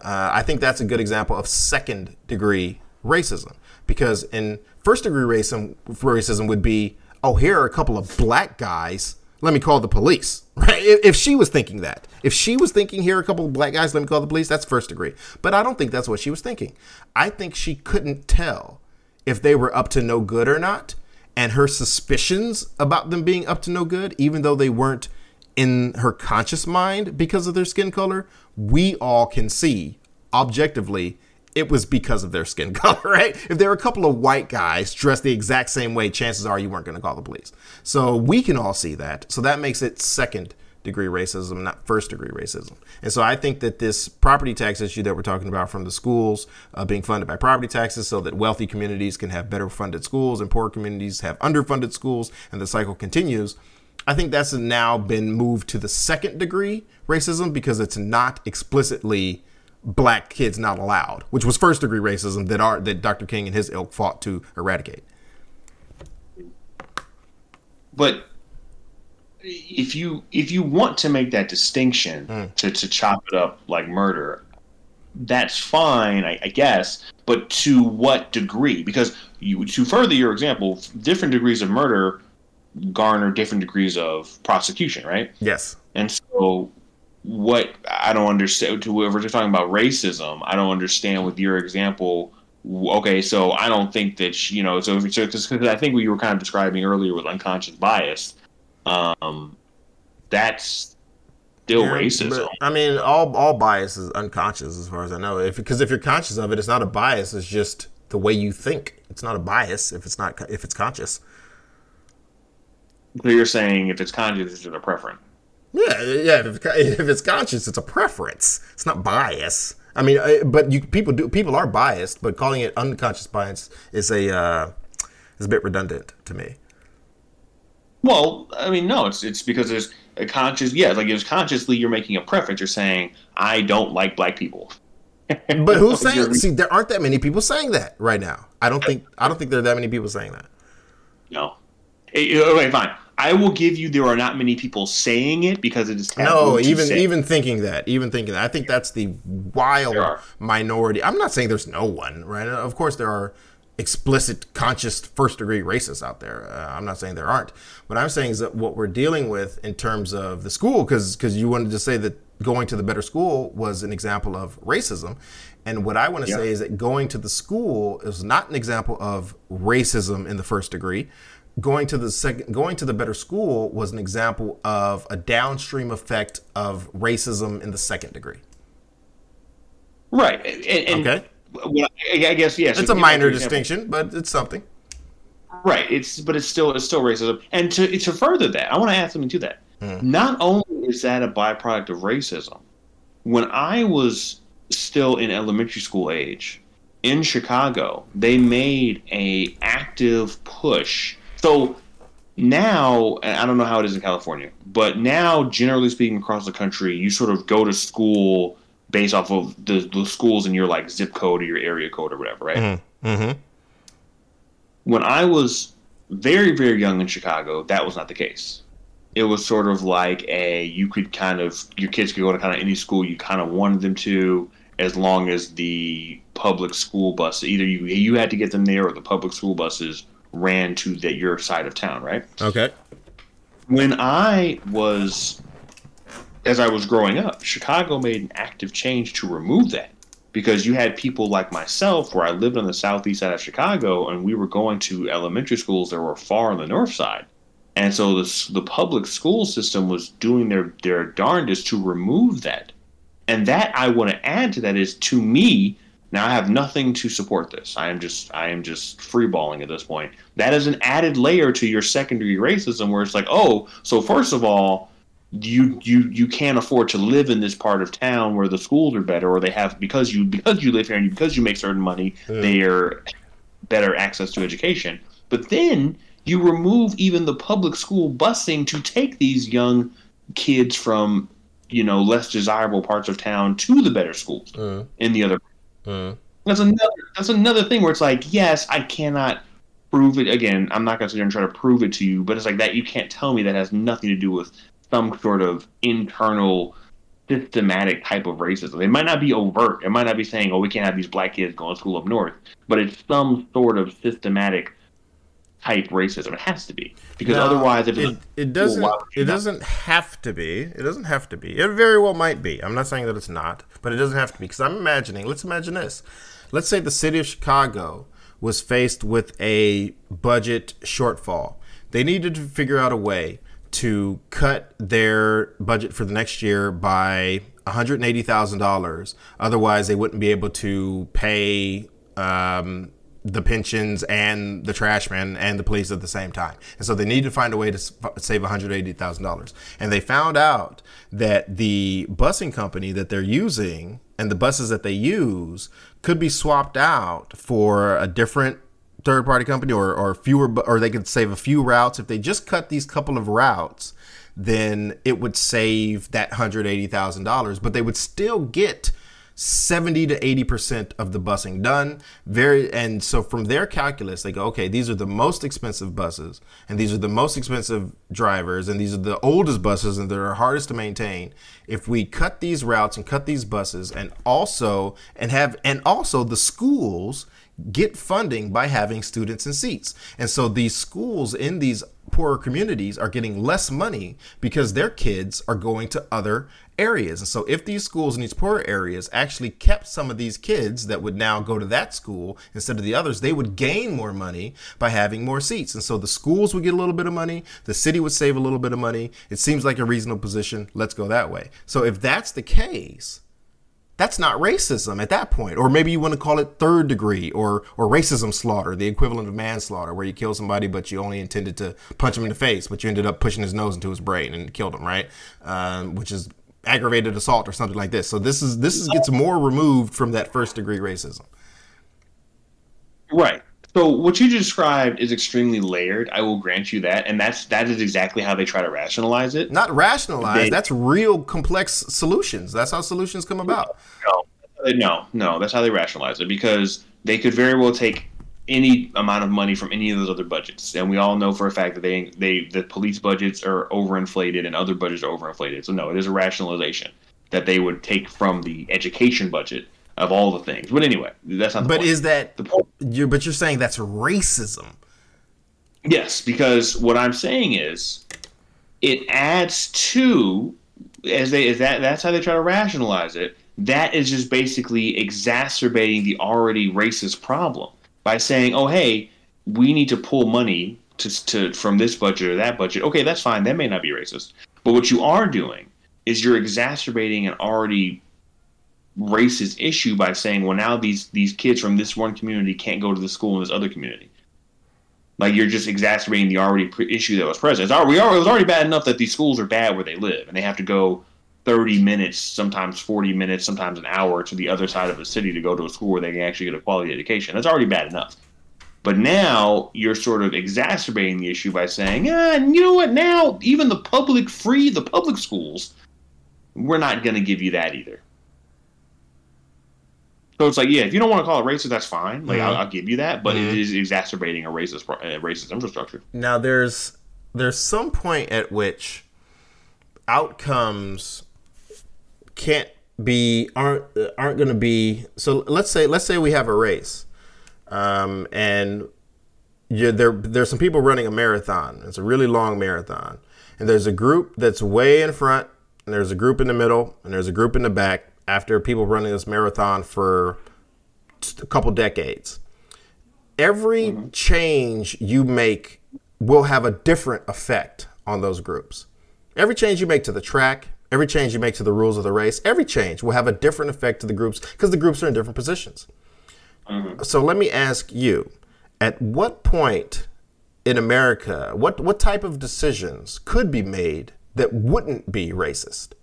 Uh, I think that's a good example of second degree racism because in first degree racism, racism would be, oh, here are a couple of black guys. Let me call the police. Right? If she was thinking that, if she was thinking here are a couple of black guys, let me call the police. That's first degree. But I don't think that's what she was thinking. I think she couldn't tell if they were up to no good or not, and her suspicions about them being up to no good, even though they weren't in her conscious mind because of their skin color, we all can see objectively it was because of their skin color, right? If there were a couple of white guys dressed the exact same way, chances are you weren't going to call the police. So we can all see that. So that makes it second degree racism, not first degree racism. And so I think that this property tax issue that we're talking about from the schools uh, being funded by property taxes so that wealthy communities can have better funded schools and poor communities have underfunded schools and the cycle continues. I think that's now been moved to the second degree racism because it's not explicitly black kids not allowed, which was first degree racism that are that Dr. King and his ilk fought to eradicate. But if you if you want to make that distinction mm. to, to chop it up like murder, that's fine, I, I, guess. But to what degree? Because you to further your example, different degrees of murder garner different degrees of prosecution, right? Yes. And so what I don't understand to whoever you're talking about racism, I don't understand with your example. Okay, so I don't think that you know. So because I think what you were kind of describing earlier with unconscious bias, um, that's still yeah, racism. I mean, all all bias is unconscious, as far as I know. If because if you're conscious of it, it's not a bias. It's just the way you think. It's not a bias if it's not if it's conscious. So you're saying if it's conscious, it's a preference. Yeah, yeah. If, if it's conscious, it's a preference. It's not bias. I mean, but you people do people are biased, but calling it unconscious bias is a uh, is a bit redundant to me. Well, I mean, no, it's it's because there's a conscious. Yeah, like it's consciously you're making a preference. You're saying I don't like black people. but who's saying? See, there aren't that many people saying that right now. I don't think I don't think there are that many people saying that. No. Okay, fine. I will give you there are not many people saying it because it is no even even thinking that even thinking that I think that's the wild minority. I'm not saying there's no one right. Of course there are explicit conscious first degree racists out there. Uh, I'm not saying there aren't. What I'm saying is that what we're dealing with in terms of the school because because you wanted to say that going to the better school was an example of racism. And what I want to yeah. say is that going to the school is not an example of racism in the first degree going to the second going to the better school was an example of a downstream effect of racism in the second degree. Right. And, and okay. well, i guess yes it's a minor distinction but it's something. Right. It's but it's still it's still racism. And to to further that i want to add something to that. Hmm. not only is that a byproduct of racism when i was still in elementary school age in chicago they made a active push so now, I don't know how it is in California, but now, generally speaking, across the country, you sort of go to school based off of the, the schools in your like zip code or your area code or whatever, right? Mm-hmm. Mm-hmm. When I was very, very young in Chicago, that was not the case. It was sort of like a you could kind of your kids could go to kind of any school you kind of wanted them to, as long as the public school bus either you you had to get them there or the public school buses ran to the, your side of town, right? Okay. When I was, as I was growing up, Chicago made an active change to remove that because you had people like myself, where I lived on the southeast side of Chicago, and we were going to elementary schools that were far on the north side. And so the, the public school system was doing their, their darndest to remove that. And that I want to add to that is to me, now I have nothing to support this. I am just I am just freeballing at this point. That is an added layer to your secondary racism where it's like, oh, so first of all, you you you can't afford to live in this part of town where the schools are better or they have because you because you live here and because you make certain money, yeah. they're better access to education. But then you remove even the public school busing to take these young kids from you know less desirable parts of town to the better schools uh. in the other Mm. that's another that's another thing where it's like, yes, I cannot prove it again. I'm not gonna sit here and try to prove it to you, but it's like that you can't tell me that has nothing to do with some sort of internal systematic type of racism. It might not be overt. It might not be saying, "Oh, we can't have these black kids going to school up north," but it's some sort of systematic type racism. It has to be because no, otherwise, it, it, it doesn't. Well, it not? doesn't have to be. It doesn't have to be. It very well might be. I'm not saying that it's not, but it doesn't have to be because I'm imagining. Let's imagine this. Let's say the city of Chicago was faced with a budget shortfall. They needed to figure out a way to cut their budget for the next year by $180,000. Otherwise, they wouldn't be able to pay um, the pensions and the trashman and the police at the same time. And so they needed to find a way to save $180,000. And they found out that the busing company that they're using and the buses that they use could be swapped out for a different third party company or, or fewer or they could save a few routes if they just cut these couple of routes then it would save that $180,000 but they would still get 70 to 80% of the busing done very and so from their calculus they go okay these are the most expensive buses and these are the most expensive drivers and these are the oldest buses and they're hardest to maintain if we cut these routes and cut these buses and also and have and also the schools get funding by having students in seats. And so these schools in these poorer communities are getting less money because their kids are going to other areas. And so if these schools in these poorer areas actually kept some of these kids that would now go to that school instead of the others, they would gain more money by having more seats. And so the schools would get a little bit of money, the city would save a little bit of money. It seems like a reasonable position. Let's go that way. So if that's the case, that's not racism at that point. Or maybe you want to call it third degree or or racism slaughter, the equivalent of manslaughter, where you kill somebody but you only intended to punch him in the face, but you ended up pushing his nose into his brain and killed him, right? Um, which is aggravated assault or something like this. So this is this is gets more removed from that first degree racism. Right. So what you described is extremely layered. I will grant you that, and that's that is exactly how they try to rationalize it. Not rationalize. They, that's real complex solutions. That's how solutions come about. No, no, no. That's how they rationalize it because they could very well take any amount of money from any of those other budgets, and we all know for a fact that they they the police budgets are overinflated and other budgets are overinflated. So no, it is a rationalization that they would take from the education budget of all the things. But anyway, that's not. but point. is that the point? You're, but you're saying that's racism. Yes, because what I'm saying is, it adds to as they as that that's how they try to rationalize it. That is just basically exacerbating the already racist problem by saying, "Oh, hey, we need to pull money to, to from this budget or that budget." Okay, that's fine. That may not be racist, but what you are doing is you're exacerbating an already racist issue by saying, well, now these these kids from this one community can't go to the school in this other community. Like you're just exacerbating the already pre- issue that was present. It's already, it was already bad enough that these schools are bad where they live, and they have to go 30 minutes, sometimes 40 minutes, sometimes an hour to the other side of the city to go to a school where they can actually get a quality education. That's already bad enough. But now you're sort of exacerbating the issue by saying, ah, you know what? Now even the public free, the public schools, we're not going to give you that either. So it's like, yeah, if you don't want to call it racist, that's fine. Like, mm-hmm. I'll, I'll, give you that, but mm-hmm. it is exacerbating a racist uh, racist infrastructure. Now, there's there's some point at which outcomes can't be aren't aren't going to be. So let's say let's say we have a race, um, and there there's some people running a marathon. It's a really long marathon, and there's a group that's way in front, and there's a group in the middle, and there's a group in the back after people running this marathon for a couple decades. Every mm-hmm. change you make will have a different effect on those groups. Every change you make to the track, every change you make to the rules of the race, every change will have a different effect to the groups because the groups are in different positions. Mm-hmm. So let me ask you at what point in America, what, what type of decisions could be made that wouldn't be racist?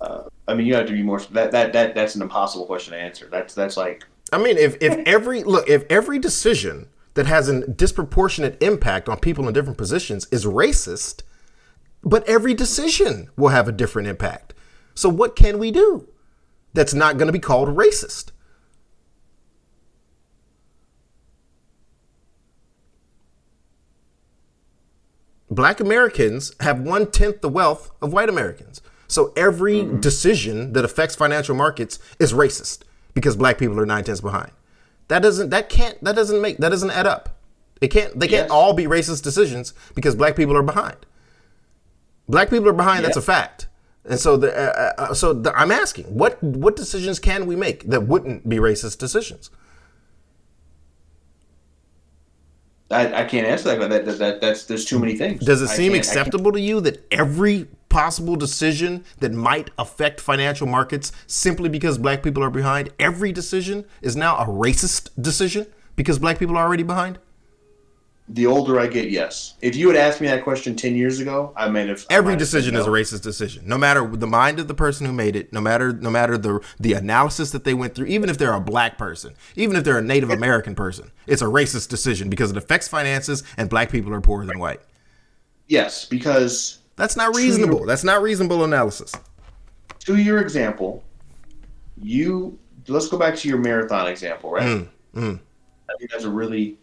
Uh, I mean, you have to be more. That that that that's an impossible question to answer. That's that's like. I mean, if if every look, if every decision that has a disproportionate impact on people in different positions is racist, but every decision will have a different impact. So what can we do that's not going to be called racist? Black Americans have one tenth the wealth of white Americans. So every mm-hmm. decision that affects financial markets is racist because black people are nine tenths behind. That doesn't that can't that doesn't make that doesn't add up. It can't they can't yes. all be racist decisions because black people are behind. Black people are behind. That's a fact. And so, the, uh, uh, so the, I'm asking, what what decisions can we make that wouldn't be racist decisions? I, I can't answer that, but that, that, that, that's there's too many things. Does it seem acceptable to you that every possible decision that might affect financial markets simply because black people are behind, every decision is now a racist decision because black people are already behind? The older I get, yes. If you had asked me that question ten years ago, I might have. Every decision no. is a racist decision, no matter the mind of the person who made it, no matter no matter the the analysis that they went through. Even if they're a black person, even if they're a Native American person, it's a racist decision because it affects finances, and black people are poorer than white. Yes, because that's not reasonable. Your, that's not reasonable analysis. To your example, you let's go back to your marathon example, right? Mm, mm. I think that's a really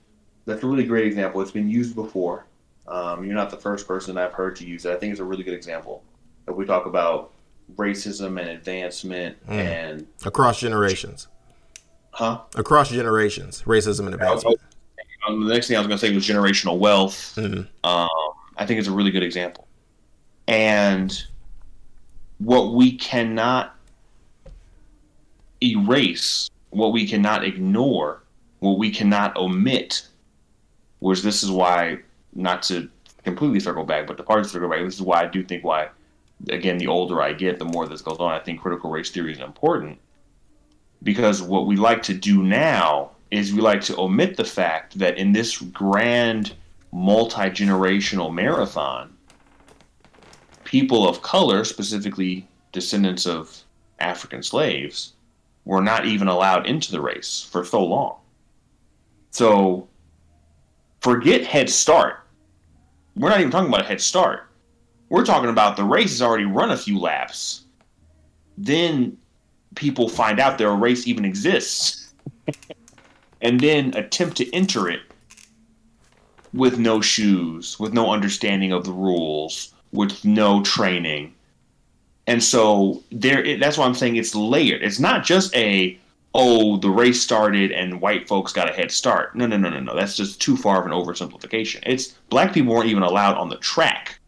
that's a really great example. It's been used before. Um, you're not the first person I've heard to use it. I think it's a really good example. If we talk about racism and advancement mm. and across generations, huh? Across generations, racism and advancement. Um, the next thing I was going to say was generational wealth. Mm-hmm. Um, I think it's a really good example. And what we cannot erase, what we cannot ignore, what we cannot omit which this is why, not to completely circle back, but the part circle back, this is why I do think why, again, the older I get, the more this goes on, I think critical race theory is important. Because what we like to do now is we like to omit the fact that in this grand multi generational marathon, people of color, specifically descendants of African slaves, were not even allowed into the race for so long. So Forget head start. We're not even talking about a head start. We're talking about the race has already run a few laps. Then people find out their race even exists and then attempt to enter it with no shoes, with no understanding of the rules, with no training. And so there that's why I'm saying it's layered. It's not just a oh, the race started and white folks got a head start. No, no, no, no, no. That's just too far of an oversimplification. It's black people weren't even allowed on the track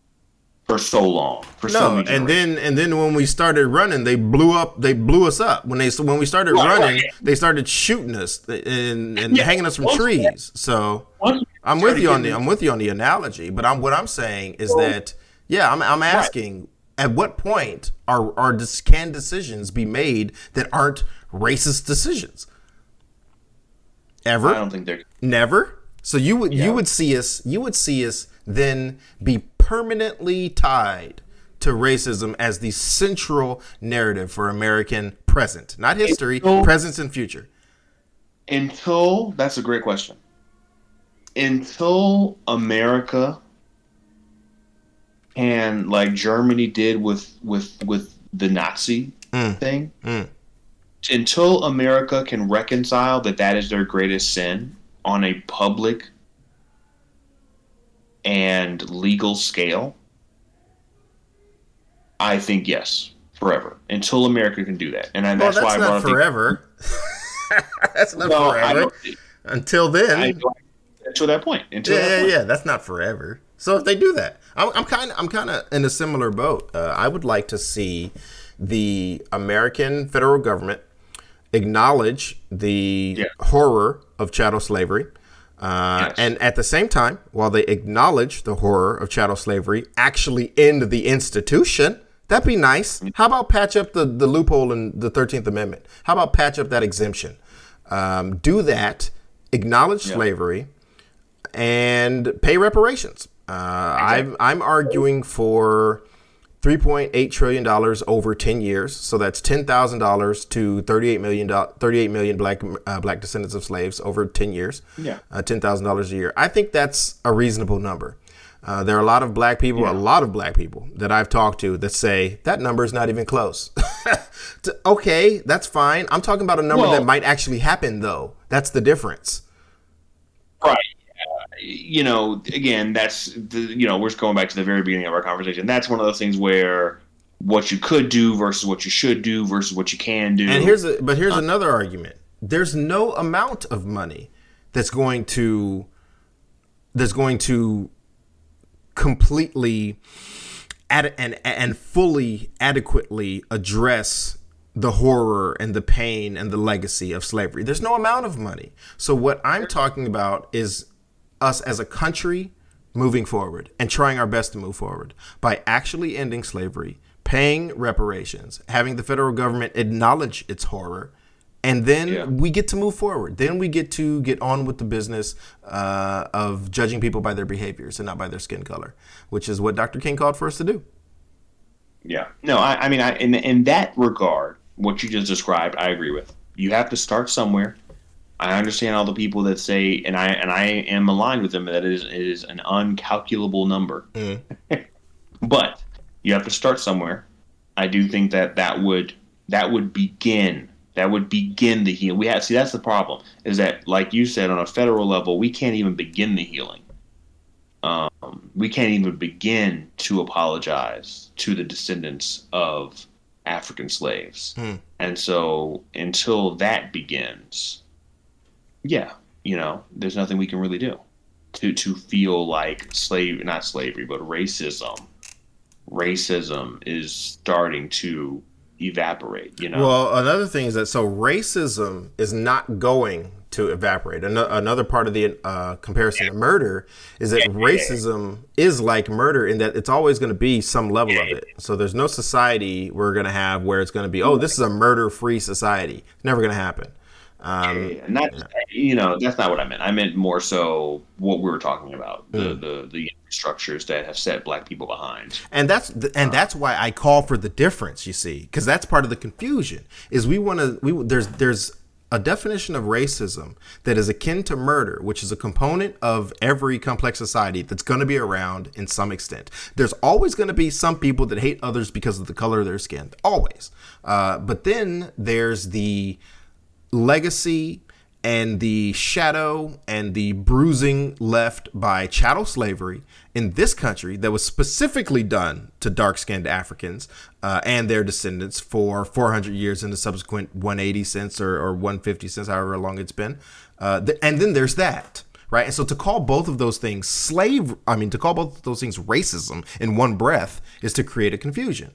for so long. For no, so and then and then when we started running, they blew up. They blew us up when they when we started running. Right. They started shooting us and, and yeah. hanging us from Once trees. So I'm with you on the I'm with you on the analogy, but I'm what I'm saying is well, that yeah, I'm I'm asking. Right. At what point are, are can decisions be made that aren't racist decisions. Ever? I don't think they're never. So you would yeah. you would see us you would see us then be permanently tied to racism as the central narrative for American present, not history, until, present and future. Until that's a great question. Until America and like Germany did with with with the Nazi mm. thing, mm until America can reconcile that that is their greatest sin on a public and legal scale, I think yes, forever. Until America can do that, and that's, well, that's why I forever. that's not well, forever. Until then, I, until that point. Until yeah, that point. yeah, that's not forever. So if they do that, I'm kind of, I'm kind of in a similar boat. Uh, I would like to see the American federal government acknowledge the yeah. horror of chattel slavery. Uh, yes. And at the same time, while they acknowledge the horror of chattel slavery, actually end the institution. That'd be nice. Mm-hmm. How about patch up the, the loophole in the 13th Amendment? How about patch up that exemption? Um, do that, acknowledge yeah. slavery, and pay reparations. Uh, I'm, I'm arguing for $3.8 trillion over 10 years. So that's $10,000 to 38 million, 38 million black, uh, black descendants of slaves over 10 years. Yeah. Uh, $10,000 a year. I think that's a reasonable number. Uh, there are a lot of black people, yeah. a lot of black people that I've talked to that say that number is not even close. okay, that's fine. I'm talking about a number well, that might actually happen, though. That's the difference. Right. You know, again, that's the, you know, we're just going back to the very beginning of our conversation. That's one of those things where what you could do versus what you should do versus what you can do. And here's a, but here's uh, another argument. There's no amount of money that's going to that's going to completely ad- and and fully adequately address the horror and the pain and the legacy of slavery. There's no amount of money. So what I'm talking about is us as a country moving forward and trying our best to move forward by actually ending slavery, paying reparations, having the federal government acknowledge its horror, and then yeah. we get to move forward. Then we get to get on with the business uh, of judging people by their behaviors and not by their skin color, which is what Dr. King called for us to do. Yeah. No, I, I mean, I, in in that regard, what you just described, I agree with. You have to start somewhere. I understand all the people that say, and I and I am aligned with them that it is, it is an uncalculable number. Mm. but you have to start somewhere. I do think that that would that would begin that would begin the healing. We have see that's the problem is that like you said on a federal level we can't even begin the healing. Um, we can't even begin to apologize to the descendants of African slaves, hmm. and so until that begins, yeah, you know, there's nothing we can really do to to feel like slave not slavery but racism. Racism is starting to evaporate you know? Well another thing is that so racism is not going to evaporate. Another part of the uh, comparison to murder is that racism is like murder in that it's always going to be some level of it. So there's no society we're going to have where it's going to be oh this is a murder free society. It's never going to happen um, yeah, not you know that's not what I meant. I meant more so what we were talking about the mm. the the structures that have set black people behind. And that's and uh, that's why I call for the difference. You see, because that's part of the confusion. Is we want to we there's there's a definition of racism that is akin to murder, which is a component of every complex society that's going to be around in some extent. There's always going to be some people that hate others because of the color of their skin, always. Uh, but then there's the legacy and the shadow and the bruising left by chattel slavery in this country that was specifically done to dark skinned Africans uh, and their descendants for 400 years and the subsequent 180 cents or, or 150 cents, however long it's been. Uh, th- and then there's that. Right. And so to call both of those things slave, I mean, to call both of those things racism in one breath is to create a confusion.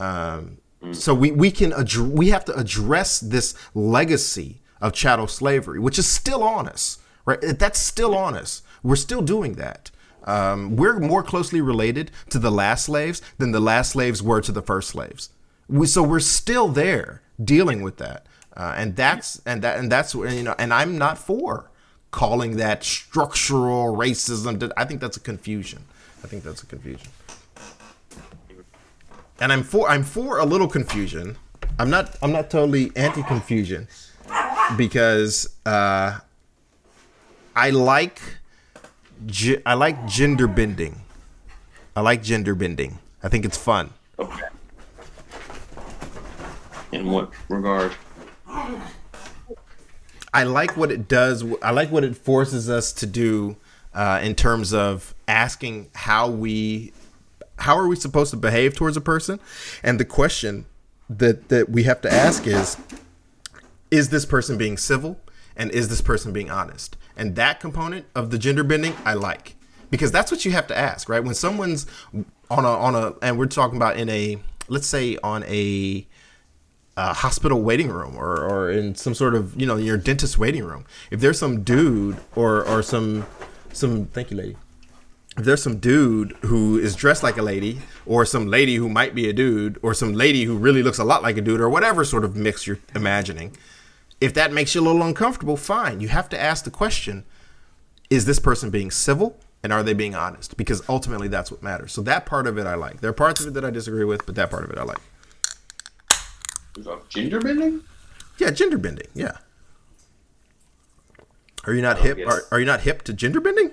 Um, so we, we can ad- we have to address this legacy of chattel slavery, which is still on us, right? That's still on us. We're still doing that. Um, we're more closely related to the last slaves than the last slaves were to the first slaves. We, so we're still there dealing with that, uh, and that's and that and that's you know, and I'm not for calling that structural racism. I think that's a confusion. I think that's a confusion and I'm for I'm for a little confusion. I'm not I'm not totally anti confusion because uh, I like ge- I like gender bending. I like gender bending. I think it's fun. Okay. In what regard? I like what it does. I like what it forces us to do uh, in terms of asking how we how are we supposed to behave towards a person? And the question that that we have to ask is is this person being civil and is this person being honest? And that component of the gender bending I like because that's what you have to ask, right? When someone's on a on a and we're talking about in a let's say on a hospital waiting room or, or in some sort of you know your dentist waiting room if there's some dude or or some some thank you lady there's some dude who is dressed like a lady, or some lady who might be a dude, or some lady who really looks a lot like a dude, or whatever sort of mix you're imagining, if that makes you a little uncomfortable, fine. You have to ask the question is this person being civil and are they being honest? Because ultimately that's what matters. So that part of it I like. There are parts of it that I disagree with, but that part of it I like. Gender bending? Yeah, gender bending. Yeah. Are you not hip? Are, are you not hip to gender bending?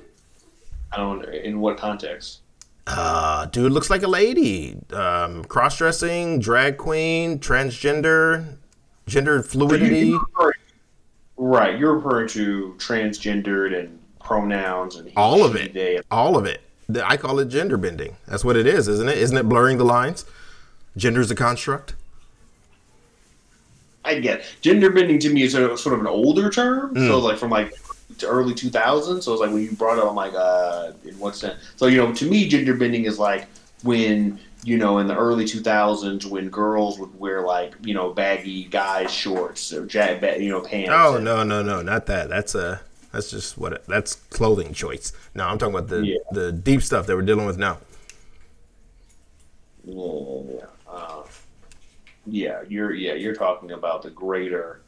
I don't. In what context? Uh, dude looks like a lady. Um, cross dressing, drag queen, transgender, gender fluidity. You- you're- right, you're referring to transgendered and pronouns and he, all of it. they. All of it. I call it gender bending. That's what it is, isn't it? Isn't it blurring the lines? Gender is a construct. I get gender bending to me is sort of, sort of an older term. Mm. So like from like to early 2000s. So it's like when you brought it up, I'm like, uh, in what sense? So you know, to me, gender bending is like when you know in the early 2000s when girls would wear like you know baggy guys shorts or ja- you know pants. Oh and- no, no, no, not that. That's a that's just what that's clothing choice. No, I'm talking about the Yeah. the deep stuff that we're dealing with now. Yeah, yeah, yeah. Uh, yeah, you're yeah you're talking about the greater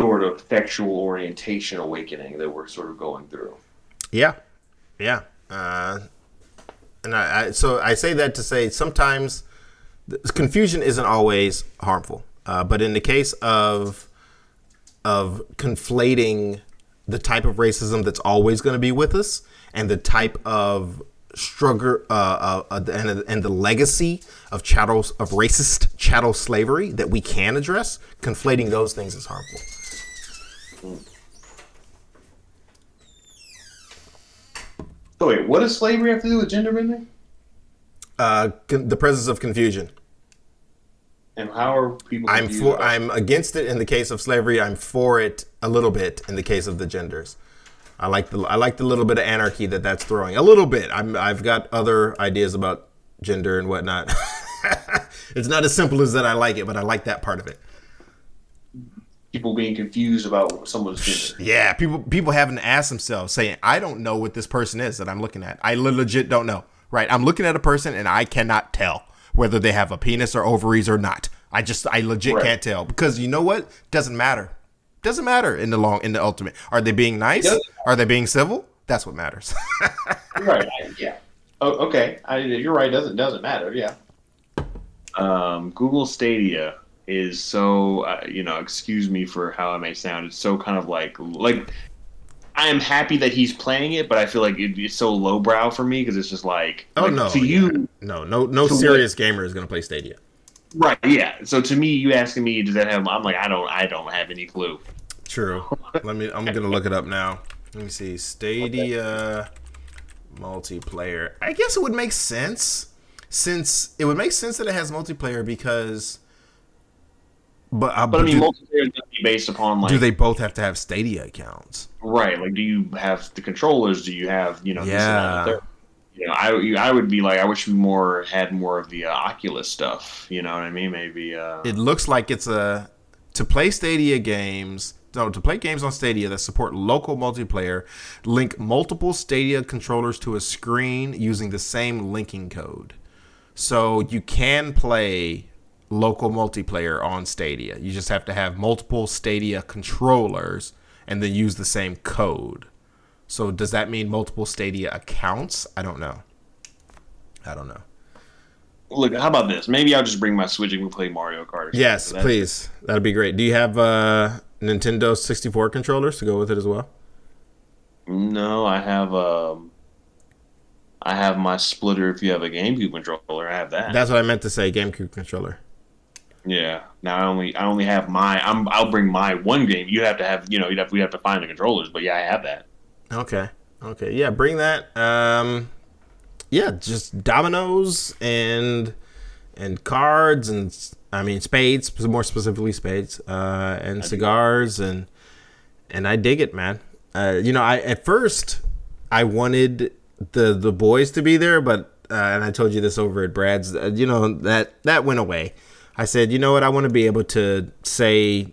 sort of sexual orientation awakening that we're sort of going through. Yeah, yeah. Uh, and I, I so I say that to say sometimes confusion isn't always harmful, uh, but in the case of of conflating the type of racism that's always going to be with us and the type of struggle uh, uh, uh, and, and the legacy of chattel of racist chattel slavery that we can address, conflating those things is harmful. So wait, what does slavery have to do with gender bending? Uh, con- the presence of confusion. And how are people? I'm for I'm against it in the case of slavery. I'm for it a little bit in the case of the genders. I like the I like the little bit of anarchy that that's throwing. A little bit. I'm I've got other ideas about gender and whatnot. it's not as simple as that. I like it, but I like that part of it. People being confused about what someone's gender. Yeah, people people having to ask themselves, saying, "I don't know what this person is that I'm looking at. I legit don't know." Right? I'm looking at a person and I cannot tell whether they have a penis or ovaries or not. I just I legit Right. can't tell because you know what? Doesn't matter. Doesn't matter in the long in the ultimate. Are they being nice? Doesn't Are they being civil? That's what matters. right? I- yeah. Oh, okay. I, you're right. Doesn't doesn't matter. Yeah. Um, Google Stadia is so uh, you know. Excuse me for how I may sound. It's so kind of like like. I am happy that he's playing it, but I feel like it, it's so lowbrow for me because it's just like, oh like, no, to yeah. you, no, no, no So what- serious gamer is gonna play Stadia. right? Yeah. So to me, you asking me, does that have? I'm like, I don't, I don't have any clue. True. Let me. I'm gonna look it up now. Let me see. Stadia multiplayer. I guess it would make sense since it would make sense that it has multiplayer because. But, uh, But I mean, do, multiplayer is be based upon like do they both have to have Stadia accounts? Right. Like, do you have the controllers? Do you have, you know, this and that Yeah. and the third? You know, I, I would be like, I wish we more had more of the uh, Oculus stuff. You know what I mean? Maybe. Uh, It looks like it's a to play Stadia games. No, to play games on Stadia that support local multiplayer, link multiple Stadia controllers to a screen using the same linking code. So you can play local multiplayer on Stadia. You just have to have multiple Stadia controllers and then use the same code. So does that mean multiple Stadia accounts? I don't know. I don't know. look, how about this? Maybe I'll just bring my Switch and we play Mario Kart. or. Yes, please. That'd be great. Do you have uh, Nintendo 64 controllers to go with it as well? No, I have. Um, I have my splitter. If you have a GameCube controller, I have that. That's what I meant to say. GameCube controller. Yeah. Now I only I only have my. I'm. I'll bring my one game. You have to have. You know. You'd have. We have to find the controllers. But yeah, I have that. Okay. Okay. Yeah. Bring that. Um. Yeah. Just dominoes and and cards and I mean spades, more specifically spades, uh, and cigars and and I dig it, man. Uh, you know, I at first I wanted the the boys to be there, but uh, and I told you this over at Brad's. Uh, you know that that went away. I said, you know what? I want to be able to say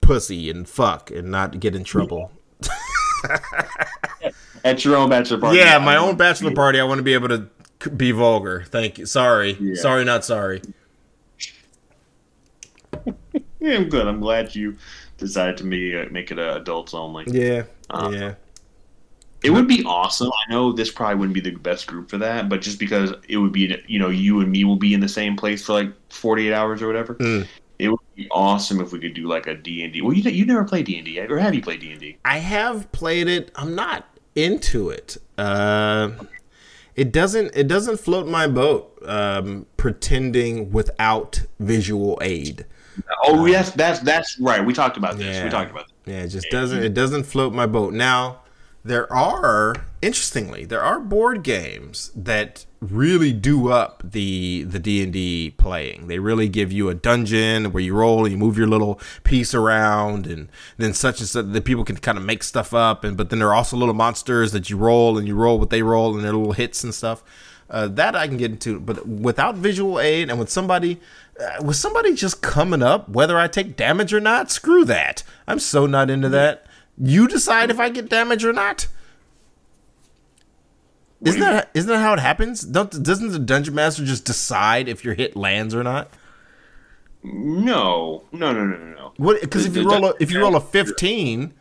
pussy and fuck and not get in trouble. At your own bachelor party. Yeah, my own bachelor party. I want to be able to be vulgar. Thank you. Sorry. Yeah. Sorry, not sorry. Yeah, I'm good. I'm glad you decided to me uh, make it uh, adults only. Yeah. Uh, yeah. It would be awesome. I know this probably wouldn't be the best group for that, but just because it would be, you know, you and me will be in the same place for like 48 hours or whatever. Mm. It would be awesome if we could do like a D&D. Well, you you never played D&D, or have you played D&D? I have played it. I'm not into it. Uh, it doesn't it doesn't float my boat um, pretending without visual aid. Oh yes, that's that's right. We talked about this. Yeah. We talked about this. Yeah, it just doesn't it doesn't float my boat. Now, there are interestingly, there are board games that really do up the the D&D playing. They really give you a dungeon where you roll and you move your little piece around and then such and such that people can kind of make stuff up and but then there are also little monsters that you roll and you roll what they roll and their little hits and stuff. Uh, that I can get into, but without visual aid and with somebody, uh, with somebody just coming up, whether I take damage or not, screw that. I'm so not into that. You decide if I get damage or not. Isn't that isn't that how it happens? Don't doesn't the dungeon master just decide if your hit lands or not? No, no, no, no, no, no. What? Because if you roll a, if you roll a fifteen,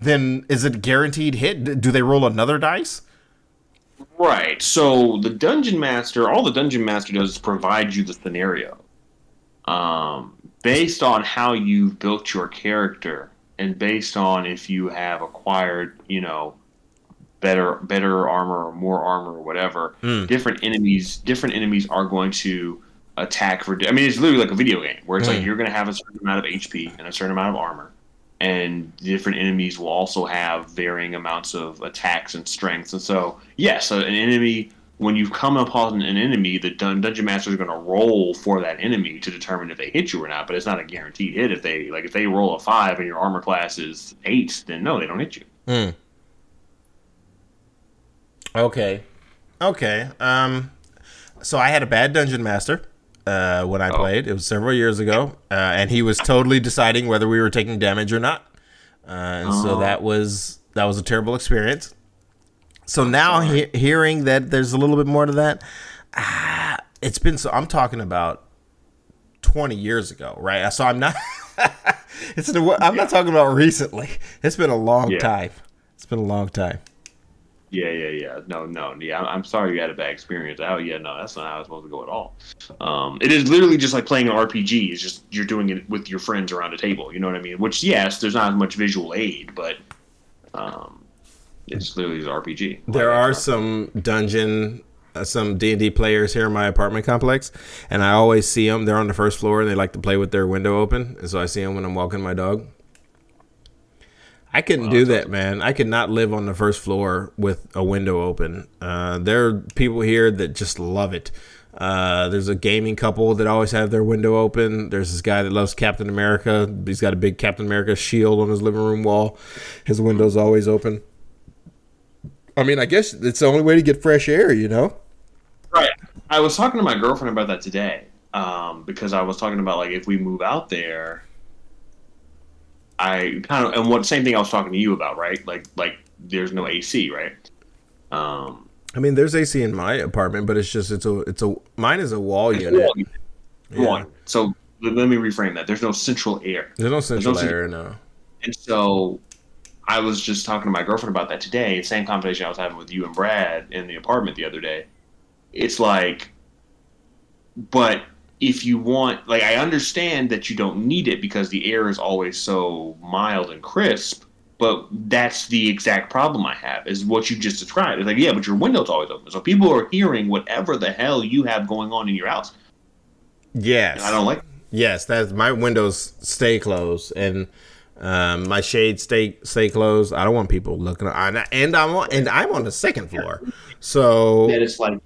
then is it guaranteed hit? Do they roll another dice? Right. So the dungeon master, all the dungeon master does is provide you the scenario, um, based on how you've built your character, and based on if you have acquired, you know, better better armor or more armor or whatever. Hmm. Different enemies, different enemies are going to attack for. I mean, it's literally like a video game where it's like hmm. you're going to have a certain amount of HP and a certain amount of armor. And different enemies will also have varying amounts of attacks and strengths. And so, yes, an enemy, when you've come upon an enemy, the dun- dungeon master is going to roll for that enemy to determine if they hit you or not. But it's not a guaranteed hit. If they like, if they roll a five and your armor class is eight, then no, they don't hit you. Okay, okay. Um, so I had a bad dungeon master uh, when I played. It was several years ago, uh, and he was totally deciding whether we were taking damage or not. Uh, and so that was that was a terrible experience. So now he- hearing that there's a little bit more to that, ah, it's been so. I'm talking about 20 years ago, right? So I'm not. it's I'm not talking about recently. It's been a long Yeah. time. It's been a long time. Yeah, yeah, yeah. No, no. Yeah, I'm- I'm sorry you had a bad experience. Oh, yeah, no, that's not how it's supposed to go at all. Um, it is literally just like playing an RPG. It's just you're doing it with your friends around a table. You know what I mean? Which, yes, there's not as much visual aid, but um, it's literally just RPG. There are some dungeon, uh, some D and D players here in my apartment complex, and I always see them. They're on the first floor, and they like to play with their window open, and so I see them when I'm walking my dog. I couldn't do that, man. I could not live on the first floor with a window open. Uh, there are people here that just love it. Uh, there's a gaming couple that always have their window open. There's this guy that loves Captain America. He's got a big Captain America shield on his living room wall. His window's always open. I mean, I guess it's the only way to get fresh air, you know? Right. I was talking to my girlfriend about that today um, because I was talking about like if we move out there, I kind of and what same thing I was talking to you about, right? Like like there's no AC, right? Um, I mean, there's AC in my apartment, but it's just it's a it's a mine is a wall unit. Well, Yeah. One. So let me reframe that. There's no central air. There's no central no cent- air, no. And so I was just talking to my girlfriend about that today. Same conversation I was having with you and Brad in the apartment the other day. It's like, but if you want, like, I understand that you don't need it because the air is always so mild and crisp. But that's the exact problem I have is what you just described. It's like, yeah, but your window's always open, so people are hearing whatever the hell you have going on in your house. Yes. And I don't like. Yes, that's my windows stay closed and um, my shades stay stay closed. I don't want people looking on and I'm on and I'm on the second floor. So it's like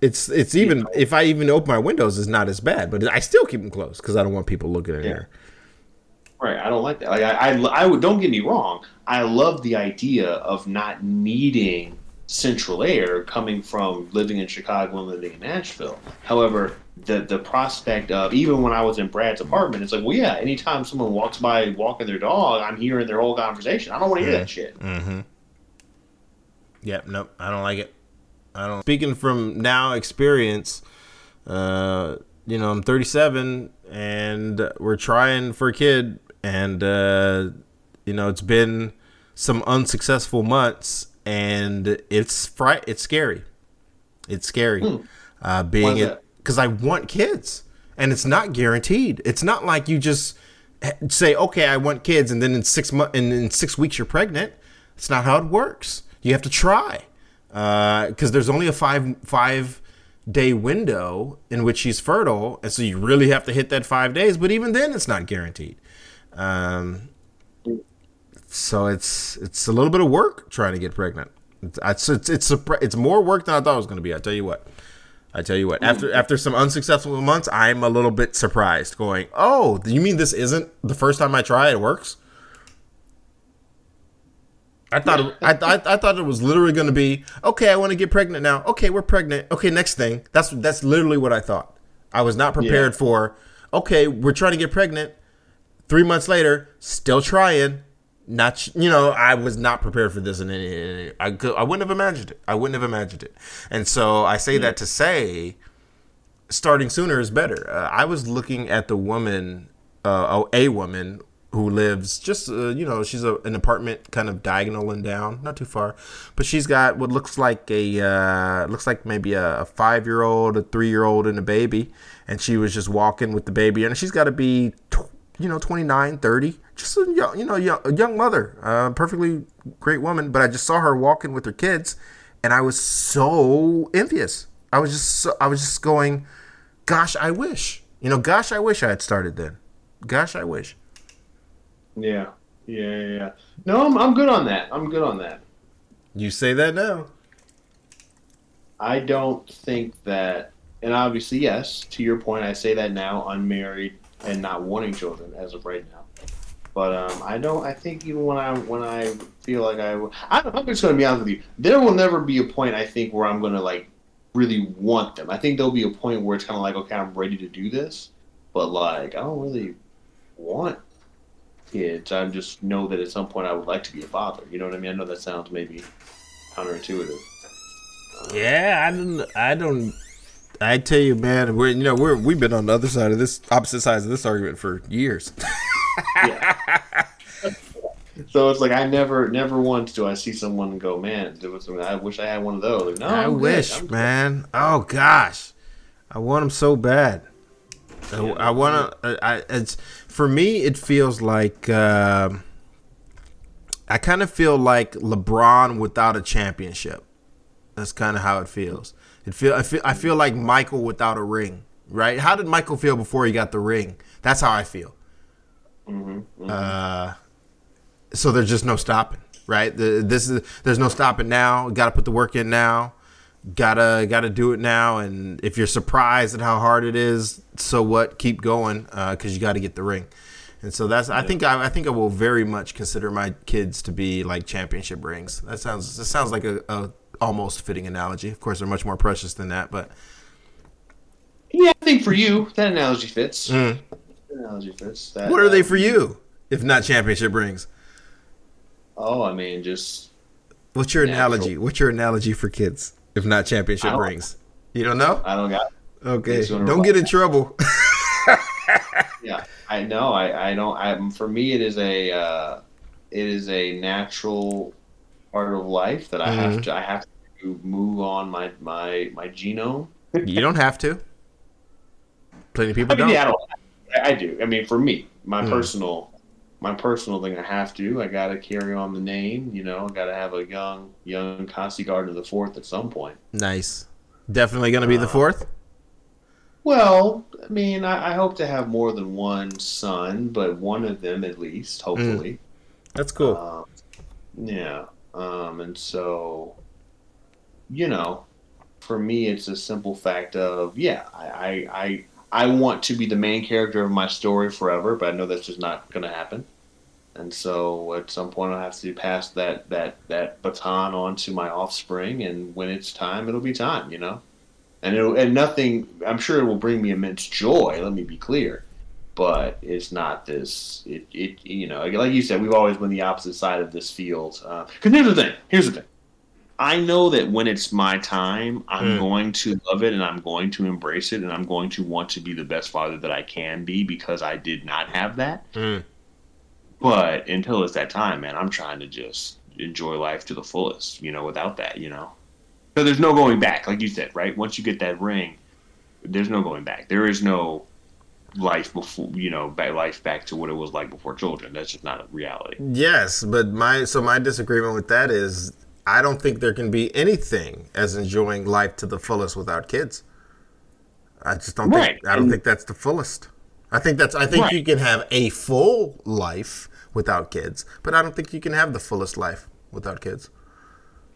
it's it's even if I even open my windows it's not as bad, but I still keep them closed cuz I don't want people looking in there. Right, I don't like that. Like, I, I, I would don't get me wrong. I love the idea of not needing central air coming from living in Chicago and living in Nashville. However, the the prospect of even when I was in Brad's apartment, it's like, well, yeah, anytime someone walks by walking their dog, I'm hearing their whole conversation. I don't want to hear that shit. Mm-hmm. Yep, nope, I don't like it. I don't. Speaking from now experience, uh, you know, I'm 37 and we're trying for a kid, and uh, you know, it's been some unsuccessful months, and it's fright. It's scary. It's scary. Uh, being Hmm. Why is it? Because I want kids, and it's not guaranteed. It's not like you just say, okay, I want kids, and then in six months, and in six weeks you're pregnant. It's not how it works. You have to try. because there's only a five five day window in which she's fertile, and so you really have to hit that five days. But even then, it's not guaranteed. Um, so it's it's a little bit of work trying to get pregnant. It's it's it's, it's more work than I thought it was going to be. I tell you what. I tell you what. Mm. After after some unsuccessful months, I'm a little bit surprised. Going, oh, you mean this isn't the first time I try? It works. I thought it, I, I, I thought it was literally going to be okay. I want to get pregnant now. Okay, we're pregnant. Okay, next thing. That's that's literally what I thought. I was not prepared yeah. for. Okay, we're trying to get pregnant. Three months later, still trying. Not you know, I was not prepared for this, and I could, I wouldn't have imagined it. I wouldn't have imagined it. And so I say yeah. that to say, starting sooner is better. Uh, I was looking at the woman, uh, a woman who lives just uh, you know she's a, an apartment kind of diagonal and down not too far but she's got what looks like a uh, looks like maybe a, a five year old a three year old and a baby and she was just walking with the baby and she's got to be tw- you know 29 30 just a young, you know young, a young mother uh, perfectly great woman but i just saw her walking with her kids and i was so envious i was just so, i was just going gosh i wish you know gosh i wish i had started then gosh i wish yeah, yeah, yeah. No, I'm I'm good on that. I'm good on that. You say that now. I don't think that, and obviously, yes, to your point, I say that now, unmarried and not wanting children as of right now. But um, I don't. I think even when I when I feel like I, I'm just going to be honest with you. There will never be a point I think where I'm going to like really want them. I think there'll be a point where it's kind of like, okay, I'm ready to do this, but like I don't really want kids. I just know that at some point I would like to be a father. You know what I mean? I know that sounds maybe counterintuitive. Yeah, I don't. I don't. I tell you, man, we're you know we're we've been on the other side of this opposite sides of this argument for years. yeah. so it's like I never, never once do I see someone go, man, I wish I had one of those. Like, no, I I'm wish, man. Oh gosh, I want them so bad. Yeah, I, I want to. I, it's for me, it feels like uh, I kind of feel like LeBron without a championship. That's kind of how it feels. It feel I feel I feel like Michael without a ring. Right? How did Michael feel before he got the ring? That's how I feel. Mm-hmm, mm-hmm. Uh, so there's just no stopping. Right? The, this is there's no stopping now. Got to put the work in now gotta gotta do it now and if you're surprised at how hard it is so what keep going because uh, you got to get the ring and so that's i think I, I, think i will very much consider my kids to be like championship rings that sounds that sounds like a, a almost fitting analogy of course they're much more precious than that but yeah i think for you that analogy fits mm. Analogy fits that, what are uh, they for you if not championship rings oh i mean just what's your natural. analogy what's your analogy for kids if not championship rings. You don't know? I don't got. Okay, don't get in trouble. yeah, I know. I I don't. I for me it is a uh, it is a natural part of life that I mm-hmm. have to I have to move on my my my genome. you don't have to. Plenty of people I mean, don't. Yeah, I, don't. I do. I mean, for me, my mm. personal my personal thing. I have to. I got to carry on the name. You know, I got to have a young, young Kasi Gardner the fourth at some point. Nice. Definitely going to be uh, the fourth. Well, I mean, I, I, hope to have more than one son, but one of them at least, hopefully. Mm. That's cool. Um, yeah. Um, and so, you know, for me, it's a simple fact of yeah, I, I, I I want to be the main character of my story forever, but I know that's just not going to happen. And so at some point I'll have to pass that, that, that baton on to my offspring, and when it's time, it'll be time, you know. And it'll, and nothing. I'm sure it will bring me immense joy. Let me be clear, but it's not this. It, it you know, like you said, we've always been the opposite side of this field. Because uh, here's the thing. Here's the thing. I know that when it's my time, I'm mm. going to love it and I'm going to embrace it and I'm going to want to be the best father that I can be because I did not have that. Mm. But until it's that time, man, I'm trying to just enjoy life to the fullest, you know, without that, you know. So there's no going back, like you said, right? Once you get that ring, there's no going back. There is no life before you know back life back to what it was like before children that's just not a reality yes but my so my disagreement with that is I don't think there can be anything as enjoying life to the fullest without kids. I just don't Right. think I don't And- think that's the fullest. I think that's I think Right. you can have a full life without kids, but I don't think you can have the fullest life without kids.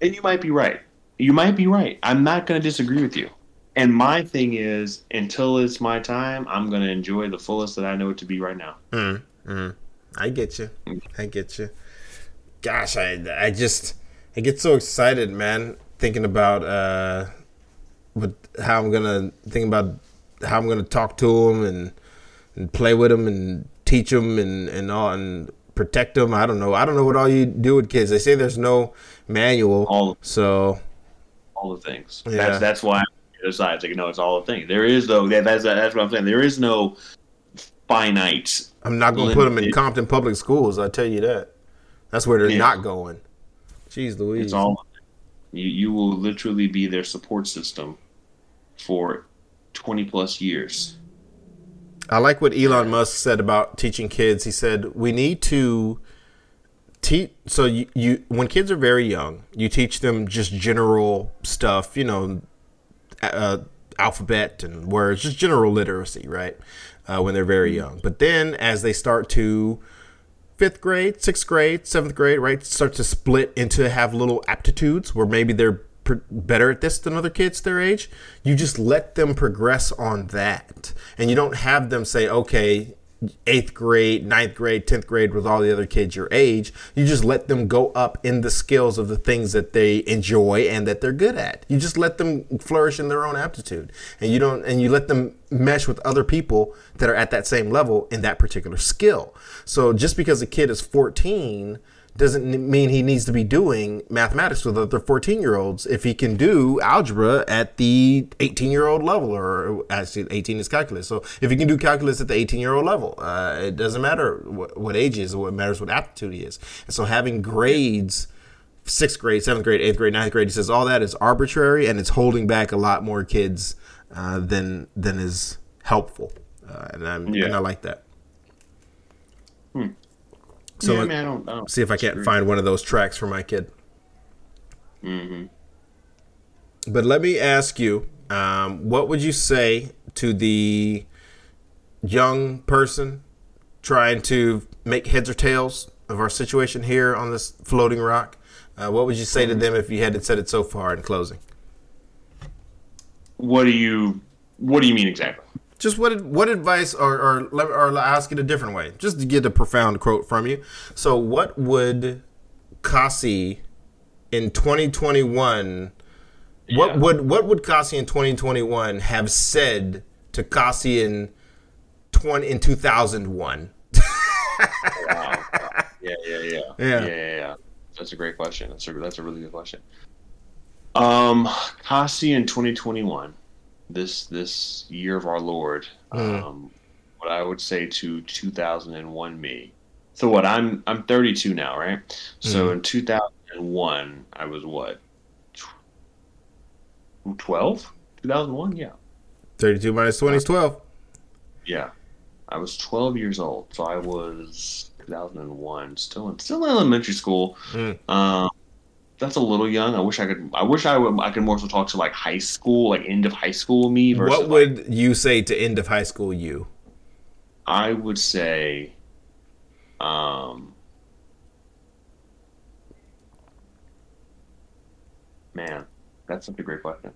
And you might be right. You might be right. I'm not going to disagree with you. And my thing is, until it's my time, I'm going to enjoy the fullest that I know it to be right now. mm-hmm I get you. I get you. Gosh, I I just I get so excited, man, thinking about uh what how I'm gonna think about how I'm gonna talk to him and and play with him and teach him and and all and protect them. I don't know. I don't know what all you do with kids. They say there's no manual. All- so All the things. Yeah. That's that's why the other side's like, no, it's all the things. There is though. That, that's that's what I'm saying. There is no finite. I'm not gonna put them in Compton public schools. I tell you that. That's where they're Yeah. not going. Jeez Louise. It's all. You you will literally be their support system for 20 plus years. I like what Elon Musk said about teaching kids. He said we need to teach. So you, you when kids are very young, you teach them just general stuff. You know, uh, alphabet and words, just general literacy, right? Uh, when they're very young. But then as they start to fifth grade, sixth grade, seventh grade, right, start to split into have little aptitudes where maybe they're better at this than other kids their age. You just let them progress on that, and you don't have them say, okay. Eighth grade, ninth grade, tenth grade with all the other kids your age, you just let them go up in the skills of the things that they enjoy and that they're good at. You just let them flourish in their own aptitude, and you don't, and you let them mesh with other people that are at that same level in that particular skill. So just because a kid is 14 doesn't mean he needs to be doing mathematics with other 14 year olds if he can do algebra at the 18 year old level or actually 18 is calculus. So if he can do calculus at the 18 year old level uh, it doesn't matter what, what age he is what matters what aptitude he is. And so having grades sixth grade seventh grade eighth grade ninth grade he says all that is arbitrary and it's holding back a lot more kids uh, than than is helpful. Uh, and, I'm, Yeah. and i like that so yeah, I mean, I don't, I don't see if I can't find one of those tracks for my kid. Mm-hmm. But let me ask you, um, what would you say to the young person trying to make heads or tails of our situation here on this floating rock? Uh, what would you say to them if you hadn't said it so far in closing? What do you What do you mean exactly? Just what what advice, or or or ask it a different way, just to get a profound quote from you. So, what would Kasi in 2021? Yeah. What would what would Kasi in 2021 have said to Kasi in 20 in 2001? Wow. Yeah, yeah, yeah, Yeah. yeah, yeah, yeah. That's a great question. That's a that's a really good question. Um, Kasi in 2021, this this year of our Lord, Mm. um, what I would say to 2001 me. So what I'm I'm 32 now, right? So in 2001, I was what? 12? 2001? Yeah. 32 minus 20 is 12. Yeah, I was 12 years old, so I was 2001, still in still in elementary school. Mm. Um, that's a little young. I wish I could. I wish I would. I could more so talk to like high school, like end of high school me. Versus What like, would you say to end of high school you? I would say, um, man, that's such a great question.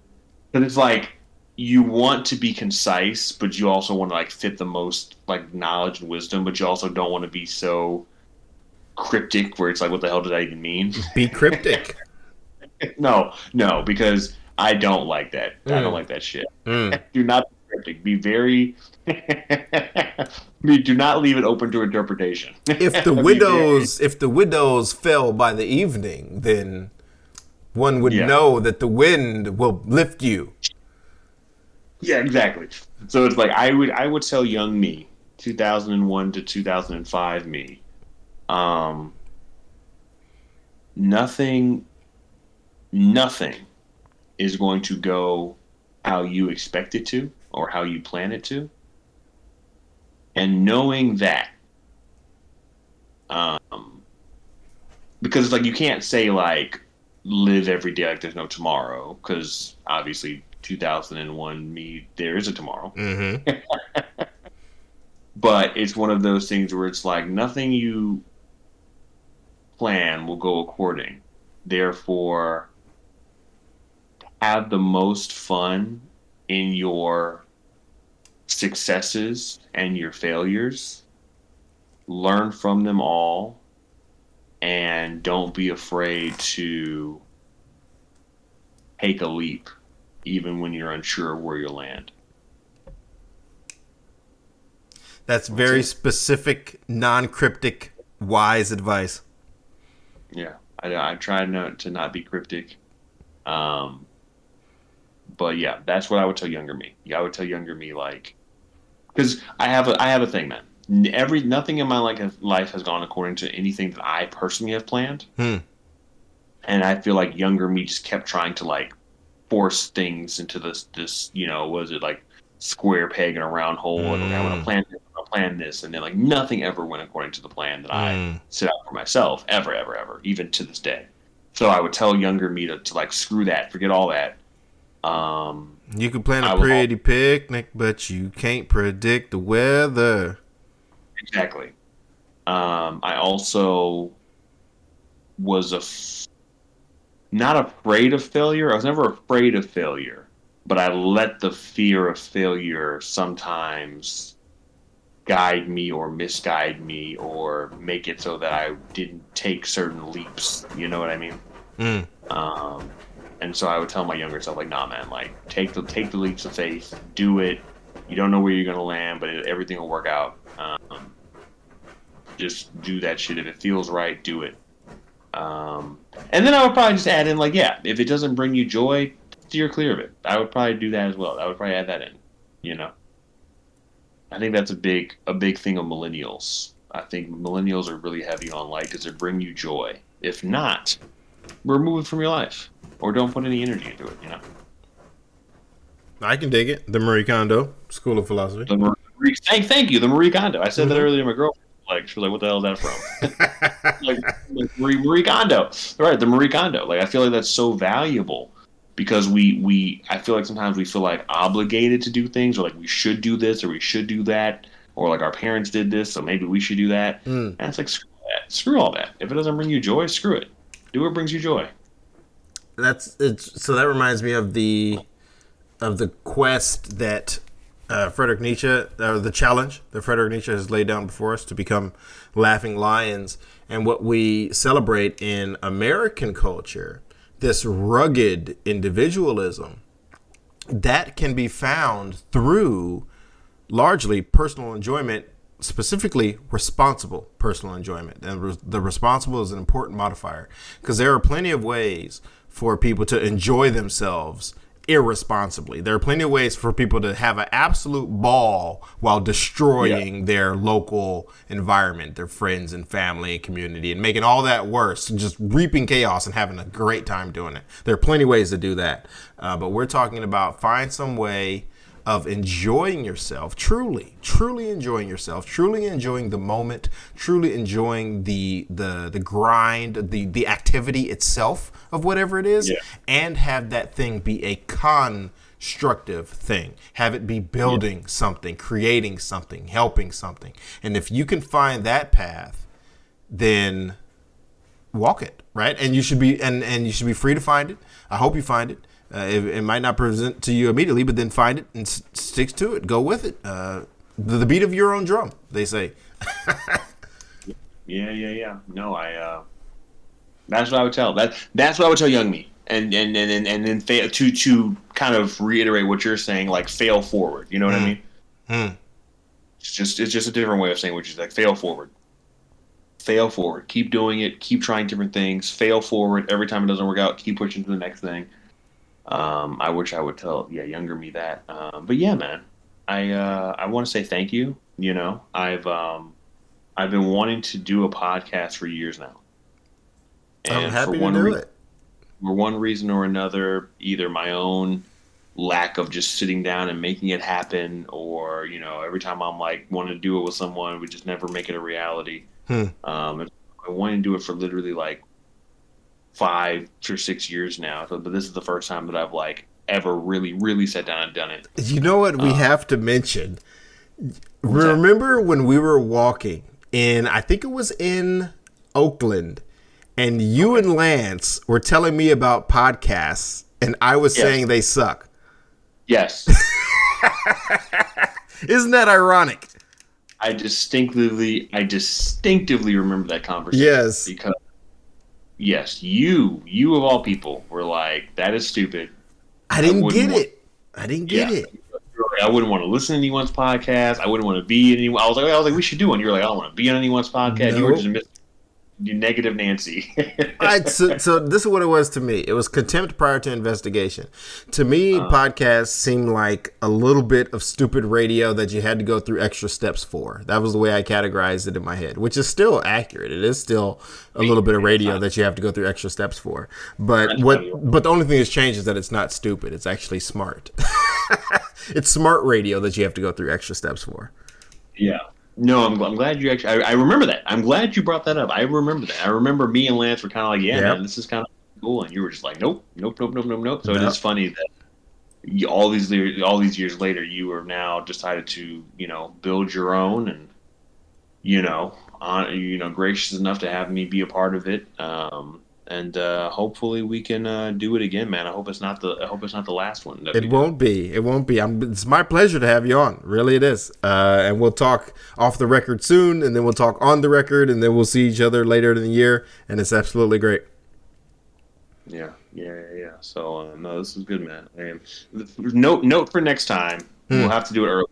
Because it's like you want to be concise, but you also want to like fit the most like knowledge and wisdom, but you also don't want to be so cryptic where it's like, what the hell did that even mean? Be cryptic. no, no, because I don't like that. I Mm. don't like that shit. Mm. Do not be cryptic. Be very. do not leave it open to interpretation. if the very- widows if the widows fell by the evening then one would Yeah. know that the wind will lift you Yeah, exactly. So it's like I would I would tell young me, 2001 to 2005 me, um, nothing, nothing is going to go how you expect it to or how you plan it to, and knowing that, um, because it's like you can't say like live every day like there's no tomorrow because obviously 2001 me there is a tomorrow Mm-hmm. but it's one of those things where it's like nothing you plan will go according therefore have the most fun in your successes and your failures learn from them all and don't be afraid to take a leap even when you're unsure where you'll land That's very it. specific, non-cryptic, wise advice. Yeah, I, I try not to not be cryptic. Um, but yeah, that's what I would tell younger me. Yeah, I would tell younger me like, because I have a I have a thing, man. Every nothing in my life has, life has gone according to anything that I personally have planned, Hmm. and I feel like younger me just kept trying to like force things into this this you know was it like square peg in a round hole? Like, okay, I'm gonna Mm. plan this, gonna plan this, and then like nothing ever went according to the plan that I Mm. set out for myself ever, ever, ever, even to this day. So I would tell younger me to, to like screw that, forget all that. Um, You can plan I a pretty picnic, but you can't predict the weather. exactly. Um, I also was a f- not afraid of failure. I was never afraid of failure, but I let the fear of failure sometimes guide me or misguide me or make it so that I didn't take certain leaps. You know what I mean? Mm. Um, and so I would tell my younger self, like, nah, man, like, take the take the leaps of faith, do it. You don't know where you're gonna land, but it, everything will work out. Um, just do that shit. If it feels right, do it. Um, and then I would probably just add in, like, yeah, if it doesn't bring you joy, steer clear of it. I would probably do that as well. I would probably add that in. You know, I think that's a big a big thing of millennials. I think millennials are really heavy on like, does it bring you joy? If not, remove it from your life or don't put any energy into it. You know, I can dig it. The Marie Kondo School of Philosophy. the Marie, thank, thank you, the Marie Kondo. I said that Mhm. earlier to my girlfriend. Like, she was like, "What the hell is that from?" like, like Marie, Marie Kondo, right? The Marie Kondo. Like, I feel like that's so valuable because we we I feel like sometimes we feel like obligated to do things or like we should do this or we should do that or like our parents did this, so maybe we should do that. Mm. And it's like screw that, screw all that. If it doesn't bring you joy, screw it. Do what brings you joy. That's it's. So that reminds me of the of the quest that uh, Frederick Nietzsche, or the challenge that Frederick Nietzsche has laid down before us to become laughing lions, and what we celebrate in American culture, this rugged individualism that can be found through largely personal enjoyment, specifically responsible personal enjoyment. And re- the responsible is an important modifier because there are plenty of ways for people to enjoy themselves irresponsibly. There are plenty of ways for people to have an absolute ball while destroying their local environment, their friends and family and community, and making all that worse, and just reaping chaos and having a great time doing it. There are plenty of ways to do that. Uh, but we're talking about find some way of enjoying yourself truly truly enjoying yourself truly enjoying the moment truly enjoying the the the grind the the activity itself of whatever it is Yeah. and have that thing be a constructive thing. Have it be building something creating something helping something. And if you can find that path then walk it right? And you should be and and you should be free to find it. I hope you find it uh, it, it might not present to you immediately but then find it and s- sticks to it go with it uh, the, the beat of your own drum they say Yeah, yeah, yeah. No, I. uh That's what I would tell. That that's what I would tell young me, and and and and, and then fail to to kind of reiterate what you're saying, like fail forward. You know what I Mm. mean? Hmm. It's just it's just a different way of saying which is like fail forward. Fail forward. Keep doing it. Keep trying different things. Fail forward. Every time it doesn't work out, keep pushing to the next thing. Um, I wish I would tell yeah younger me that. Um, but yeah, man, I uh, I want to say thank you. You know, I've um, I've been wanting to do a podcast for years now. i'm happy to one do rea- it for one reason or another, either my own lack of just sitting down and making it happen, or you know, every time I'm like wanting to do it with someone, we just never make it a reality. Hmm. Um, I wanted to do it for literally like five or six years now. So, but this is the first time that I've like ever really, really sat down and done it. You know what we uh, have to mention? Remember that? when we were walking in? I think it was in Oakland, and you and Lance were telling me about podcasts, and I was yes. saying they suck. Yes. Isn't that ironic? I distinctively, I distinctively remember that conversation. Yes, because yes, you, you of all people, were like, "That is stupid." I didn't I get want, it. I didn't get yeah. it. I wouldn't want to listen to anyone's podcast. I wouldn't want to be in anyone. I was like, I was like, we should do one. You were like, I don't want to be on anyone's podcast. Nope. You were just you negative Nancy. I, so, so, this is what it was to me. It was contempt prior to investigation. To me, uh, podcasts seemed like a little bit of stupid radio that you had to go through extra steps for. That was the way I categorized it in my head, which is still accurate. It is still a little bit of radio that you have to go through extra steps for. But what? But the only thing that's changed is that it's not stupid. It's actually smart. it's smart radio that you have to go through extra steps for. Yeah. No, I'm, I'm glad you actually. I, I, remember that. I'm glad you brought that up. I remember that. I remember me and Lance were kind of like, "Yeah, yep. man, this is kind of cool," and you were just like, "Nope, nope, nope, nope, nope, nope." So nope. it is funny that you, all these all these years later, you are now decided to you know build your own and you know on you know gracious enough to have me be a part of it. Um, and uh, hopefully we can uh, do it again, man. I hope it's not the I hope it's not the last one. It won't be. It won't be. I'm, it's my pleasure to have you on. Really, it is. Uh, and we'll talk off the record soon, and then we'll talk on the record, and then we'll see each other later in the year, and it's absolutely great. Yeah, yeah, yeah. So uh, no, this is good, man. And note note for next time, hmm. we'll have to do it earlier.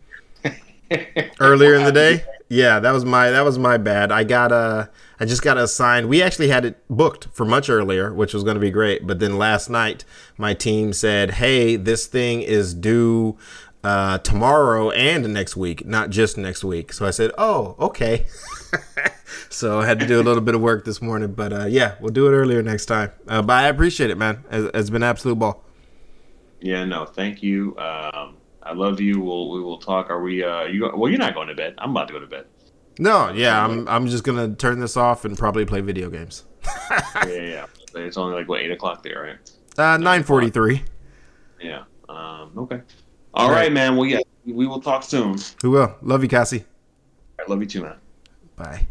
earlier in the day. Yeah, that was my that was my bad. I got a I just got assigned. We actually had it booked for much earlier, which was going to be great. But then last night, my team said, "Hey, this thing is due uh, tomorrow and next week, not just next week." So I said, "Oh, okay." so I had to do a little bit of work this morning, but uh, yeah, we'll do it earlier next time. Uh, but I appreciate it, man. It's, it's been absolute ball. Yeah, no, thank you. Um, I love you. We'll we will talk. Are we? Uh, you well? You're not going to bed. I'm about to go to bed. No, yeah, I'm I'm just gonna turn this off and probably play video games. yeah, yeah. It's only like what eight o'clock there, right? Uh, nine forty three. Yeah. Um. Okay. All right. right, man. Well, yeah, we will talk soon. We will. Love you, Cassie. I love you too, man. Bye.